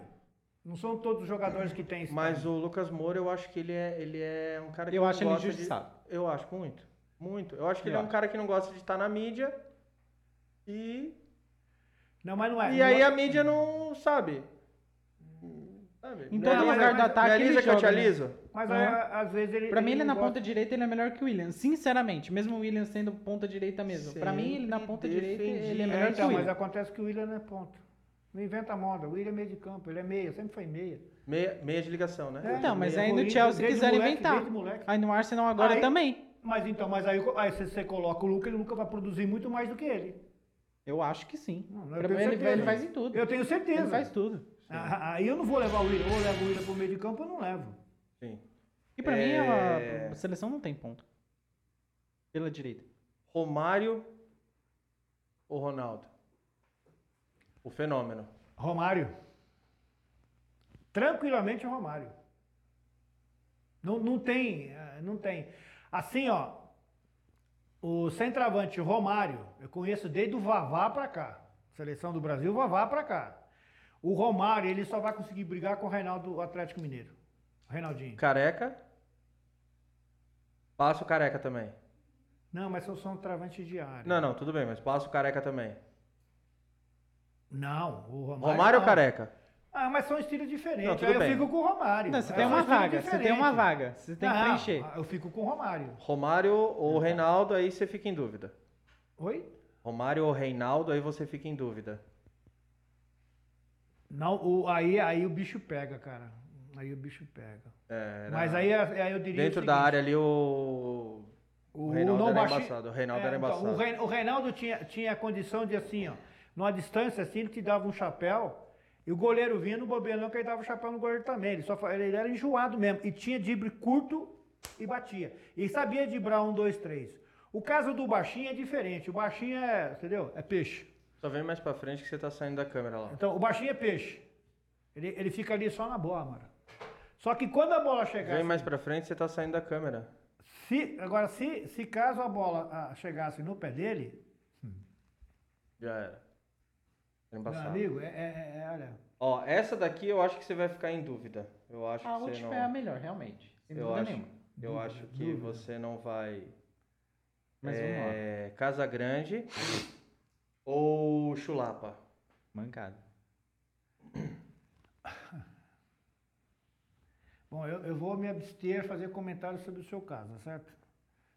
Não são todos os jogadores que têm esse Mas time. o Lucas Moura, eu acho que ele é, ele é um cara que Eu acho ele injustiçado. De... Eu acho muito. Muito. Eu acho que eu ele acho. é um cara que não gosta de estar na mídia e. Não, mas não é. E não aí é... a mídia não sabe. Em todo lugar do ataque. Me alisa que eu te aliso. Né? Mas é. às vezes ele. Pra ele mim, ele na ponta direita ele é melhor que o William. Sinceramente, mesmo o William sendo ponta direita mesmo. Sempre pra mim, ele na ponta direita ele é melhor é, então, que o William. Mas acontece que o William não é ponta. Não inventa moda. O William é meio de campo, ele é meia, sempre foi meia. Meia, meia de ligação, né? É, então, mas aí no Chelsea quiser inventar. Aí no Arsenal agora aí, também. Mas então, mas aí, aí você, você coloca o Lucas, ele nunca vai produzir muito mais do que ele. Eu acho que sim. Não, pra mim ele, ele, faz em tudo. Eu tenho certeza. Ele faz tudo. Aí eu não vou levar o William, ou levo o William pro meio de campo, eu não levo. Sim. E pra é... mim a, a seleção não tem ponto. Pela direita. Romário ou Ronaldo? O fenômeno. Romário. Tranquilamente Romário. Não, não tem, eh, não tem. Assim, ó, o centroavante Romário, eu conheço desde o Vavá para cá. Seleção do Brasil, Vavá para cá. O Romário, ele só vai conseguir brigar com o Reinaldo Atlético Mineiro. Reinaldinho. Careca? Passa o careca também. Não, mas são, são travantes de área. Não, não, tudo bem, mas passa o careca também. Não, o Romário. Romário ou Careca? Ah, mas são estilos diferentes. Não, tudo Aí bem. eu fico com o Romário. Não, você tem uma vaga, você tem uma vaga. Você tem que preencher. Eu fico com o Romário. Romário ou Reinaldo, aí você fica em dúvida. Oi? Romário ou Reinaldo, aí você fica em dúvida. Não, o, aí, aí o bicho pega, cara. Aí o bicho pega. É, Mas aí, aí eu diria. Dentro da área ali o. O, o Reinaldo era baixi... embaçado. O Reinaldo é, era embaçado. Então, o, Reinaldo tinha, tinha a condição de assim, ó numa distância assim, ele te dava um chapéu, e o goleiro vinha no bobeirão que ele dava o chapéu no goleiro também. Ele, só, ele era enjoado mesmo. E tinha drible curto e batia. E sabia driblar um, dois, três. O caso do baixinho é diferente. O baixinho é, entendeu? É peixe. Só vem mais pra frente que você tá saindo da câmera lá. Então, o baixinho é peixe. Ele, ele fica ali só na bola, mano. Só que quando a bola chegasse... Vem mais pra frente, você tá saindo da câmera. Se, agora, se, se caso a bola ah, chegasse no pé dele... Já era. Meu amigo, é, é, é, olha. Ó, essa daqui eu acho que você vai ficar em dúvida. Eu acho a que última não... é a melhor, realmente. Sem eu dúvida acho, nenhuma. Eu dúvida, acho que dúvida. você não vai. Mas vamos é, lá. Casa Grande ou Chulapa? Mancada. Bom, eu, eu vou me abster a fazer comentários sobre o seu caso, certo?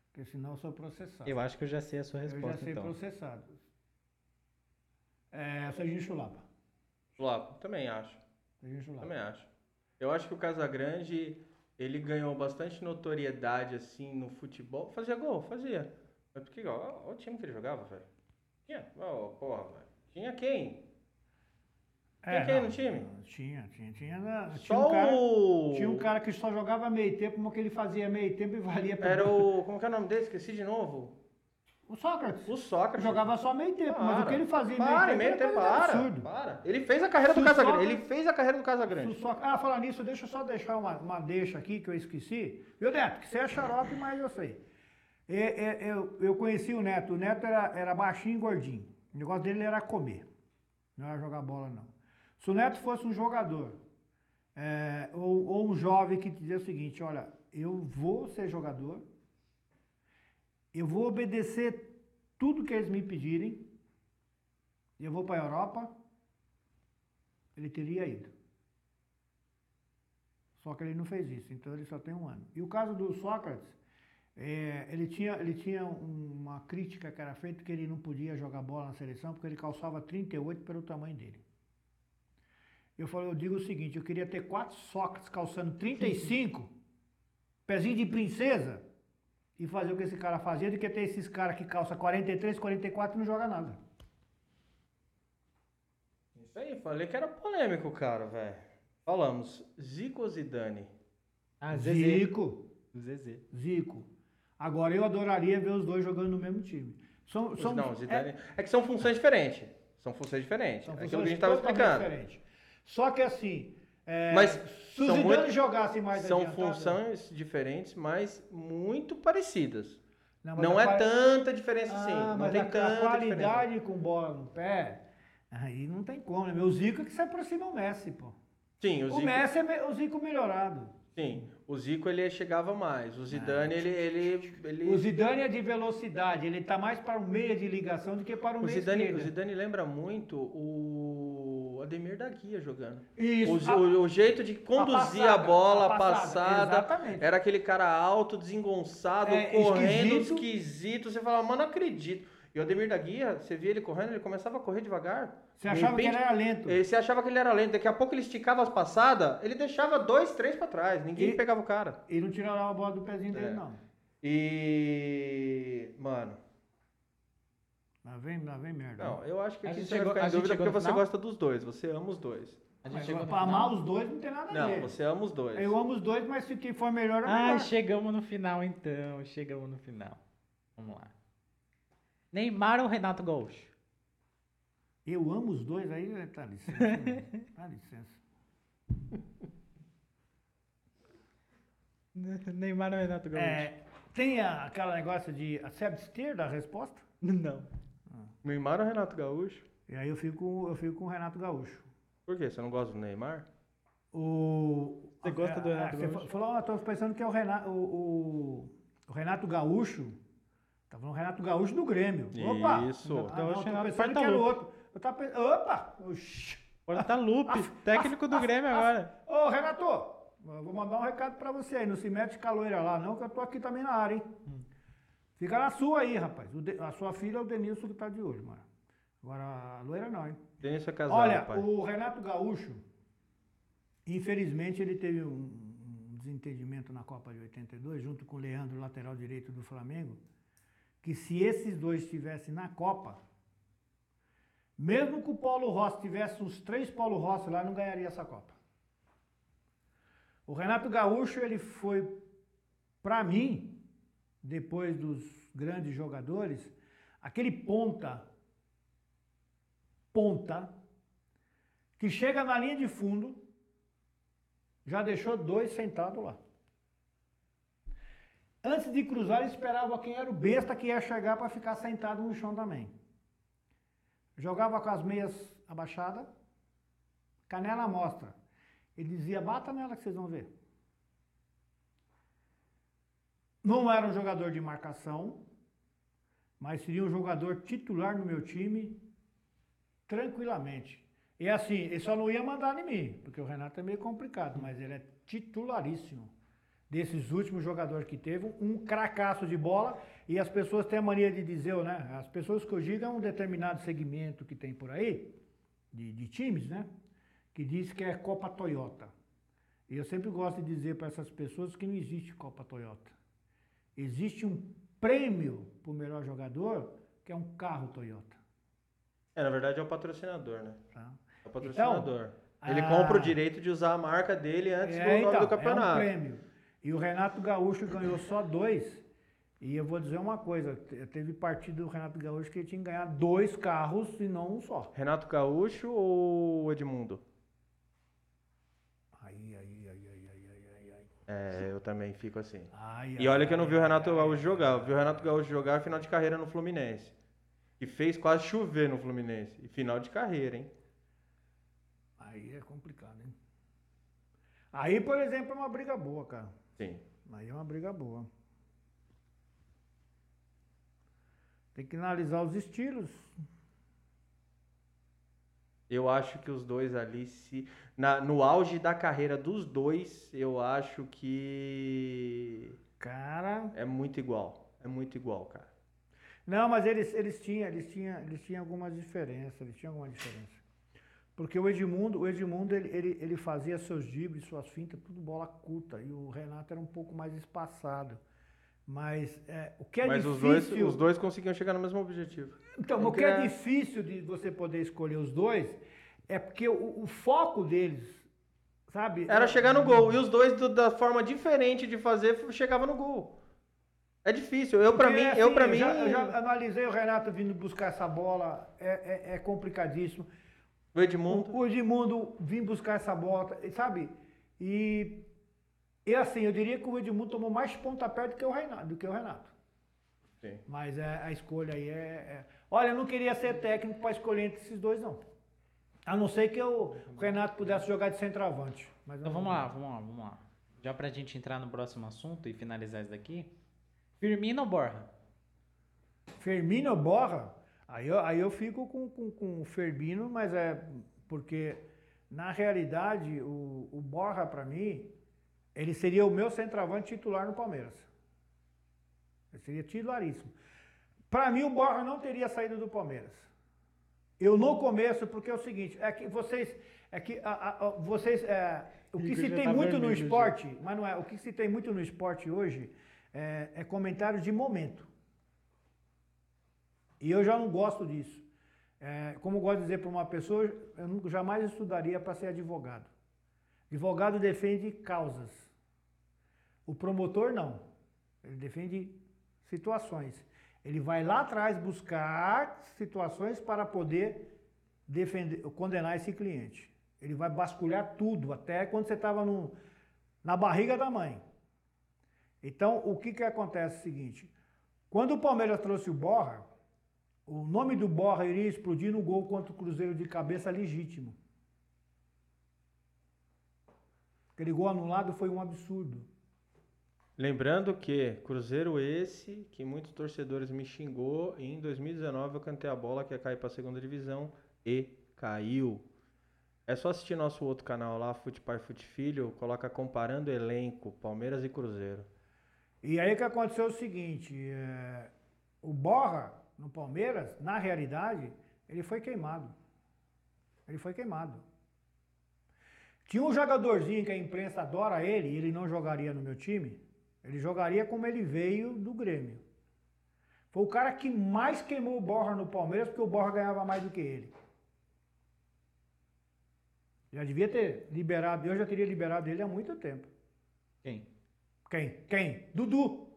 Porque senão eu sou processado. Eu acho que eu já sei a sua resposta. Eu já sei então. processado. É, Serginho Chulapa. Lá, também acho. Serginho Chulapa. Também acho. Eu acho que o Casagrande, ele ganhou bastante notoriedade, assim, no futebol. Fazia gol, fazia. Mas porque, ó, ó o time que ele jogava, velho. Tinha, ó, porra. Tinha quem? Tinha quem É, não, no time? Tinha, tinha, tinha. na- Tinha Só um, cara, o... tinha um cara que só jogava meio tempo, mas que ele fazia meio tempo e valia pra Era o... Como que é o nome dele? Esqueci de novo. O Sócrates. O Sócrates. Jogava só meio tempo, mas o que ele fazia para, meio tempo, coisa de para, absurdo. para. Ele fez a carreira do o Casagrande. Sócrates- Ele fez a carreira do O Casagrande. Sócrates- Ah, falar nisso, deixa eu só deixar uma, uma deixa aqui que eu esqueci. Viu, Neto? Que você é xarope, mas eu sei. É, é, eu, eu conheci o Neto. O Neto era, era baixinho e gordinho. O negócio dele era comer. Não era jogar bola, não. Se o Neto fosse um jogador, é, ou, ou um jovem que dizia o seguinte, olha, eu vou ser jogador, eu vou obedecer tudo que eles me pedirem, eu vou para a Europa, ele teria ido. Só que ele não fez isso, então ele só tem um ano. E o caso do Sócrates, é, ele, tinha, ele tinha um- uma crítica que era feita que ele não podia jogar bola na seleção porque ele calçava 38 pelo tamanho dele. Eu falei, eu digo o seguinte, eu queria ter quatro Sócrates calçando 35, pezinho de princesa, e fazer o que esse cara fazia, do que ter esses caras que calça 43, 44 e não joga nada. Isso aí, falei que era polêmico, cara, velho. Falamos, Zico ou Zidane? Ah, Zezé. Zico. Zezé. Zico. Agora eu adoraria ver os dois jogando no mesmo time. São, Os- são, não, Zidane... É... que são funções diferentes. São funções diferentes. são é aquilo que a funções gente tava totalmente explicando. diferentes. Só que assim, é, Mas se o são Zidane muito- jogasse mais São funções diferentes, mas muito parecidas. Não, Não é quali- tanta diferença Ah, assim. Não mas tem a, tanta a diferença. qualidade com bola no pé, aí não tem como. Né? Meu Zico é que se aproxima o Messi, pô. Sim, o O, Zico, Messi é o Zico melhorado. Sim, o Zico ele chegava mais. O Zidane, ele, ele, ele... O Zidane é de velocidade, ele tá mais para o meio de ligação do que para o, O meio Zidane, o. Zidane lembra muito o Ademir da Guia jogando. Isso, O, a- o- o jeito de conduzir a, passada, bola, a a passada, passada, exatamente. era aquele cara alto, desengonçado, É, correndo, esquisito. esquisito. Você falava, mano, não acredito. E o Ademir da Guia, você via ele correndo, ele começava a correr devagar. Você De achava que repente, ele era lento. eh, Você achava que ele era lento. Daqui a pouco ele esticava as passadas, ele deixava dois, três pra trás. Ninguém E- pegava o cara. Ele não tirava a bola do pezinho dele, É. não. E. Mano, Lá vem, lá vem merda. não, eu acho que A aqui gente você vai chegou- ficar a em dúvida porque você gosta dos dois. Você ama os dois. A gente Mas pra amar os dois não tem nada a Não, ver. você ama os dois. Eu amo os dois, mas se quem for melhor, é Ah, melhor. chegamos no final então. Chegamos no final. Vamos lá. Neymar ou Renato Gaúcho? Eu amo os dois, aí tá licença. né? Dá licença. Neymar ou Renato Gaúcho? É, tem a- aquele negócio de a abster da resposta? Não. Neymar ou Renato Gaúcho? E aí eu fico, eu fico com o Renato Gaúcho. Por quê? Você não gosta do Neymar? O, Você gosta do Renato você Gaúcho? fa- falou, ah, tô pensando que é o Renato, o, o- o Renato Gaúcho. Tá falando Renato Gaúcho do Grêmio. Opa! Isso. Ah, não, Gaúcho, tô Renato pensando que era o Portaluppi. outro. Eu tava pensando, opa! Oxi. Portalupe, técnico do Grêmio agora. Ô, Renato, vou mandar um recado pra você aí. Não se mete com a loira lá, não, que eu tô aqui também na área, hein? Fica na sua aí, rapaz. O De- a sua filha é o Denilson que tá de olho, mano. Agora, a loira não, hein? Denilson é casado, Olha, pai. o Renato Gaúcho, infelizmente, ele teve um, um desentendimento na Copa de 82, junto com o Leandro, lateral direito do Flamengo, que se esses dois estivessem na Copa, mesmo que o Paulo Rossi tivesse uns três Paulo Rossi lá, não ganharia essa Copa. O Renato Gaúcho, ele foi, para mim, depois dos grandes jogadores, aquele ponta ponta, que chega na linha de fundo, já deixou dois sentados lá. Antes de cruzar, ele esperava quem era o besta que ia chegar para ficar sentado no chão também. Jogava com as meias abaixadas, canela à mostra. Ele dizia, bata nela que vocês vão ver. Não era um jogador de marcação, mas seria um jogador titular no meu time tranquilamente. E assim, ele só não ia mandar em mim, porque o Renato é meio complicado, mas ele é titularíssimo. Desses últimos jogadores que teve, um cracaço de bola, e as pessoas têm a mania de dizer, né? As pessoas que eu digo é um determinado segmento que tem por aí, de, de times, né? que diz que é Copa Toyota. E eu sempre gosto de dizer para essas pessoas que não existe Copa Toyota. Existe um prêmio para o melhor jogador, que é um carro Toyota. É, na verdade é o patrocinador, né? Tá? É o patrocinador. Ele ah, compra o direito de usar a marca dele antes É, do nome então, do campeonato. É um prêmio. E o Renato Gaúcho ganhou só dois. E eu vou dizer uma coisa, te- teve partido do Renato Gaúcho que ele tinha que ganhar dois carros e não um só. Renato Gaúcho ou Edmundo? Aí, aí, aí, aí, aí, aí, aí. É, eu também fico assim. Ai, E olha que eu não ai, vi o ai, Renato ai, Gaúcho ai, jogar. Eu ai, vi o Renato Gaúcho jogar final de carreira no Fluminense. E fez quase chover no Fluminense. E final de carreira, hein? Aí é complicado, hein? Aí, por exemplo, é uma briga boa, cara. Sim. Aí é uma briga boa. Tem que analisar os estilos. Eu acho que os dois ali, se. Na, no auge da carreira dos dois, eu acho que. Cara. É muito igual. É muito igual, cara. Não, mas eles, eles tinham, eles tinham, eles tinham algumas diferenças, eles tinham alguma diferença. Porque o Edmundo, o Edmundo ele, ele, ele fazia seus dribles, suas fintas, tudo bola curta. E o Renato era um pouco mais espaçado. Mas é, o que é Mas difícil. os dois, os dois conseguiam chegar no mesmo objetivo. Então, o que é difícil de você poder escolher os dois é porque o, o foco deles, sabe? Era chegar no gol. E os dois, do- da forma diferente de fazer, chegava no gol. É difícil. Eu, pra Porque, mim, assim, eu, pra mim. Já, eu já analisei o Renato vindo buscar essa bola, é, é, é complicadíssimo. O Edmundo. O, o Edmundo vir buscar essa bola, sabe? E, e assim, eu diria que o Edmundo tomou mais pontapé do que o Renato. Do que o Renato. Sim. Mas é, a escolha aí é, é- Olha, eu não queria ser técnico para escolher entre esses dois, não. A não ser que eu- o Renato pudesse jogar de centroavante. Mas Então não- vamos lá, vamos lá, vamos lá. Já pra gente entrar no próximo assunto e finalizar isso daqui. Firmino ou Borja? Firmino ou Borra? Aí eu, aí eu fico com, com, com o Firmino, mas é porque, na realidade, o, o Borra, para mim, ele seria o meu centroavante titular no Palmeiras. Ele seria titularíssimo. Para mim, o Borra não teria saído do Palmeiras. Eu no começo, porque é o seguinte, é que vocês, é que a- a- vocês, é, o que se já tem tá muito no vermelho já. esporte, mas não é, o que se tem muito no esporte hoje é, é comentário de momento. E eu já não gosto disso. É, como eu gosto de dizer para uma pessoa, eu jamais estudaria para ser advogado. Advogado defende causas. O promotor não. Ele defende situações. Ele vai lá atrás buscar situações para poder defender, condenar esse cliente. Ele vai basculhar tudo, até quando você estava na barriga da mãe. Então, o que, que acontece é o seguinte: quando o Palmeiras trouxe o Borra, o nome do Borra iria explodir no gol contra o Cruzeiro de cabeça legítimo. Aquele gol anulado foi um absurdo. Lembrando que Cruzeiro esse, que muitos torcedores me xingou, e em 2019 eu cantei a bola que ia cair para a segunda divisão e caiu. É só assistir nosso outro canal lá, Fute Pai Fute Filho, coloca comparando elenco, Palmeiras e Cruzeiro. E aí que aconteceu é o seguinte, é, o Borra, no Palmeiras, na realidade, ele foi queimado. Ele foi queimado. Tinha um jogadorzinho que a imprensa adora ele, e ele não jogaria no meu time, ele jogaria como ele veio do Grêmio. Foi o cara que mais queimou o Borra no Palmeiras, porque o Borra ganhava mais do que ele. Já devia ter liberado, eu já teria liberado ele há muito tempo. Quem? Quem? Quem? Dudu.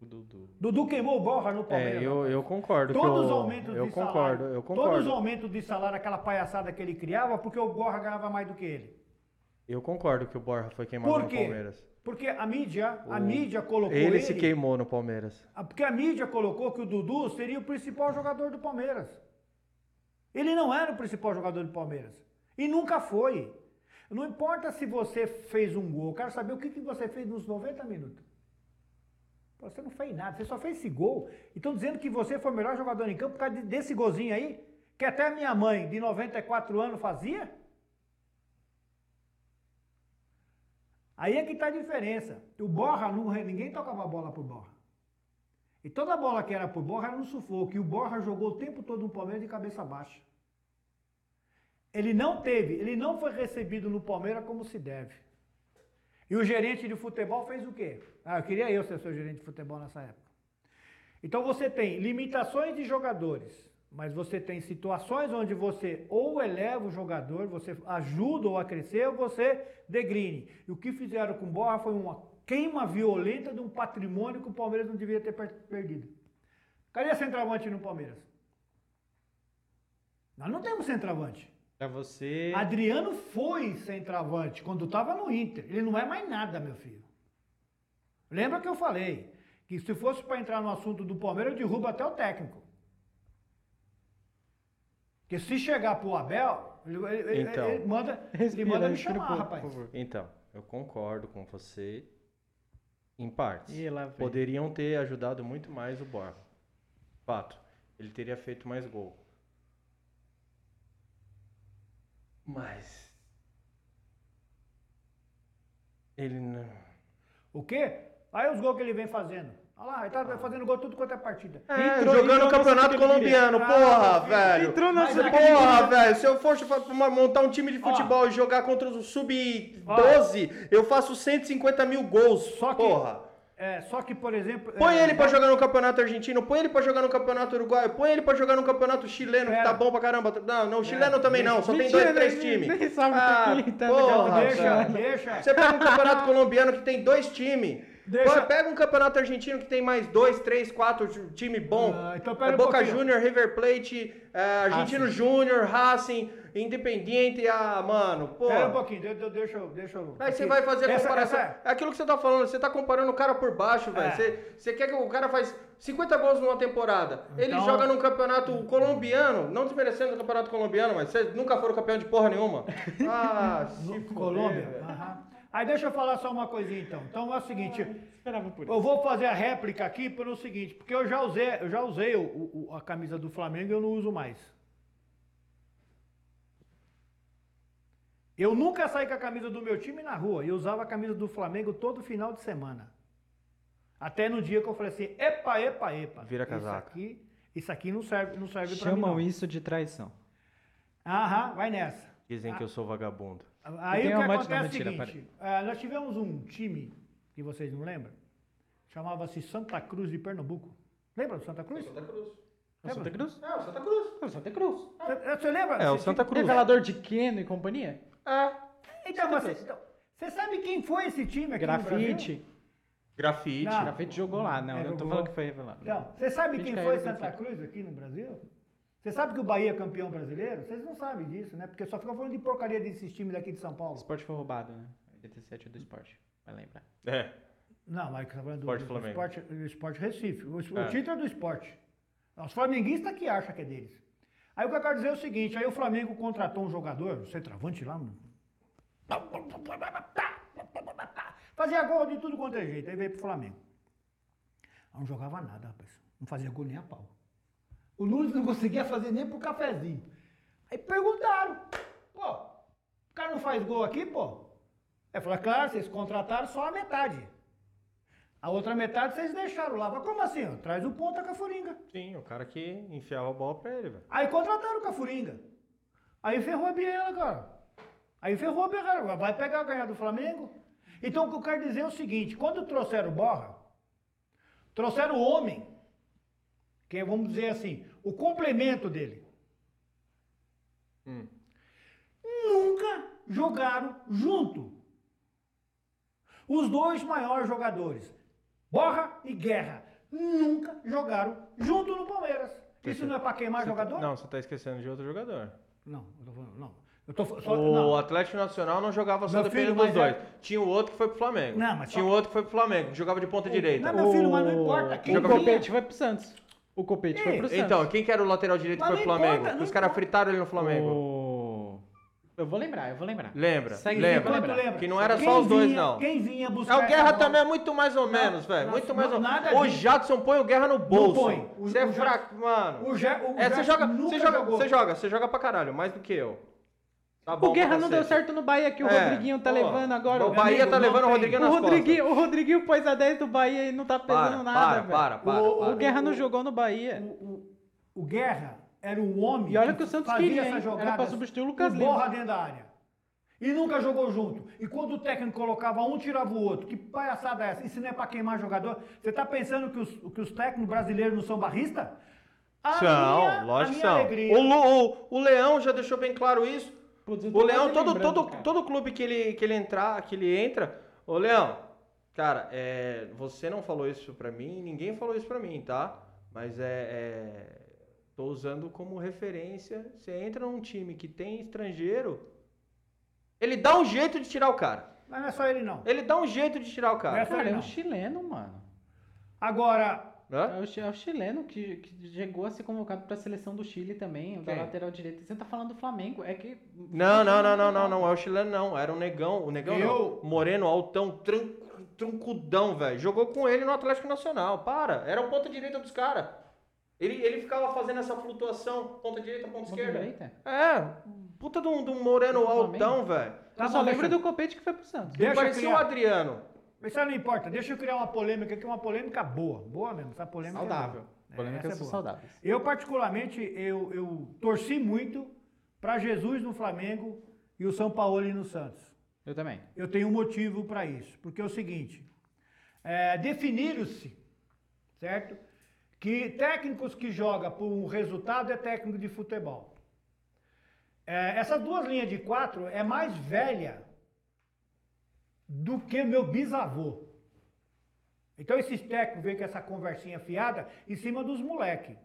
O Dudu. Dudu queimou o Borra no Palmeiras. É, eu, eu concordo. Todos os aumentos eu de concordo, salário. eu Todos os concordo. aumentos de salário, aquela palhaçada que ele criava, porque o Borra ganhava mais do que ele. Eu concordo que o Borja foi queimado no? Palmeiras. Porque a mídia, a O- mídia colocou Ele, ele. se queimou no Palmeiras. Ah, Porque a mídia colocou que o Dudu seria o principal jogador do Palmeiras. Ele não era o principal jogador do Palmeiras. E nunca foi. Não importa se você fez um gol, eu quero saber o que, que você fez nos 90 minutos. Você não fez nada, você só fez esse gol. E estão dizendo que você foi o melhor jogador em campo por causa de- desse golzinho aí, que até minha mãe, de 94 anos, fazia? Aí é que está a diferença. O Borra, não, ninguém tocava a bola pro Borra. E toda bola que era pro Borra era no sufoco. E o Borra jogou o tempo todo no Palmeiras de cabeça baixa. Ele não teve, ele não foi recebido no Palmeiras como se deve. E o gerente de futebol fez o quê? Ah, eu queria eu ser seu gerente de futebol nessa época. Então você tem limitações de jogadores, mas você tem situações onde você ou eleva o jogador, você ajuda ou a crescer, ou você degrine. E o que fizeram com o Borra foi uma queima violenta de um patrimônio que o Palmeiras não devia ter perdido. Cadê centroavante no Palmeiras? Nós não temos centroavante. Pra você. Adriano foi centroavante quando estava no Inter. Ele não é mais nada, meu filho. Lembra que eu falei que se fosse para entrar no assunto do Palmeiras, eu derrubo até o técnico. Porque se chegar pro Abel, ele, ele, Então. ele manda, ele manda me chamar, pouco, rapaz. por. Então, eu concordo com você em partes. E. Poderiam ter ajudado muito mais o Borja. Fato. Ele teria feito mais gol. Mas. Ele não. O quê? Aí os gols que ele vem fazendo. Olha lá, ele tá fazendo gol tudo quanto é partida. É, Entrou- jogando entrou o campeonato colombiano, porra, Ah, velho. entrou ele porra, velho, se eu ma- montar um time de futebol e jogar contra o sub-12, eu faço 150 mil gols, Só que- porra. É, só que, por exemplo. Põe é, ele pra jogar no campeonato argentino, põe ele pra jogar no campeonato uruguaio, põe ele pra jogar no campeonato chileno, que Pera. tá bom pra caramba. Não, não, chileno É, também não, só tem Mentira, dois, três times. nem sabe o que ah, tem, tá porra? Deixa, deixa. Você pega um campeonato colombiano que tem dois times. Deixa- Pô, Pega um campeonato argentino que tem mais dois, três, quatro time bom. Ah, então pera É um Boca. Júnior, River Plate, é, Argentino. Júnior, Racing, Independiente, ah, mano, pô. Pera um pouquinho, de- de- deixa eu. Deixa eu Aí você vai fazer a Essa- comparação. essa- É aquilo que você tá falando, você tá comparando o cara por baixo, velho. É. Você, você quer que o cara faz 50 gols numa temporada. Ele Então- joga num campeonato colombiano, não desmerecendo o campeonato colombiano, mas vocês nunca foram campeão de porra nenhuma. Ah, se Colômbia? Aham. Aí deixa eu falar só uma coisinha então. Então é o seguinte, eu vou fazer a réplica aqui pelo seguinte, porque eu já usei, eu já usei o- o- a camisa do Flamengo e eu não uso mais. Eu nunca saí com a camisa do meu time na rua. Eu usava a camisa do Flamengo todo final de semana. Até no dia que eu falei assim, epa, epa, epa. Vira casaca. Isso aqui, isso aqui não serve, não serve pra mim Chamam isso de traição. Aham, vai nessa. Dizem que eu sou vagabundo. Aí tem o que acontece é o mentira, seguinte, eh, nós tivemos um time, que vocês não lembram, chamava-se Santa Cruz de Pernambuco. Lembra do Santa Cruz? Santa Cruz. É o Santa Cruz? É, o Santa Cruz. É o Santa Cruz. Você- Você lembra? É, o Santa? Cruz. Revelador de Keno e companhia? É. Então, mas você, então, você sabe quem foi esse time aqui no Brasil? Grafite. Grafite. Não. Grafite jogou lá. Não, É, eu não tô falando que foi revelado. Então, você sabe Grafite quem foi Santa. Cruz aqui no Brasil? Você sabe que o Bahia é campeão brasileiro? Vocês não sabem disso, né? Porque só ficam falando de porcaria desses times daqui de São O Paulo. esporte foi roubado, né? 87 é do esporte. Vai lembrar. É. Não, mas tá falando do, Esporte do Flamengo. esporte, do esporte Recife. O, o É. título é do esporte. Os flamenguistas que acham que é deles. Aí o que eu quero dizer é o seguinte, aí o Flamengo contratou um jogador, um centroavante lá, um- fazia gol de tudo quanto é jeito, aí veio pro Flamengo. Aí não jogava nada, rapaz. Não fazia gol nem a pau. O Nunes não conseguia fazer nem pro cafezinho. Aí perguntaram, pô, o cara não faz gol aqui, pô? Aí falou, claro, vocês contrataram só a metade. A outra metade vocês deixaram lá. Mas como assim? ó? Traz o ponta Cafuringa. Sim, o cara que enfiava a bola pra ele, velho. Aí contrataram o Cafuringa. Aí ferrou a Biela, cara. Aí ferrou a Biela. Vai pegar ganhar do Flamengo? Então o que eu quero dizer é o seguinte: quando trouxeram o Borra, trouxeram o homem, que é, vamos dizer assim, o complemento dele. Hum. Nunca jogaram junto. Os dois maiores jogadores, Borra e Guerra, nunca jogaram junto no Palmeiras. Isso não é pra queimar Você tá- jogador? Não, você tá esquecendo de outro jogador. Não, eu tô falando, não. Eu tô só, o não. Atlético Nacional não jogava só dependendo filho, dos dois. é- Tinha o outro que foi pro Flamengo. Não, mas Tinha só- o outro que foi pro Flamengo, que jogava de ponta direita. Não, meu filho, mas não importa. Quem o Copete foi pro Santos. O Copete foi Ei, pro Santos. Então, quem que era o lateral direito Mas foi não Flamengo? importa, não Os caras importa. fritaram ele no Flamengo. O... Eu vou lembrar, eu vou lembrar. Lembra? Segue, lembra? Quanto lembra? Que não era Quem só os dois, vinha- não. Quem vinha É, buscar o Guerra essa bola- também é muito mais ou menos, velho. não, Muito mais ou nada menos. O disso. Jadson põe o Guerra no bolso. põe. O- Você é o Ja- fraco, mano. O, Ge, o É, você Gerson joga, nunca você joga, jogou. você joga, você joga pra caralho, mais do que eu. Tá bom O Guerra não deu certo no Bahia, que o É, Rodriguinho tá pô, levando agora. O Bahia amigo, tá não levando o. Rodriguinho O nas Rodriguinho, o Rodriguinho pôs a 10 do Bahia e não tá costas. pesando Para, nada, para, velho. para, para, O- para. O Guerra não O- jogou no O, Bahia. o, o Guerra, era o homem E olha que o Santos queria, essa hein? Era jogada pra substituir o Lucas com borra Lima. dentro da área. E nunca jogou junto. E quando o técnico colocava um, tirava o outro. Que palhaçada é essa? Isso não é pra queimar jogador? Você tá pensando que os, que os técnicos brasileiros não são barristas? São, minha- lógico que são. O, o, o Leão já deixou bem claro isso. Putz, O Leão, todo, todo, cara. todo clube que ele, que ele entrar, que ele entra, ô Leão, cara, é, você não falou isso pra mim, ninguém falou isso pra mim, tá? Mas é, é, tô usando como referência. Você entra num time que tem estrangeiro, ele dá um jeito de tirar o cara. Mas não é só ele, não. Ele dá um jeito de tirar o cara. Essa- Cara, é não. um chileno, mano. Agora, Hã? É o, é o chileno que, que chegou a ser convocado pra seleção do Chile também, o da lateral direita. Você tá falando do Flamengo, é que... Não, não, não, não, não, não, é o chileno não, era um negão, o negão Eu- não, moreno, altão, tran, troncudão, velho, jogou com ele no Atlético Nacional, para, era o ponta direita dos caras. Ele, ele ficava fazendo essa flutuação, ponta direita, ponta Ponta esquerda. direita? É, puta de um, de um moreno Do Flamengo? altão, velho. Tá eu só lembro deixa- do Copete que foi pro Santos. Deixa eu Parecia o. Adriano. Mas isso não importa. Deixa eu criar uma polêmica aqui, uma polêmica boa. Boa mesmo, essa polêmica é Saudável. boa. É, Polêmicas é boa. saudáveis. Eu, particularmente, eu, eu torci muito para Jesus no Flamengo e o São Paulo no Santos. Eu também. Eu tenho um motivo para isso. Porque é o seguinte: é, definiram-se, certo? Que técnicos que jogam por um resultado é técnico de futebol. É, essas duas linhas de quatro é mais velha do que meu bisavô. Então esses técnicos veem com essa conversinha fiada em cima dos moleques.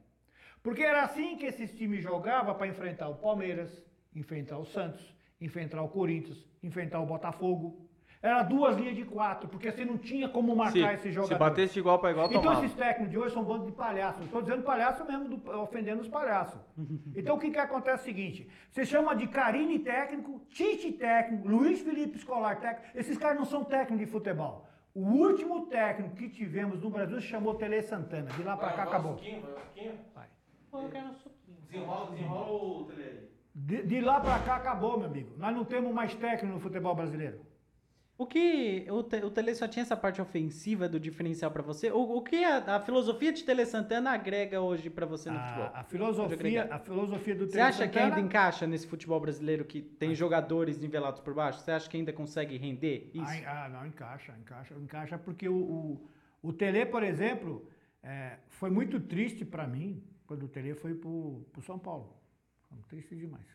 Porque era assim que esses times jogavam para enfrentar o Palmeiras, enfrentar o Santos, enfrentar o Corinthians, enfrentar o Botafogo. Era duas linhas de quatro, porque você não tinha como marcar Se, esse se jogador. batesse de igual para igual, Então tomava. esses técnicos de hoje são um bando de palhaços. Estou dizendo palhaço mesmo, do- ofendendo os palhaços. Então o que, que acontece é o seguinte: você chama de Carine técnico, Tite técnico, Luiz Felipe Escolar técnico. Esses caras não são técnicos de futebol. O último técnico que tivemos no Brasil se chamou Tele Santana. De lá pra cá acabou. Vai. Pô, eu quero suquinho. Desenrola, desenrola o tele aí. De, de lá pra cá acabou, meu amigo. Nós não temos mais técnico no futebol brasileiro. O que o, Te- o Tele só tinha essa parte ofensiva do diferencial pra você? O, o que a, a filosofia de Tele Santana agrega hoje pra você no futebol? A, a Pode filosofia, a filosofia do Você Tele acha que ainda encaixa nesse futebol brasileiro que tem jogadores nivelados por baixo? Você acha que ainda consegue render isso? Ah, ah, não, encaixa, encaixa, encaixa, porque o, o, o Tele, por exemplo, é, foi muito triste para mim quando o Tele foi pro, pro São Paulo. Foi triste demais.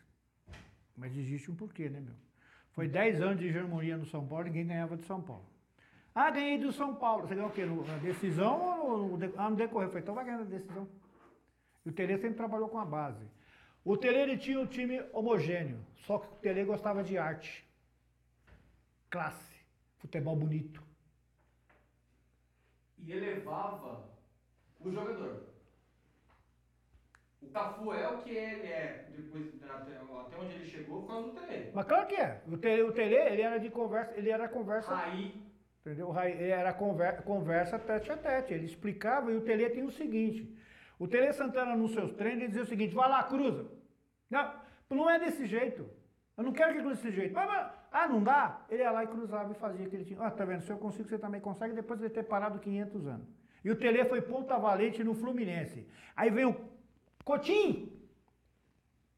Mas existe um porquê, né, meu? Foi 10 anos de hegemonia no São Paulo, ninguém ganhava de São Paulo. Ah, ganhei do São Paulo. Você ganhou o quê? Na decisão ou no, ah, no decorrer? Falei, então vai ganhar na decisão. E o Tele sempre trabalhou com a base. O Tele ele tinha um time homogêneo, só que o Tele gostava de arte classe, futebol bonito. e elevava o jogador. O Cafu é o que ele é, depois, até, onde ele chegou, por causa do Tele. Mas claro que é. O Tele, o Tele ele era de conversa, ele era conversa, Aí, entendeu? O Rai- Ele era conver, conversa tete a tete. Ele explicava e o Tele tem o seguinte. O Tele Santana nos seus treinos ele dizia o seguinte: vai lá, cruza. Não, não é desse jeito. Eu não quero que cruze desse jeito. Mas, mas- ah, não dá? Ele ia lá e cruzava e fazia aquele time. Ah, tá vendo? Se eu consigo, você também consegue, depois de ter parado 500 anos. E o Tele foi ponta valente no Fluminense. Aí vem o Coutinho.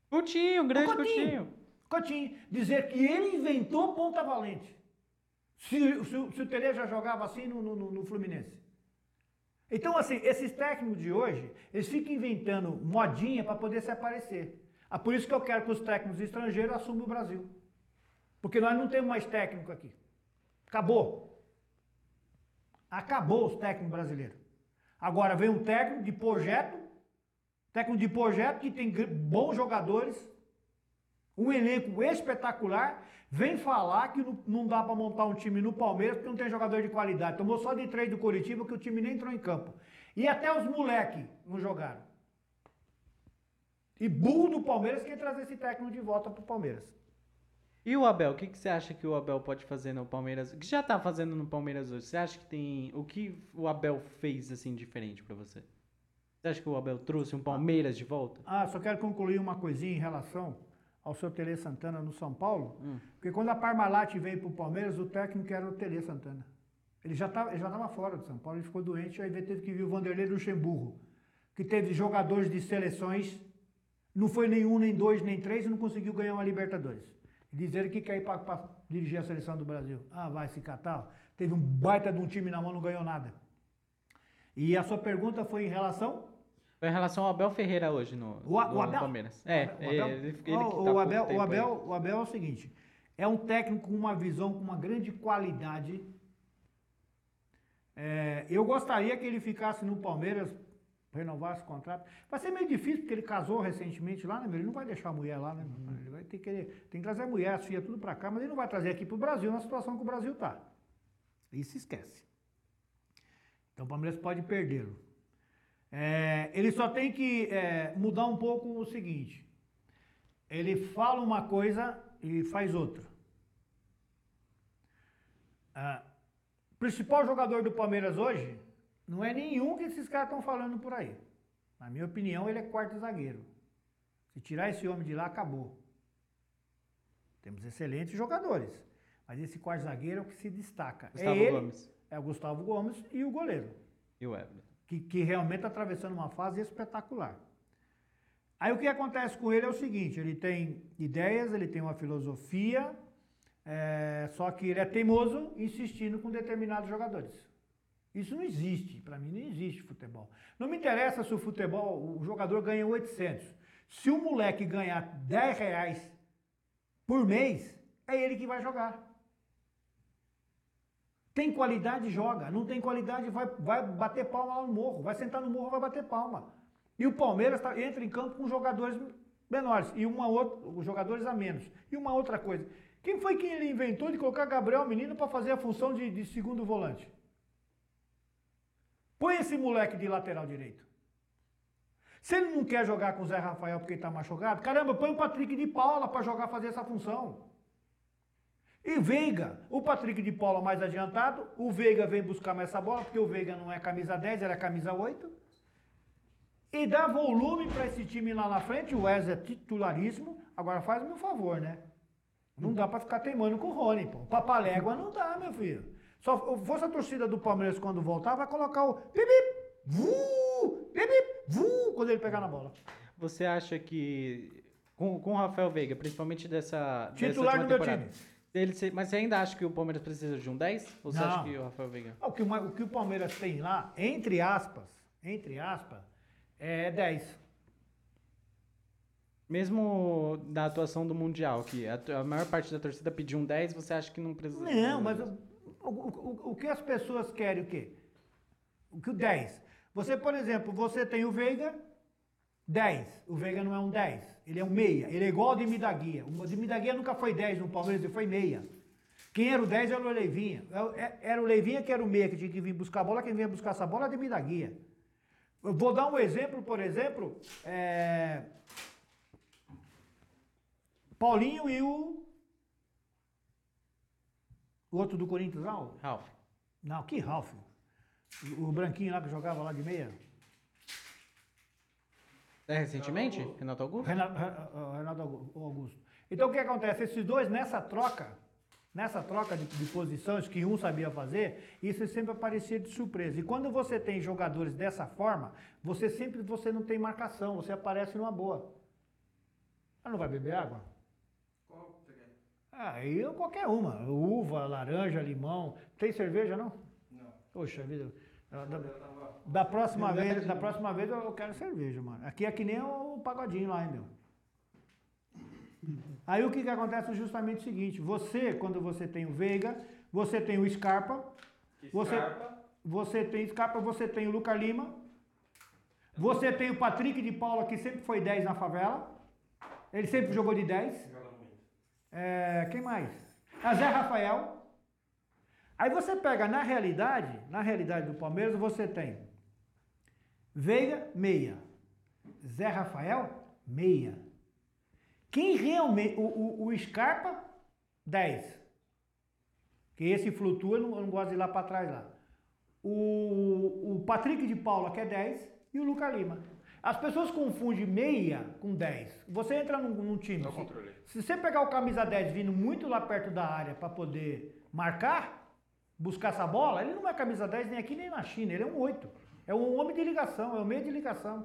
Coutinho, grande O Coutinho. Coutinho. Coutinho, dizer que ele inventou ponta valente. Se, se, o- se o Tele já jogava assim no, no- no- Fluminense. Então, assim, esses técnicos de hoje, eles ficam inventando modinha para poder se aparecer. Ah, por isso que eu quero que os técnicos estrangeiros assumam o Brasil. Porque nós não temos mais técnico aqui. Acabou. Acabou os técnicos brasileiros. Agora vem um técnico de projeto, técnico de projeto que tem bons jogadores, um elenco espetacular, vem falar que não, dá para montar um time no Palmeiras porque não tem jogador de qualidade. Tomou só de três do Curitiba que o time nem entrou em campo. E até os moleques não jogaram. E burro do Palmeiras quer trazer esse técnico de volta pro Palmeiras. E o Abel? O que, que você acha que o Abel pode fazer no Palmeiras? O que já tá fazendo no Palmeiras hoje? Você acha que tem. O que o Abel fez assim diferente pra você? Você acha que o Abel trouxe um Palmeiras de volta? Ah, só quero concluir uma coisinha em relação ao seu Tele Santana no São Paulo. Hum. Porque quando a Parmalat veio pro Palmeiras, o técnico era o Tele Santana. Ele já estava fora de São Paulo, ele ficou doente, aí teve que vir o Vanderlei Luxemburgo, que teve jogadores de seleções Não foi nenhum, nem dois, nem três e não conseguiu ganhar uma Libertadores. Dizer que quer ir para dirigir a seleção do Brasil. Ah, vai se catar. Teve um baita de um time na mão, não ganhou nada. E a sua pergunta foi em relação? Foi em relação ao Abel Ferreira hoje no, O, no o Abel? Palmeiras. É, o Abel, ele, ele que Ó, tá o, Abel, o, aí. Abel, o Abel é o seguinte: é um técnico com uma visão, com uma grande qualidade. É, eu gostaria que ele ficasse no Palmeiras, renovasse o contrato. Vai ser meio difícil, porque ele casou recentemente lá, né? meu? Ele não vai deixar a mulher lá, né? Uhum. Ele vai ter que, tem que trazer a mulher, as filhas, tudo pra cá, mas ele não vai trazer aqui pro Brasil, na situação que o Brasil tá. Isso esquece. Então o Palmeiras pode perdê-lo. É, ele só tem que é, mudar um pouco o seguinte: ele fala uma coisa e faz outra. Ah, principal jogador do Palmeiras hoje não é nenhum que esses caras estão falando por aí. Na minha opinião, ele é quarto zagueiro. Se tirar esse homem de lá, acabou. Temos excelentes jogadores. Mas esse quarto zagueiro é o que se destaca. Gustavo é ele, Gomes é o Gustavo Gomes e o goleiro e o Everton. Que, que realmente está atravessando uma fase espetacular. Aí o que acontece com ele é o seguinte: ele tem ideias, ele tem uma filosofia, é, só que ele é teimoso insistindo com determinados jogadores. Isso não existe, para mim não existe futebol. Não me interessa se o futebol, o jogador ganha 800. Se o moleque ganhar 10 reais por mês, é ele que vai jogar. Tem qualidade, joga. Não tem qualidade, vai, vai bater palma lá no morro. Vai sentar no morro, vai bater palma. E o Palmeiras tá, entra em campo com jogadores menores e uma outra, jogadores a menos. E uma outra coisa. Quem foi que ele inventou de colocar Gabriel Menino para fazer a função de, de segundo volante? Põe esse moleque de lateral direito. Se ele não quer jogar com o Zé Rafael porque está machucado, caramba, põe o Patrick de Paula para jogar fazer essa função. E Veiga, o Patrick de Paula mais adiantado, o Veiga vem buscar mais essa bola, porque o Veiga não é camisa 10, ele é camisa 8. E dá volume para esse time lá na frente, o Wesley é titularíssimo. Agora faz meu favor, né? Não dá para ficar teimando com o Rony, pô. Papalégua não dá, meu filho. Só fosse a torcida do Palmeiras quando voltar, vai colocar o pipip, vu, pipip, vu, quando ele pegar na bola. Você acha que com, com o Rafael Veiga, principalmente dessa Titular dessa do meu time. Ele mas você ainda acha que o Palmeiras precisa de um 10? Ou você Não. acha que o Rafael Veiga? O que, o que o Palmeiras tem lá, entre aspas, entre aspas, é 10. Mesmo da atuação do Mundial, que a, a maior parte da torcida pediu um 10, você acha que não precisa? Não, mas o, o, o, o que as pessoas querem o quê? O que o 10? Você, por exemplo, você tem o Veiga, 10. O Veiga não é um 10, ele é um meia. Ele é igual ao Ademir da Guia. O Ademir da Guia nunca foi 10 no Palmeiras, ele foi meia. Quem era o 10 era o Leivinha. É- Era o Leivinha que era o meia, que tinha que vir buscar a bola. Quem vinha buscar essa bola é o Ademir da Guia. Eu vou dar um exemplo, por exemplo, é, Paulinho e o, o outro do Corinthians lá, o- Ralf. não, que Ralf? O branquinho lá que jogava lá de meia. É recentemente? Renato Augusto? Renato, Renato Augu- Augusto. Então o que acontece? Esses dois nessa troca, nessa troca de, de posições que um sabia fazer, isso sempre aparecia de surpresa. E quando você tem jogadores dessa forma, você sempre você não tem marcação, você aparece numa boa. Ah, não vai beber água? Ah, eu qualquer uma. Uva, laranja, limão. Tem cerveja não? Não. Poxa vida. Da, da- da próxima vez, da próxima vez eu quero cerveja, mano. Aqui é que nem o pagodinho lá, hein, meu. Aí o que que acontece é justamente o seguinte, você, quando você tem o Veiga, você tem o Scarpa, você, você tem Scarpa, você tem o Luca Lima, você tem o Patrick de Paula, que sempre foi 10 na favela, ele sempre jogou de 10. É, quem mais? A Zé Rafael. Aí você pega na realidade, na realidade do Palmeiras, você tem Veiga, meia. Zé Rafael, meia. Quem realmente. O, o, o Scarpa, 10. Que esse flutua, eu não, eu não gosto de ir lá para trás lá. O, o Patrick de Paula, que é 10, e o Luca Lima. As pessoas confundem meia com 10. Você entra num, num time. Se- se você pegar o camisa 10 vindo muito lá perto da área para poder marcar, buscar essa bola, ele não é camisa 10 nem aqui nem na China, ele é um 8. É um homem de ligação, é um meio de ligação.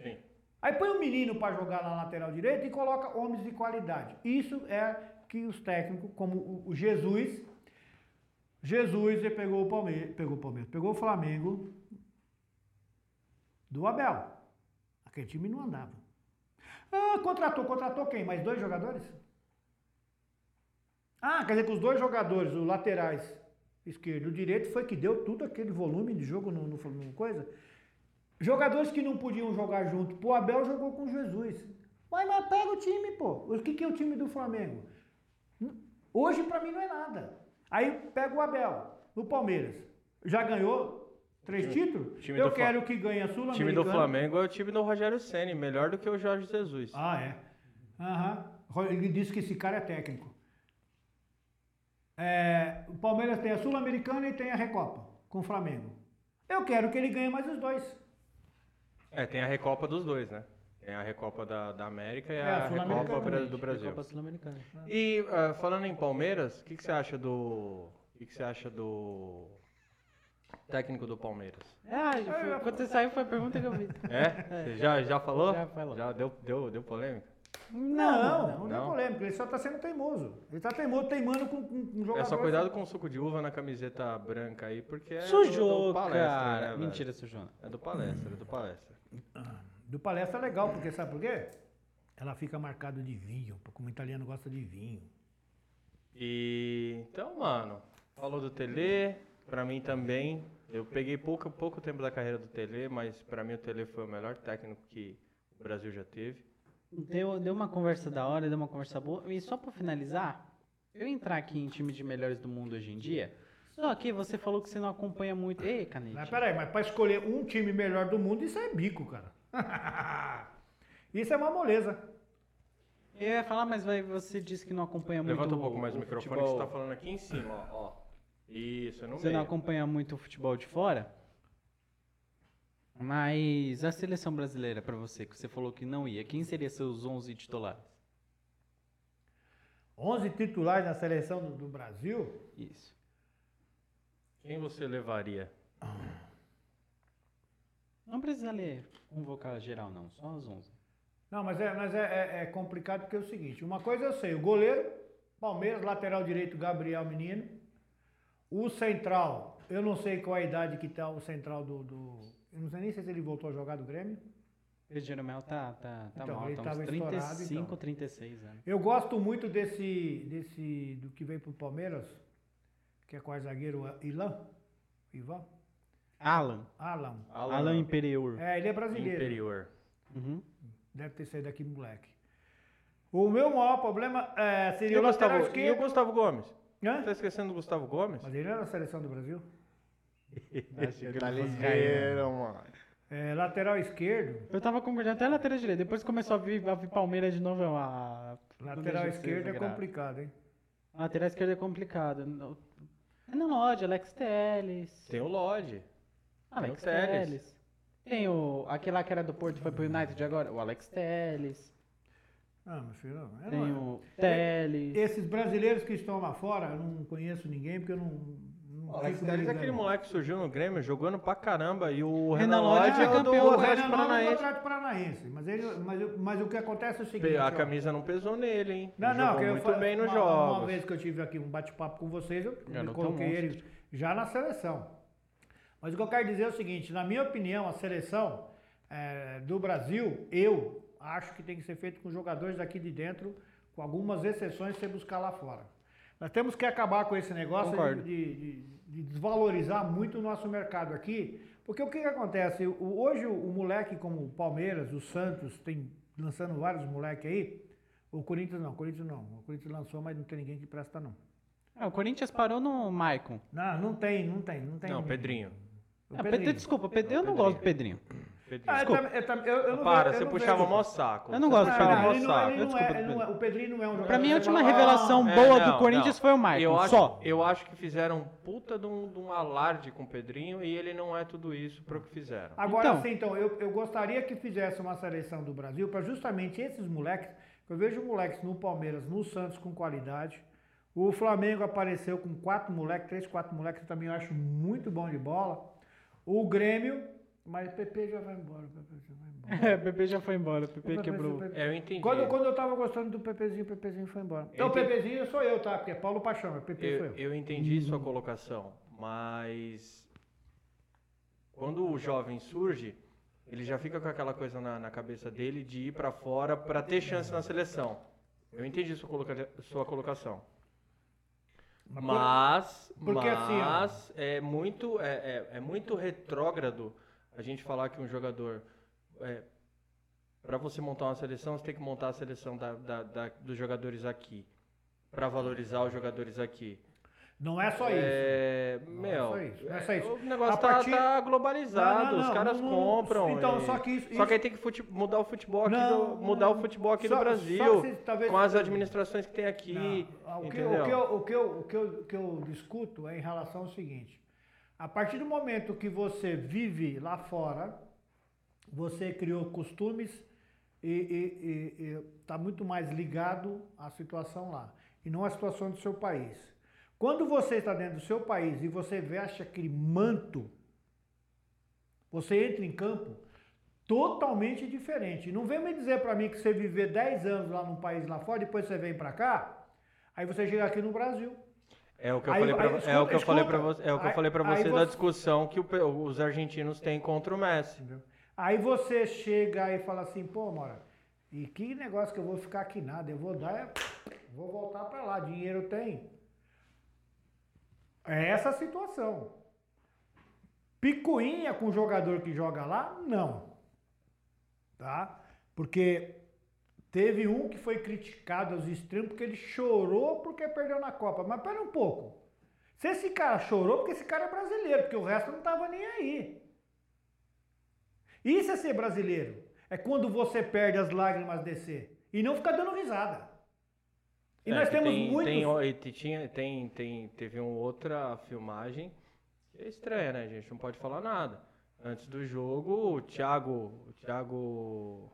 Sim. Aí põe um menino para jogar na lateral direita e coloca homens de qualidade. Isso é que os técnicos, como o- Jesus, Jesus ele pegou o Palmeiras, pegou o Palmeiras, pegou o Flamengo do Abel. Aquele time não andava. Ah, contratou, contratou quem? Mais dois jogadores? Ah, quer dizer que os dois jogadores, os laterais, esquerdo o direito, foi que deu tudo aquele volume de jogo no, no, no coisa. Jogadores que não podiam jogar junto. Pô, Abel jogou com Jesus. Mas, mas pega o time, pô. O que, que é o time do Flamengo? Hoje, pra mim, não é nada. Aí pega o Abel, no Palmeiras. Já ganhou três títulos? time Eu quero que ganhe a O time Sul-Americana. do Flamengo é o time do Rogério Ceni, melhor do que o Jorge Jesus. Ah, é. Aham. Ele disse que esse cara é técnico. É, o Palmeiras tem a Sul-Americana e tem a Recopa com o Flamengo. Eu quero que ele ganhe mais os dois. É, tem a Recopa dos dois, né? Tem a Recopa da, da América e É, a a Sul-Americana Recopa do Brasil. Copa Sul-Americana. E ah, falando em Palmeiras, o que, que você acha do. O que, que você acha do técnico do Palmeiras? Ah, foi- quando você saiu foi a pergunta que eu fiz. É? Você já, já falou? Já falou. Já deu, deu, deu polêmica? Não, não, não. é polêmico. Ele só está sendo teimoso. Ele está teimoso, teimando com, com, com jogador. É só cuidado com o suco de uva na camiseta branca aí, porque é do- Sujou, do palestra, cara. né? Mentira, sujou. não. É do palestra, é do palestra. Do palestra é legal, porque sabe por quê? Ela fica marcada de vinho, porque o italiano gosta de vinho. E então, mano, falou do Tele, pra mim também. Eu peguei pouco, pouco tempo da carreira do Tele, mas pra mim o Tele foi o melhor técnico que o Brasil já teve. Deu, deu uma conversa da hora, deu uma conversa boa. E só pra finalizar, eu entrar aqui em time de melhores do mundo hoje em dia. Só que você falou que você não acompanha muito. Ei, Canete. Mas peraí, mas para escolher um time melhor do mundo, isso é bico, cara. isso é uma moleza. Eu ia falar, mas vai, você disse que não acompanha muito. Levanta um pouco mais o microfone que você futebol. tá falando aqui em cima, ó. ó. Isso, é no Você não meio. acompanha muito o futebol de fora? Mas a seleção brasileira, pra você, que você falou que não ia, quem seria seus 11 titulares? 11 titulares na seleção do, do Brasil. Isso. Quem você levaria? Não precisa ler um vocal geral, não, só os 11. Não, mas, é, mas é, é- é complicado porque é o seguinte: uma coisa eu sei, o goleiro, Palmeiras, lateral direito, Gabriel Menino. O central, eu não sei qual a idade que tá o central do. do- eu não sei nem se ele voltou a jogar do Grêmio. Pedro Jeromel tá, tá, tá Então, mal, ele tá uns estourado, 35, então. 36 anos. Eu gosto muito desse, desse do que veio pro Palmeiras, que é quase zagueiro Ilan, Ivan, Alan. Alan. Alan, Imperior. É, ele é brasileiro. Inferior. Uhum. Deve ter saído daqui moleque. O meu maior problema é, E seria o o lateral Gustavo, e o esquerdo. Gustavo Gomes? Hã? Tá esquecendo do Gustavo Gomes? Mas ele era da seleção do Brasil. Que Tá ligeiro, mano. É, lateral esquerdo. Eu tava concordando até a lateral direita. Depois começou a vir, a vir Palmeiras de novo. Ah, não Lateral esquerdo é complicado, hein? A lateral esquerda é complicado. Não, não Lodge, Alex Telles. Tem o Lodge. Alex tem o Telles. Telles. Tem o. Aquele lá que era do Porto foi pro United agora, o Alex Telles. Ah, meu filho, não. eu Tem não- o Telles. Esses brasileiros que estão lá fora, eu não conheço ninguém, porque eu não. Não O Alex Telles é aquele moleque que surgiu no Grêmio jogando pra caramba. E o Renan Renan Lodge é é o do campeão. O Atlético Renan é do Paranaense. Atlético Paranaense. Mas, ele, mas, eu- mas o que acontece é o seguinte. A ó. camisa não pesou nele, hein? Não, Ele não, jogou que eu muito fa- bem nos uma, jogos. Uma vez que eu tive aqui um bate-papo com vocês, eu, eu coloquei ele já na seleção. Mas o que eu quero dizer é o seguinte: na minha opinião, a seleção eh, do Brasil, eu acho que tem que ser feito com jogadores daqui de dentro, com algumas exceções você buscar lá fora. Nós temos que acabar com esse negócio Concordo. de, de- de desvalorizar muito o nosso mercado aqui, porque o que, que acontece? Hoje o, moleque como o Palmeiras, o Santos, tem lançando vários moleques aí. O Corinthians não, o Corinthians não. O Corinthians lançou, mas não tem ninguém que presta não. Ah, o Corinthians parou no Maicon. Não, não tem, não tem, não tem. Não, ninguém. Pedrinho. O Ah, Pedrinho. Pedro, desculpa, Pedro, eu não Pedrinho. gosto do Pedrinho. Pedrinho. Ah, eu, eu, eu, eu não Para, vejo- eu você não puxava mó saco. Eu não gosto de puxava falar não, mó é- saco. Desculpa, é, é- o Pedrinho não é um jogador. Pra mim, a última revelação "Ah, É, boa não, do Corinthians não. foi o Eu Maicon, acho, só. eu acho que fizeram puta de um, de um alarde com o Pedrinho e ele não é tudo isso pro que fizeram. Agora Então. sim, então, eu, eu gostaria que fizesse uma seleção do Brasil para justamente esses moleques, que eu vejo moleques no Palmeiras, no Santos com qualidade. O Flamengo apareceu com quatro moleques, três, quatro moleques, que também eu acho muito bom de bola. O Grêmio, Mas o PP já vai embora, o PP já vai embora. É, o PP já foi embora, o PP O PP quebrou. É, eu entendi. Quando, quando eu tava gostando do PPzinho, o PPzinho foi embora. Então, o. PPzinho sou eu, tá? Porque é Paulo Paixão, o PP sou Eu, eu. eu entendi sua colocação, mas quando o jovem surge, ele já fica com aquela coisa na, na cabeça dele de ir pra fora pra ter chance na seleção. Eu entendi sua, coloca- sua colocação. Mas Mas, porque assim, mas é muito é, é, é muito retrógrado a gente falar que um jogador é, para você montar uma seleção você tem que montar a seleção da, da- da- dos jogadores aqui para valorizar os jogadores aqui. Não é só isso. É, Não meu, é só isso, não é só isso. o negócio A tá, partir- tá globalizado, Não, não, os não, caras não, não. compram. Então, e- só que isso- só que aí tem que fute- mudar o futebol aqui, Não, do, mudar não. o futebol aqui Só- do Brasil, talvez- com as administrações que tem aqui, Não, o, que, entendeu? o, que eu, o, que eu, o, que eu, o que eu discuto é em relação ao seguinte: a partir do momento que você vive lá fora, você criou costumes e está muito mais ligado à situação lá e não à situação do seu país. Quando você está dentro do seu país e você veste aquele manto, você entra em campo totalmente diferente. Não vem me dizer para mim que você viver 10 anos lá num país lá fora, depois você vem para cá, aí você chega aqui no Brasil. É o que eu Aí- falei vo- é escuta, o que eu falei para você, é o que eu Aí- falei para aí você da você- discussão que o os argentinos têm contra o Messi. Aí você chega e fala assim, pô, Mora, e que negócio que eu vou ficar aqui nada, eu vou dar, é- vou voltar para lá, dinheiro tem. É essa a situação. Picuinha com o jogador que joga lá, não. Tá? Porque teve um que foi criticado aos extremos porque ele chorou porque perdeu na Copa. Mas pera um pouco. Se esse cara chorou, porque esse cara é brasileiro, porque o resto não tava nem aí. Isso é ser brasileiro. É quando você perde as lágrimas descer. E não ficar dando risada. E É, nós temos tem, muitos. Tem, tinha, tem, tem, teve uma outra filmagem que é estranha, né, gente? Não pode falar nada. Antes do jogo, o Thiago, o Thiago,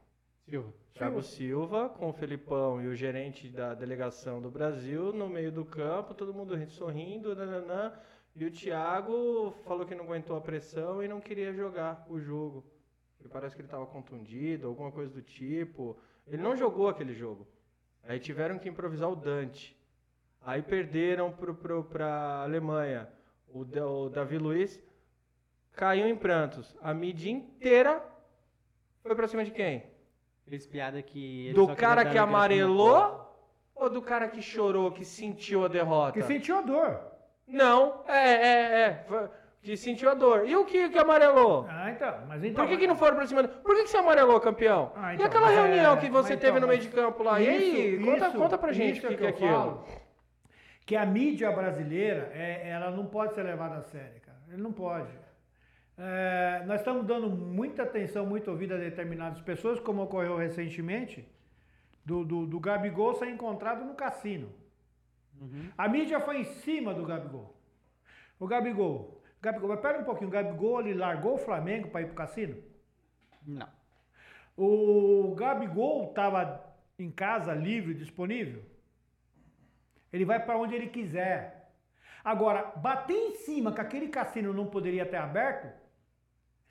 Silva. Thiago Silva com o Felipão e o gerente da delegação do Brasil no meio do campo, todo mundo ri- sorrindo, nananã, e o Thiago falou que não aguentou a pressão e não queria jogar o jogo. Ele parece que ele estava contundido, alguma coisa do tipo. Ele não jogou aquele jogo. Aí tiveram que improvisar o Dante. Aí perderam pro, pra Alemanha. O, o Davi Luiz caiu em prantos. A mídia inteira foi pra cima de quem? Fez piada que. ele do só cara que amarelou ou do cara que chorou, que sentiu a derrota? Que sentiu a dor. Não, é, é, é. Que sentiu a dor. E o que que amarelou? Ah, então. Mas então Por que, que não foram pra cima? Por que, que você amarelou, campeão? Ah, e então, aquela mas é- reunião que você teve então, no meio de campo lá? e aí, isso- conta, isso- conta pra gente isso o que, que eu é aquilo. falo, que a mídia brasileira, é, ela não pode ser levada a sério, cara. Ele não pode. É, nós estamos dando muita atenção, muito ouvido a determinadas pessoas, como ocorreu recentemente, do, do, do Gabigol ser encontrado no cassino. Uhum. A mídia foi em cima do Gabigol. O Gabigol, Gabigol, mas pera um pouquinho, o Gabigol ele largou o Flamengo para ir pro cassino? Não. O Gabigol estava em casa, livre, disponível. Ele vai para onde ele quiser. Agora, bater em cima que aquele cassino não poderia ter aberto,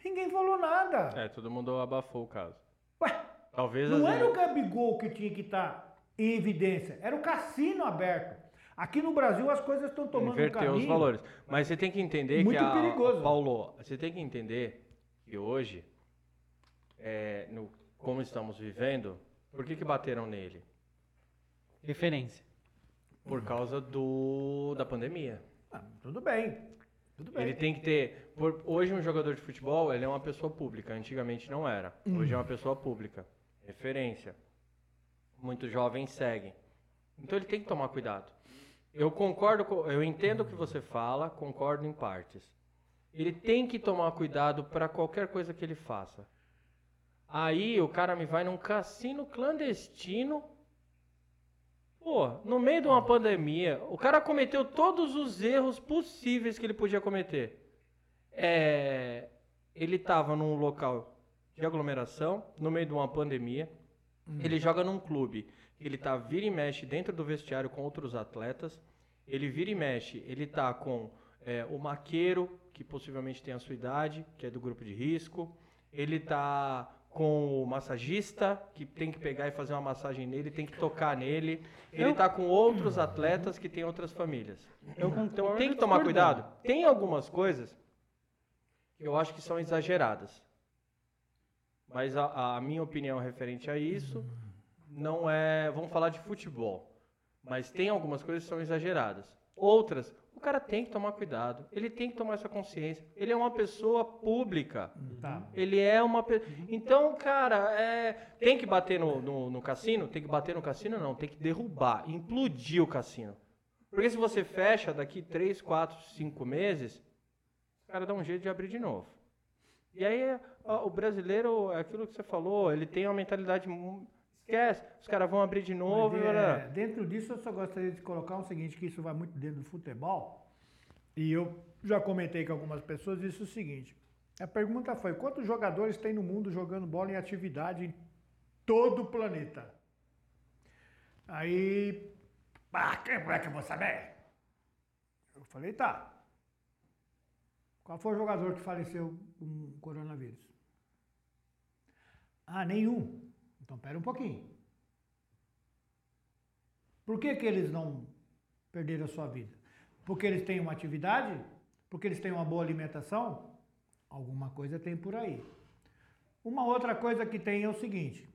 ninguém falou nada. É, todo mundo abafou o caso. Ué, Talvez não era o Gabigol que tinha que estar em evidência, era o cassino aberto. Aqui no Brasil as coisas estão tomando um inverter caminho. os valores. Mas você tem que entender Muito que a, perigoso. Paulo, você tem que entender que hoje, é, no, como estamos vivendo, por que, que bateram nele? Referência. Por causa do da pandemia. Ah, tudo bem, tudo bem. Ele tem que ter. por- hoje um jogador de futebol ele é uma pessoa pública. Antigamente não era. Hoje é uma pessoa pública. Referência. Muitos jovens seguem. Então ele tem que tomar cuidado. Eu concordo, com, eu entendo o que você fala, concordo em partes. Ele tem que tomar cuidado para qualquer coisa que ele faça. Aí o cara me vai num cassino clandestino. Pô, no meio de uma pandemia, o cara cometeu todos os erros possíveis que ele podia cometer. É, ele estava num local de aglomeração, no meio de uma pandemia. Ele joga num clube. Ele tá vira e mexe dentro do vestiário com outros atletas. Ele vira e mexe. Ele tá com é, o maqueiro, que possivelmente tem a sua idade, que é do grupo de risco. Ele tá com o massagista, que tem que pegar e fazer uma massagem nele, tem que tocar nele. Ele Eu- tá com outros atletas que têm outras famílias. Então tem que tomar cuidado. Tem algumas coisas que eu acho que são exageradas. Mas a, a minha opinião referente a isso não é. Vamos falar de futebol. Mas tem algumas coisas que são exageradas. Outras, o cara tem que tomar cuidado. Ele tem que tomar essa consciência. Ele é uma pessoa pública. Tá. Ele é uma. pe- Então, cara, é, tem que bater no, no, no cassino? Tem que bater no cassino? Não, tem que derrubar, implodir o cassino. Porque se você fecha daqui 3, 4, 5 meses, o cara dá um jeito de abrir de novo. E aí, o brasileiro, é aquilo que você falou, ele tem uma mentalidade. Esquece, os caras vão abrir de novo. Mas, é, dentro disso, eu só gostaria de colocar o seguinte, que isso vai muito dentro do futebol. E eu já comentei com algumas pessoas, disse o seguinte. A pergunta foi, quantos jogadores tem no mundo jogando bola em atividade em todo o planeta? Aí, ah, que é que eu vou saber? Eu falei, tá. Qual foi o jogador que faleceu com coronavírus? Ah, nenhum. Então, pera um pouquinho. Por que, que eles não perderam a sua vida? Porque eles têm uma atividade? Porque eles têm uma boa alimentação? Alguma coisa tem por aí. Uma outra coisa que tem é o seguinte.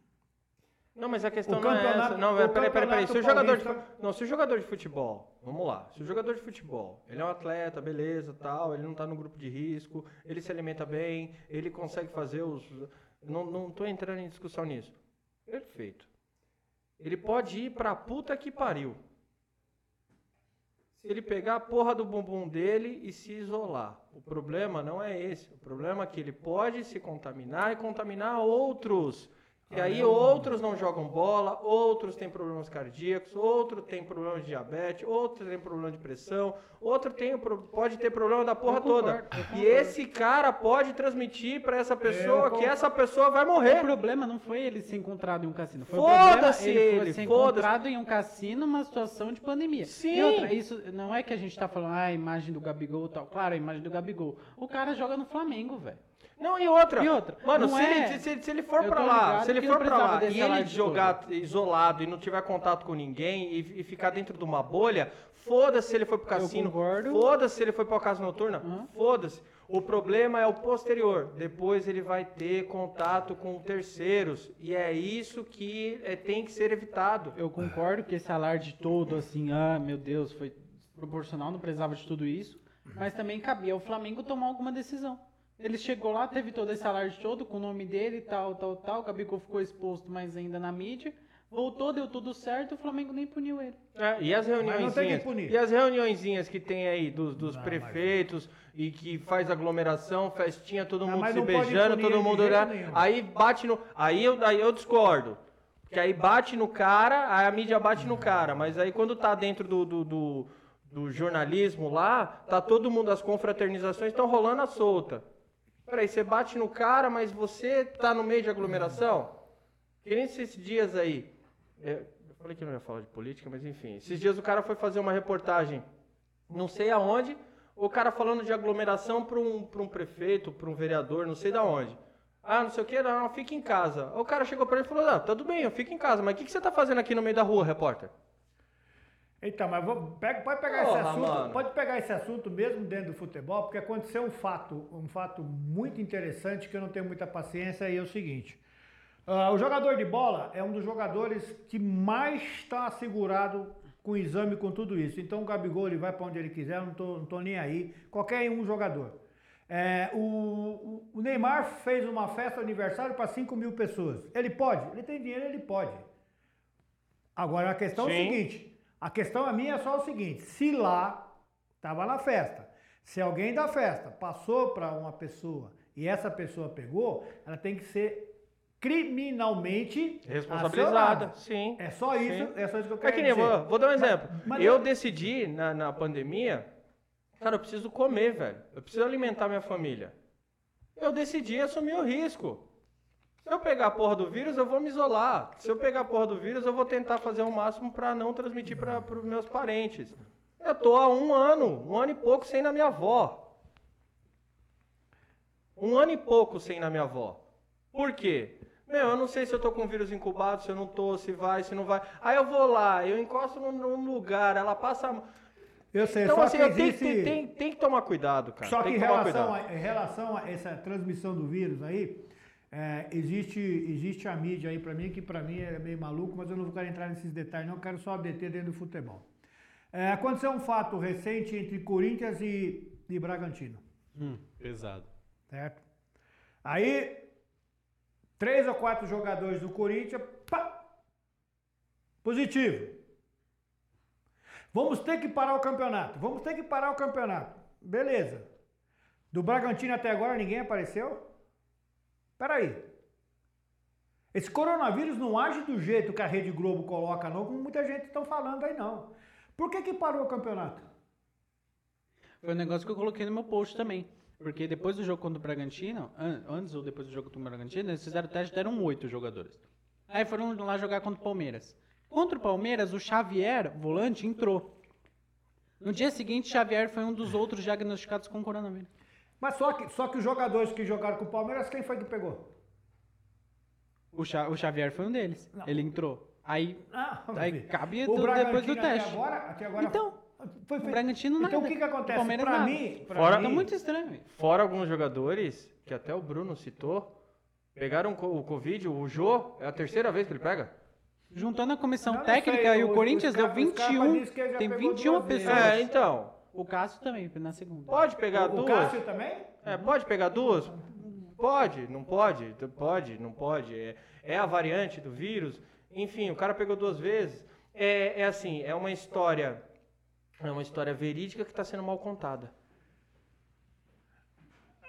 Não, mas a questão não é essa. Não, o peraí, peraí, peraí. Se o jogador de, não, se o jogador de futebol, vamos lá. Se o jogador de futebol, ele é um atleta, beleza, tal, ele não tá no grupo de risco, ele se alimenta bem, ele consegue fazer os. Não, não tô entrando em discussão nisso. Perfeito. Ele pode ir pra puta que pariu. Se ele pegar a porra do bumbum dele e se isolar. O problema não é esse. O problema é que ele pode se contaminar e contaminar outros. E aí outros não jogam bola, outros têm problemas cardíacos, outro tem problema de diabetes, outro tem problema de pressão, outro tem, pode ter problema da porra concordo, toda. E esse cara pode transmitir pra essa pessoa que essa pessoa vai O morrer. problema não foi ele ser encontrado em um cassino. O Foda-se ele, ele, foi ser encontrado em um cassino numa situação de pandemia. Sim. Outra, isso não é que a gente tá falando, ah, a imagem do Gabigol e tal. Claro, a imagem do Gabigol. O cara joga no Flamengo, velho. Não, e outra. E outra, Mano, se, é- ele, se, se ele for pra lá, se ele for pra lá e ele jogar isolado e não tiver contato com ninguém e, e ficar dentro de uma bolha, foda-se se ele foi pro cassino, foda-se se ele foi pra casa noturna, Uhum. foda-se. O problema é o posterior. Depois ele vai ter contato com terceiros. E é isso que é, tem que ser evitado. Eu concordo que esse alarde todo, assim, ah, meu Deus, foi proporcional, não precisava de tudo isso. Mas também cabia ao Flamengo tomar alguma decisão. Ele chegou lá, teve todo esse alarde todo com o nome dele, tal, tal, tal. O Gabigol ficou exposto mais ainda na mídia. Voltou, deu tudo certo, o Flamengo nem puniu ele. É, e as Mas não tem que punir. e as reuniõezinhas que tem aí dos, dos Não, prefeitos e que faz aglomeração, festinha, todo Não, mundo mas se beijando, todo mundo olhando. Aí bate no, aí eu aí eu discordo. Porque aí bate no cara, aí a mídia bate no cara, mas aí quando tá dentro do, do, do, do jornalismo lá, tá todo mundo as confraternizações estão rolando à solta. Peraí, você bate no cara, mas você tá no meio de aglomeração? Que nem esses dias aí. é, Eu falei que não ia falar de política, mas enfim. Esses dias o cara foi fazer uma reportagem, não sei aonde, o cara falando de aglomeração para um, um prefeito, para um vereador, não sei da onde. Ah, não sei o que, não, não, fica em casa. O cara chegou para ele e falou: ah, tudo bem, eu fico em casa, mas o que, que você tá fazendo aqui no meio da rua, repórter? Então, mas vou- pega- pode pegar Porra, esse assunto, mano. pode pegar esse assunto mesmo dentro do futebol, porque aconteceu um fato, um fato muito interessante que eu não tenho muita paciência e é o seguinte. ah, o jogador de bola é um dos jogadores que mais está assegurado com exame com tudo isso. Então o Gabigol ele vai para onde ele quiser, eu não tô, não tô nem aí. Qualquer um jogador. É, o, o- Neymar fez uma festa de aniversário para 5 mil pessoas. Ele pode? Ele tem dinheiro, ele pode. Agora a questão é o Sim. seguinte: a questão a minha é só o seguinte: se lá estava na festa, se alguém da festa passou para uma pessoa e essa pessoa pegou, ela tem que ser criminalmente Responsabilizada, sim. É só isso, Sim. é só isso que eu É quero que nem, dizer. vou, vou dar um Mas- exemplo. mas eu eu- decidi na, na pandemia, cara, eu preciso comer, velho. Eu preciso alimentar minha família. Eu decidi assumir o risco. Se eu pegar a porra do vírus, eu vou me isolar. Se eu pegar a porra do vírus, eu vou tentar fazer o máximo pra não transmitir para os meus parentes. Eu tô há um ano, um ano e pouco sem na minha avó. Um ano e pouco sem na minha avó. Por quê? Meu, eu não sei se eu tô com vírus incubado, se eu não tô, se vai, se não vai. Aí eu vou lá, eu encosto num, lugar, ela passa. a- Eu sei, Então, só assim, que existe... tem, tem, tem que tomar cuidado, cara. Só que tem em que tomar relação, a, em relação a essa transmissão do vírus aí, é, existe, existe a mídia aí pra mim, que pra mim é meio maluco, mas eu não quero entrar nesses detalhes, não, eu quero só deter dentro do futebol. É, aconteceu um fato recente entre Corinthians e, e Bragantino, Hum, pesado. certo? Aí, três ou quatro jogadores do Corinthians, pá, positivo. Vamos ter que parar o campeonato. Vamos ter que parar o campeonato. Beleza. Do Bragantino até agora ninguém apareceu? Peraí. Esse coronavírus não age do jeito que a Rede Globo coloca, não, como muita gente está falando aí, não. Por que, que parou o campeonato? Foi um negócio que eu coloquei no meu post também. Porque depois do jogo contra o Bragantino, an- antes ou depois do jogo contra o Bragantino, eles fizeram o teste deram oito jogadores. Aí foram lá jogar contra o Palmeiras. Contra o Palmeiras, o Xavier, volante, entrou. No dia seguinte, Xavier foi um dos outros diagnosticados com coronavírus. Mas só que, só que os jogadores que jogaram com o Palmeiras, quem foi que pegou? O, Xa- o Xavier foi um deles. Não. Ele entrou. Aí, Ah, aí O tudo depois do até teste. agora, até agora Então, foi o feito- Bragantino nada. Então o que que O acontece? Palmeiras Pra nada. mim, pra Fora- Tá mim, muito estranho. Fora alguns jogadores, que até o Bruno citou, pegaram o Covid, o Jô, é a terceira vez que ele pega? Juntando a comissão Não, não técnica sei, e o os- Corinthians deu ca- os capa 21. diz que ele já Tem pegou 21 duas vezes. pessoas. É, então. O Cássio também, na segunda. Pode pegar o duas? Cássio também? É, pode pegar duas? Pode, não pode, pode, não pode. É, é a variante do vírus. Enfim, o cara pegou duas vezes. É, é assim, é uma história, é uma história verídica que está sendo mal contada.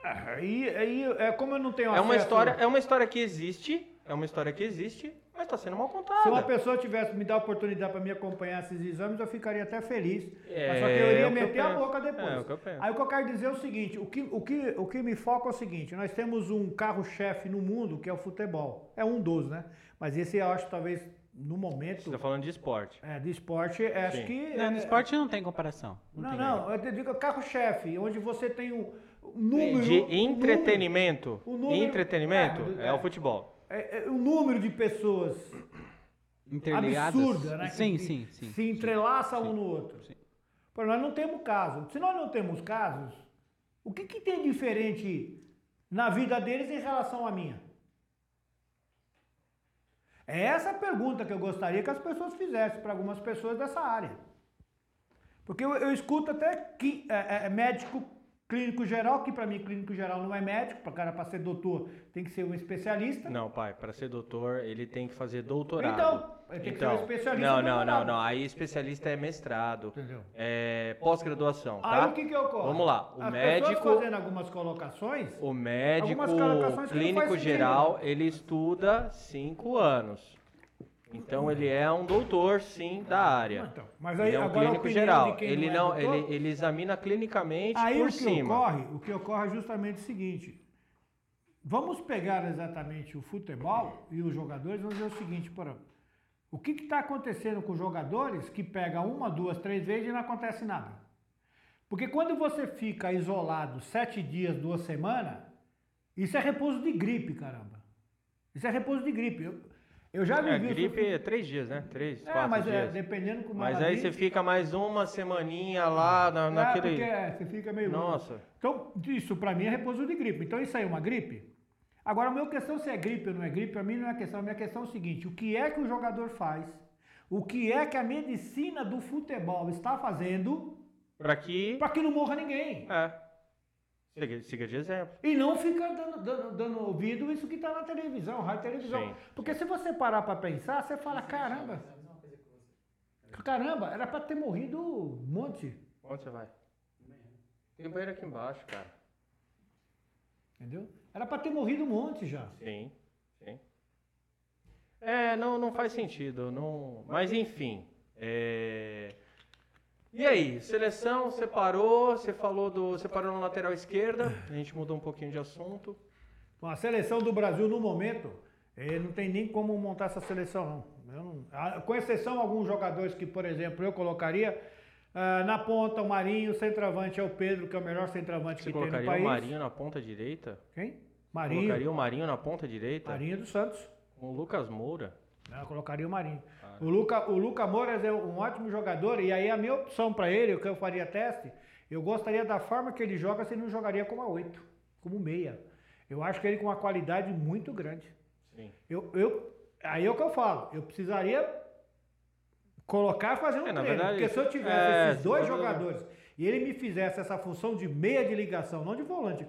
Aí, aí é como eu não tenho É uma história, é uma história que existe, é uma história que existe, mas está sendo mal Se uma contada. pessoa tivesse me dar a oportunidade para me acompanhar esses exames, eu ficaria até feliz. É, mas só que eu iria é que eu meter a boca depois. É o que eu penso. Aí o que eu quero dizer é o seguinte: o que, o, que, o que me foca é o seguinte: nós temos um carro-chefe no mundo que é o futebol. É um dos, né? Mas esse eu acho talvez no momento Você está falando de esporte. é, de esporte, é, acho Sim. que. Não, no é- esporte não tem comparação. Não, tem não, eu te digo carro-chefe, onde você tem um número. De entretenimento. o número- entretenimento é, é, é. o futebol. É, é, o número de pessoas Interligadas. absurda, né? Sim, que sim, sim. Se entrelaça um no outro. Sim. Pô, nós não temos caso. Se nós não temos casos, o que, que tem diferente na vida deles em relação à minha? É essa a pergunta que eu gostaria que as pessoas fizessem para algumas pessoas dessa área. Porque eu, eu escuto até que é, é, médico clínico geral, que para mim clínico geral não é médico, para cara para ser doutor tem que ser um especialista. Não, pai, para ser doutor, ele tem que fazer doutorado. Então, ele tem que ser um especialista Não, não, não, não. Aí especialista é mestrado. Entendeu? É pós-graduação, Aí tá? o que que ocorre? Vamos lá. O As médico, fazendo algumas colocações, o médico Algumas colocações clínico geral, ele estuda cinco anos. Então ele é um doutor, sim, da área. Então, mas aí ele é um clínico geral. Ele não, é ele, ele examina clinicamente aí por o que cima. ocorre, o que ocorre é justamente o seguinte. Vamos pegar exatamente o futebol e os jogadores, vamos dizer o seguinte, por exemplo, o que está acontecendo com os jogadores que pega uma, duas, três vezes e não acontece nada? Porque quando você fica isolado sete dias, duas semanas, isso é repouso de gripe, caramba. Isso é repouso de gripe. Eu, eu já É, vivi... o gripe sofrimento- é três dias, né? Três, É, quatro mas é, dias. dependendo como Mas aí você fica mais uma semaninha lá na, naquele... É, porque é, você fica meio... Nossa. Então, isso pra mim é repouso de gripe. Então, isso aí é uma gripe? Agora, a minha questão se é gripe ou não é gripe, pra mim não é questão. A minha questão é o seguinte, o que é que o jogador faz? O que é que a medicina do futebol está fazendo Pra que... para que não morra ninguém? É. Siga, siga de exemplo. E não fica dando, dando, dando ouvido isso que está na televisão, rádio televisão. Sim. Porque se você parar para pensar, você fala, caramba, caramba, era para ter morrido um monte. Onde você vai? Tem banheiro aqui embaixo, cara. Entendeu? Era para ter morrido um monte já. Sim, sim. É, não, não faz sentido. Não... Mas enfim. é, E aí, seleção, você parou, você falou do. Você parou na lateral esquerda, a gente mudou um pouquinho de assunto. Bom, a seleção do Brasil, no momento, eh, não tem nem como montar essa seleção, não. Não- Com exceção de alguns jogadores que, por exemplo, eu colocaria, Ah, na ponta, o Marinho. Centroavante é o Pedro, que é o melhor centroavante Você que tem no colocaria país. o Marinho na ponta direita? Quem? Marinho. Colocaria o Marinho na ponta direita? Marinho do Santos. Com o Lucas Moura? Não, eu colocaria o Marinho. O Luca, o Luca Moura é um ótimo jogador, e aí a minha opção para ele, o que eu faria teste, eu gostaria da forma que ele joga, se ele não jogaria como a 8, como meia. Eu acho que ele com uma qualidade muito grande. Sim. Eu, eu, aí é o que eu falo, eu precisaria colocar e fazer um É, treino, verdade, porque se eu tivesse é, esses dois jogadores e ele me fizesse essa função de meia de ligação, não de volante,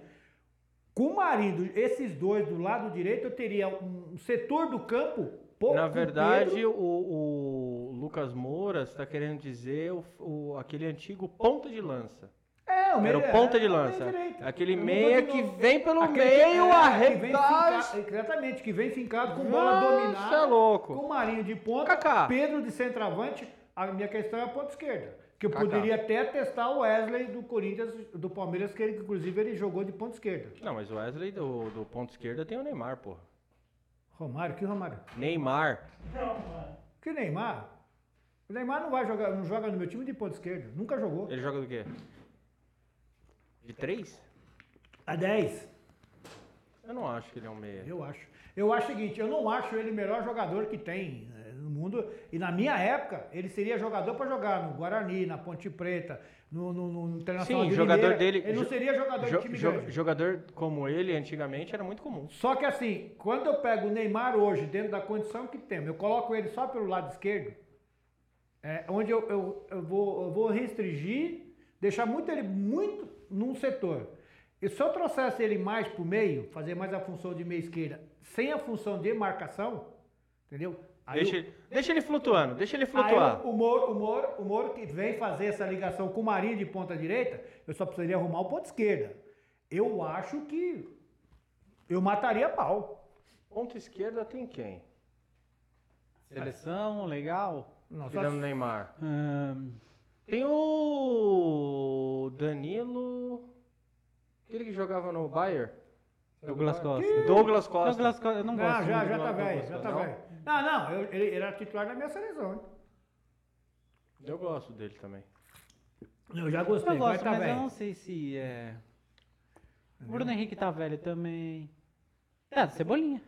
com o Marinho, esses dois do lado direito, eu teria um setor do campo pouco Na verdade, o, o Lucas Moura está querendo dizer o, o- aquele antigo ponta de lança. É, o meio, Era o ponta de é, o meio lança. direito. Aquele meia de que vem pelo Aquele meio, é, finca- Exatamente, que vem fincado com bola Nossa, dominada. é louco. Com o Marinho de ponta, Kaká. Pedro de centroavante. A minha questão é a ponta esquerda. Que eu Kaká. poderia até testar o Wesley do Corinthians, do Palmeiras, que ele, inclusive ele jogou de ponta esquerda. Não, mas o Wesley do, do ponto esquerda tem o Neymar, porra. Romário, que Romário? Neymar. Que Neymar? O Neymar não vai jogar, não joga no meu time de ponta esquerda. Nunca jogou. Ele joga do quê? De três? A 10. Eu não acho que ele é um meia. Eu acho. Eu acho o seguinte, eu não acho ele o melhor jogador que tem eh, no mundo. E na minha época, ele seria jogador para jogar no Guarani, na Ponte Preta, no, no, no Internacional Sim, de jogador Limeira. dele. Ele não seria jogador jo- de time jo- grande. Jogador como ele, antigamente, era muito comum. Só que assim, quando eu pego o Neymar hoje, dentro da condição que temos, eu coloco ele só pelo lado esquerdo, é, onde eu, eu, eu vou, eu vou restringir, deixar muito ele muito num setor. E se eu trouxesse ele mais para o meio, fazer mais a função de meia esquerda, sem a função de marcação, entendeu? Deixa, ele- deixa ele flutuando, deixa ele flutuar. o, o, Moro, o, Moro, o Moro que vem fazer essa ligação com o Marinho de ponta direita, eu só precisaria arrumar o ponto esquerda. Eu acho que eu mataria pau. Ponta esquerda tem quem? Seleção, legal. Não, só Tirando o Neymar. Ahn, Tem o Danilo. Aquele que jogava no Bayern. Douglas Costa. Douglas Costa. Douglas Costa, eu não Não, gosto. já, muito já do tá velho, já tá não? velho. Não, não, eu- ele, ele era titular da minha seleção, hein? Eu gosto dele também. Eu já gostei, Eu mas gosto, tá mas eu velho. não sei se é. O Bruno Henrique tá velho também. É, Cebolinha.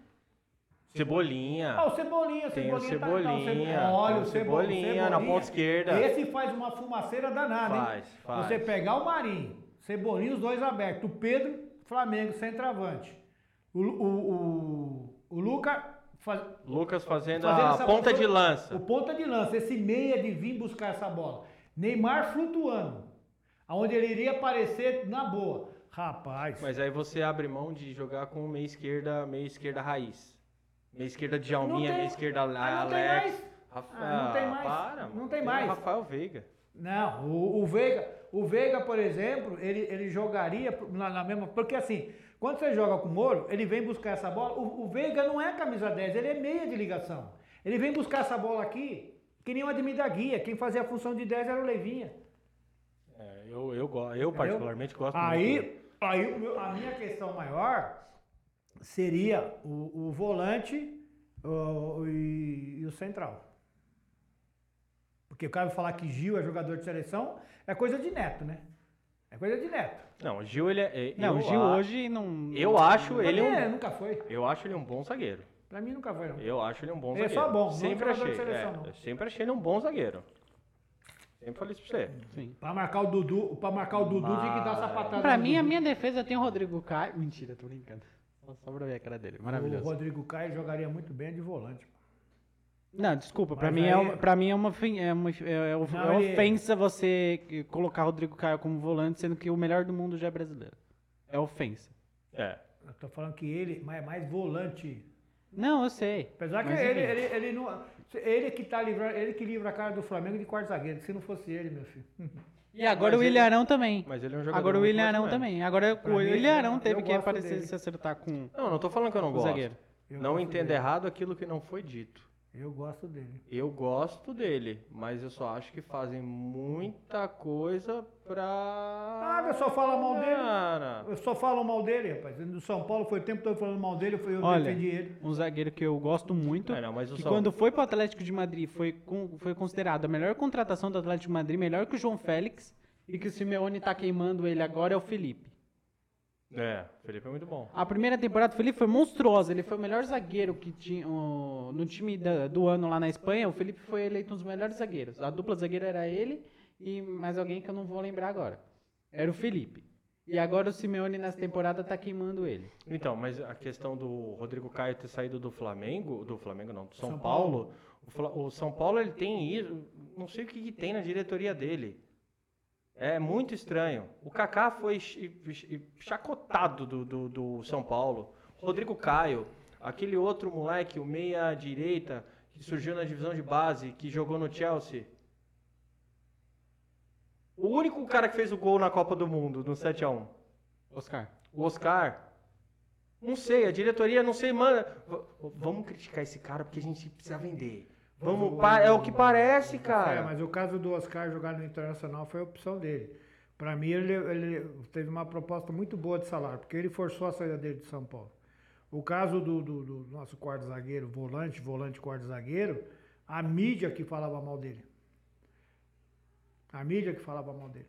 Cebolinha. Ah, o Cebolinha, Tem o Cebolinha tá o Cebolinha, Cebo- Olha, tem o o Cebo- Cebolinha na ponta esquerda. Esse faz uma fumaceira danada, hein? Faz, faz. Você pegar o Marinho, Cebolinha, os dois abertos. O Pedro, Flamengo, centroavante. O, o, o, o Luca faz, Lucas fazendo, Fazendo a ponta de lança. O ponta de lança, esse meia de vir buscar essa bola. Neymar flutuando. Aonde ele iria aparecer na boa. Rapaz. Mas aí você abre mão de jogar com meia esquerda, meia esquerda raiz. Meia esquerda de Alminha, tem- meia esquerda Ah, não tem Alex. mais. Ah, não tem mais. Para, Não mano. tem o mais. Rafael Veiga. Não, o, o Veiga, o Veiga, por exemplo, ele, ele jogaria na, na mesma. Porque assim, quando você joga com o Moro, ele vem buscar essa bola. O, o Veiga não é camisa 10, ele é meia de ligação. Ele vem buscar essa bola aqui, que nem o Ademir da Guia. Quem fazia a função de 10 era o Levinha. É, eu, eu, eu particularmente gosto muito. Aí, aí o meu- a minha questão maior seria o, o volante o- e, e o central. Porque o cara vai falar que Gil é jogador de seleção, é coisa de neto, né? É coisa de neto. Não, o Gil, ele é. é- Não, o Gil a- hoje não. Eu acho ele mim, um. é, nunca foi. Eu acho ele um bom zagueiro. Pra mim nunca foi, não. Eu acho ele um bom Ele é zagueiro. só bom, sempre achei. seleção, é, não. eu sempre achei ele um bom zagueiro. Sempre falei isso pra você. Sim. Pra marcar o Dudu, pra marcar o Dudu tinha que dar Mas- sapatada. Pra mim, a Dudu. minha defesa tem o Rodrigo Caio. Mentira, tô brincando. Só pra ver a cara dele. Maravilhoso. O Rodrigo Caio jogaria muito bem de volante. Não, desculpa, pra Mas mim, é aí- uma, pra mim é uma, é uma, é of- Não, é ele- ofensa você colocar Rodrigo Caio como volante, sendo que o melhor do mundo já é brasileiro. É ofensa. É. Eu tô falando que ele é mais volante. Não, eu sei. Apesar que Mas, ele, ele, ele não. Ele que tá livrando, ele que livra a cara do Flamengo de quarto zagueiro. Se não fosse ele, meu filho. E agora Mas o ele- William Arão também. Mas ele é um jogador. Agora o muito William mais ou Arão menos. também. Agora Pra o mim, William eu- Arão teve que aparecer dele. se acertar com Não, não tô falando que eu não gosto. zagueiro. Eu Não entenda errado aquilo que não foi dito. Eu gosto dele. Eu gosto dele, mas eu só acho que fazem muita coisa pra. Ah, eu só falo mal dele. Eu só falo mal dele, rapaz. No São Paulo foi o tempo todo falando mal dele, foi eu Olha, defendi ele. um zagueiro que eu gosto muito, É, não, mas o que São- quando foi pro Atlético de Madrid foi, com- foi considerado a melhor contratação do Atlético de Madrid, melhor que o João Félix, e que o Simeone tá queimando ele agora é o Felipe. É, o Felipe é muito bom. A primeira temporada do Felipe foi monstruosa. Ele foi o melhor zagueiro que tinha o- no time da- do ano lá na Espanha. O Felipe foi eleito um dos melhores zagueiros. A dupla zagueira era ele e mais alguém que eu não vou lembrar agora. Era o Felipe. E agora o Simeone nessa temporada tá queimando ele. Então, mas a questão do Rodrigo Caio ter saído do Flamengo, do Flamengo não, do São, São Paulo, Paulo. o, o São Paulo ele tem isso, não sei o que, que tem na diretoria dele. É muito estranho. O Kaká foi chacotado do, do, do São Paulo. Rodrigo Caio, aquele outro moleque, o meia direita, que surgiu na divisão de base, que jogou no Chelsea. O único cara que fez o gol na Copa do Mundo, no 7x1. Oscar. O Oscar. Não sei, a diretoria, não sei, mano. v- Vamos criticar esse cara porque a gente precisa vender. Vamos, pa- é o que parece, É, cara. mas o caso do Oscar jogar no Internacional foi a opção dele. Pra mim, ele, ele teve uma proposta muito boa de salário, porque ele forçou a saída dele de São Paulo. O caso do, do- do nosso quarto zagueiro, volante, volante quarto zagueiro, a mídia que falava mal dele. A mídia que falava mal dele.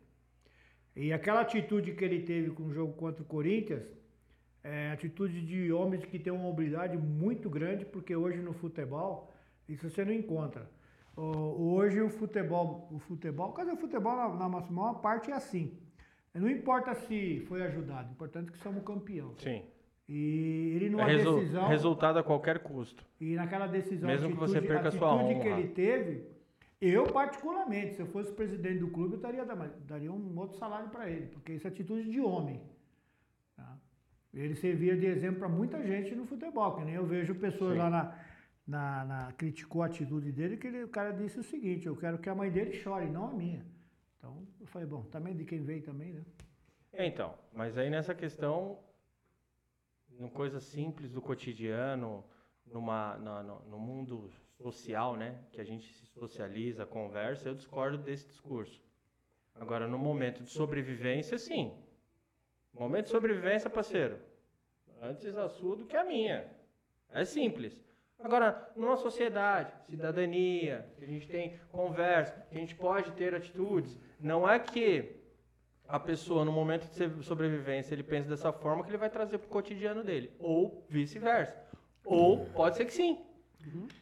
E aquela atitude que ele teve com o jogo contra o Corinthians, é atitude de homens que têm uma mobilidade muito grande, porque hoje no futebol, isso você não encontra. Hoje o futebol, o futebol, cadê o futebol na, na maior parte é assim. Não importa se foi ajudado, o importante é que somos campeão. Sim. E ele É numa resu- decisão, resultado a qualquer custo. e naquela decisão, Mesmo que você perca a sua atitude honra. que ele teve, eu particularmente, se eu fosse presidente do clube, eu daria, daria um outro salário para ele, porque isso é atitude de homem. tá? Ele servia de exemplo para muita gente no futebol, que nem eu vejo pessoas Sim. lá na, na, na- criticou a atitude dele, que ele- o cara disse o seguinte, eu quero que a mãe dele chore, não a minha. Então, eu falei, bom, também de quem veio também, né? É, então, mas aí nessa questão, em coisa simples do cotidiano, numa, na- no, no mundo social, né, que a gente se socializa, conversa, eu discordo desse discurso. Agora, no momento de sobrevivência, sim. Momento de sobrevivência, parceiro. Antes a sua do que a minha. É simples. Agora, numa sociedade, cidadania, que a gente tem conversa, que a gente pode ter atitudes, não é que a pessoa, no momento de sobrevivência, ele pensa dessa forma que ele vai trazer pro cotidiano dele. Ou vice-versa. Ou pode ser que sim.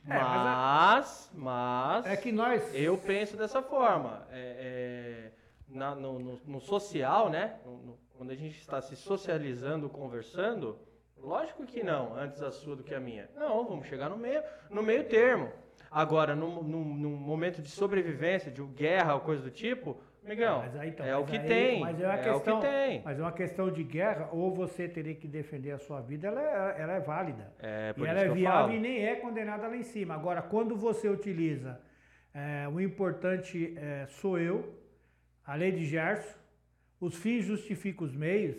É, mas Mas, É que nós... eu penso dessa forma. É, é, na- no, no- no social, né? No- quando a gente está se socializando, conversando, lógico que não, antes a sua do que a minha. Não, vamos chegar no meio, no meio termo. Agora, num, num- num momento de sobrevivência, de guerra ou coisa do tipo, Miguel, aí, então, é o que aí- tem. Mas é uma é questão, o que tem. Mas é uma questão de guerra, ou você teria que defender a sua vida, ela é, ela é válida. É, por e isso ela é viável falo. e nem é condenada lá em cima. Agora, quando você utiliza é, o importante é, sou eu, a lei de Gerson, os fins justificam os meios.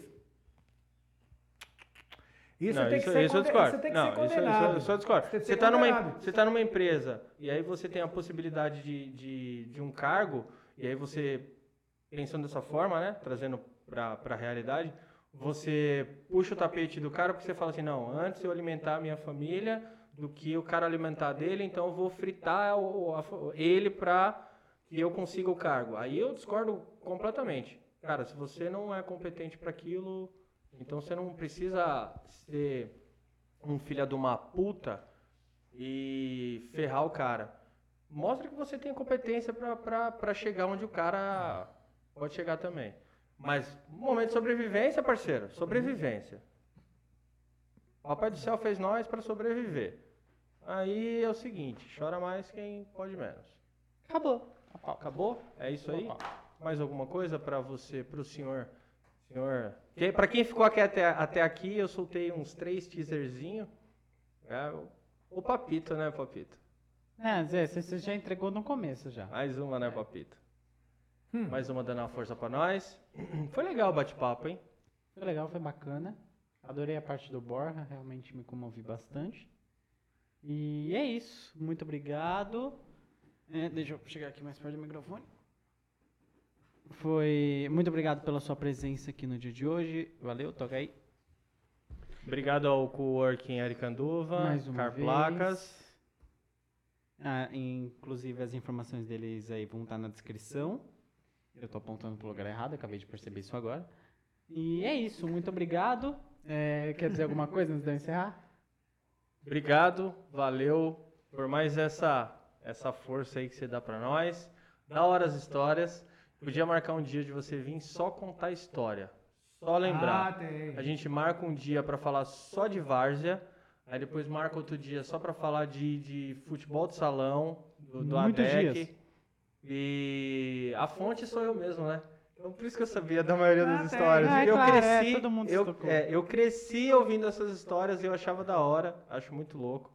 Isso Não, tem isso, que ser isso eu discordo. Você tem que não, ser isso, isso, condenado. eu só discordo. Você está numa, condenado. você tá numa empresa e aí você tem a possibilidade de, de, de um cargo, e aí você, pensando dessa forma, né, trazendo para a realidade, você puxa o tapete do cara porque você fala assim, não, antes eu alimentar a minha família do que o cara alimentar dele, então eu vou fritar o- a- ele para que eu consiga o cargo. Aí eu discordo completamente. Cara, se você não é competente para aquilo, então você não precisa ser um filho de uma puta e ferrar o cara. Mostra que você tem competência pra chegar onde o cara pode chegar também. Mas, momento de sobrevivência, parceiro. Sobrevivência. Papai do céu fez nós pra sobreviver. Aí é o seguinte, chora mais quem pode menos. Acabou. Acabou? É isso aí? Mais alguma coisa pra você, pro senhor? Senhor, que, para quem ficou aqui até, até aqui, eu soltei uns três teaserzinhos. É, o, Papito, né, Papito? É, Zé, você já entregou no começo já. Mais uma, né, Papito? Hum. Mais uma dando uma força pra nós. Foi legal o bate-papo, hein? Foi legal, foi bacana. Adorei a parte do Borja, realmente me comovi bastante. E é isso. Muito obrigado. É, deixa eu chegar aqui mais perto do microfone. Foi. Muito obrigado pela sua presença aqui no dia de hoje. Valeu, toca aí. Obrigado ao Coworking Aricanduva, Mais uma Car vez. Placas. Ah, inclusive as informações deles aí vão estar na descrição. Eu tô apontando pro lugar errado, acabei de perceber isso agora. E é isso, muito obrigado. É, quer dizer alguma coisa antes de eu encerrar? Obrigado, valeu por mais essa essa força aí que você dá pra nós. Da hora as histórias. Podia marcar um dia de você vir só contar história. Só Ah, lembrar. tem. A gente marca um dia pra falar só de várzea. Aí depois marca outro dia só pra falar de, de futebol de salão, do, do Muitos ADEC. dias. E a fonte sou eu mesmo, né? Então por isso que eu sabia da maioria Ah, das tem. histórias. Ah, é eu claro, é, cresci, todo mundo se eu, é, eu cresci ouvindo essas histórias e eu achava da hora, acho muito louco.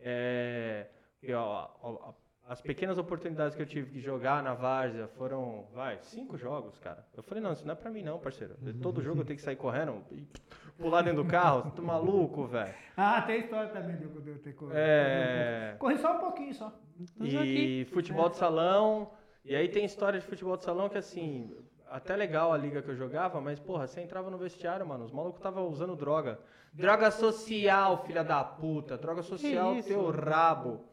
É, e, ó, ó, as pequenas oportunidades que eu tive de jogar na Várzea foram, vai, cinco jogos, cara. Eu falei, não, isso não é pra mim não, parceiro. Todo jogo eu tenho que sair correndo e pular dentro do carro, você tá maluco, velho. Ah, tem história também de eu ter corrido. É, Corri só um pouquinho só. E aqui. futebol de salão. E aí tem história de futebol de salão que assim, até legal a liga que eu jogava, mas porra, você entrava no vestiário, mano, os malucos estavam usando droga. Droga social, filha da puta. Droga social, teu rabo.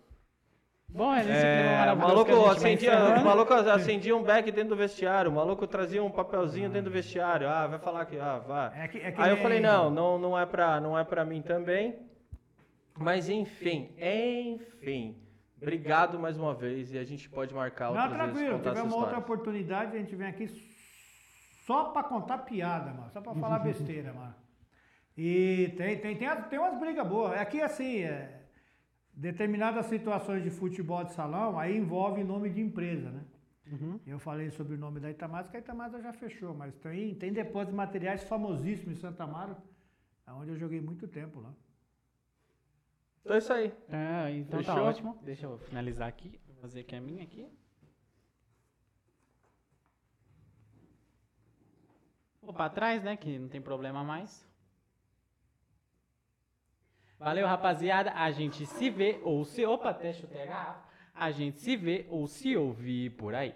Bom, é É, o maluco, acendia, o maluco acendia um beck dentro do vestiário, o maluco trazia um papelzinho dentro do vestiário. Ah, vai falar que. Ah, vai. É que, é que Aí eu falei, não, não, não é pra, não é pra mim também. Mas enfim, enfim. Obrigado mais uma vez e a gente pode marcar Não, outras vezes tranquilo, tiver uma outra oportunidade, a gente vem aqui só pra contar piada, mano. Só pra falar besteira, mano. E tem, tem, tem, tem umas brigas boas. É que assim, é, determinadas situações de futebol de salão, aí envolve nome de empresa, né? Uhum. Eu falei sobre o nome da Itamasa, que a Itamasa já fechou, mas tem, tem depósitos de materiais famosíssimos em Santa Amaro, onde eu joguei muito tempo lá. Então é isso aí. Ah, então tá Fechou? ótimo. Deixa eu finalizar aqui. Vou fazer aqui a minha aqui. Vou pra trás, né? Que não tem problema mais. Valeu, rapaziada. A gente se vê ou se. Opa, até chutei a garrafa. A gente se vê ou se ouvir por aí.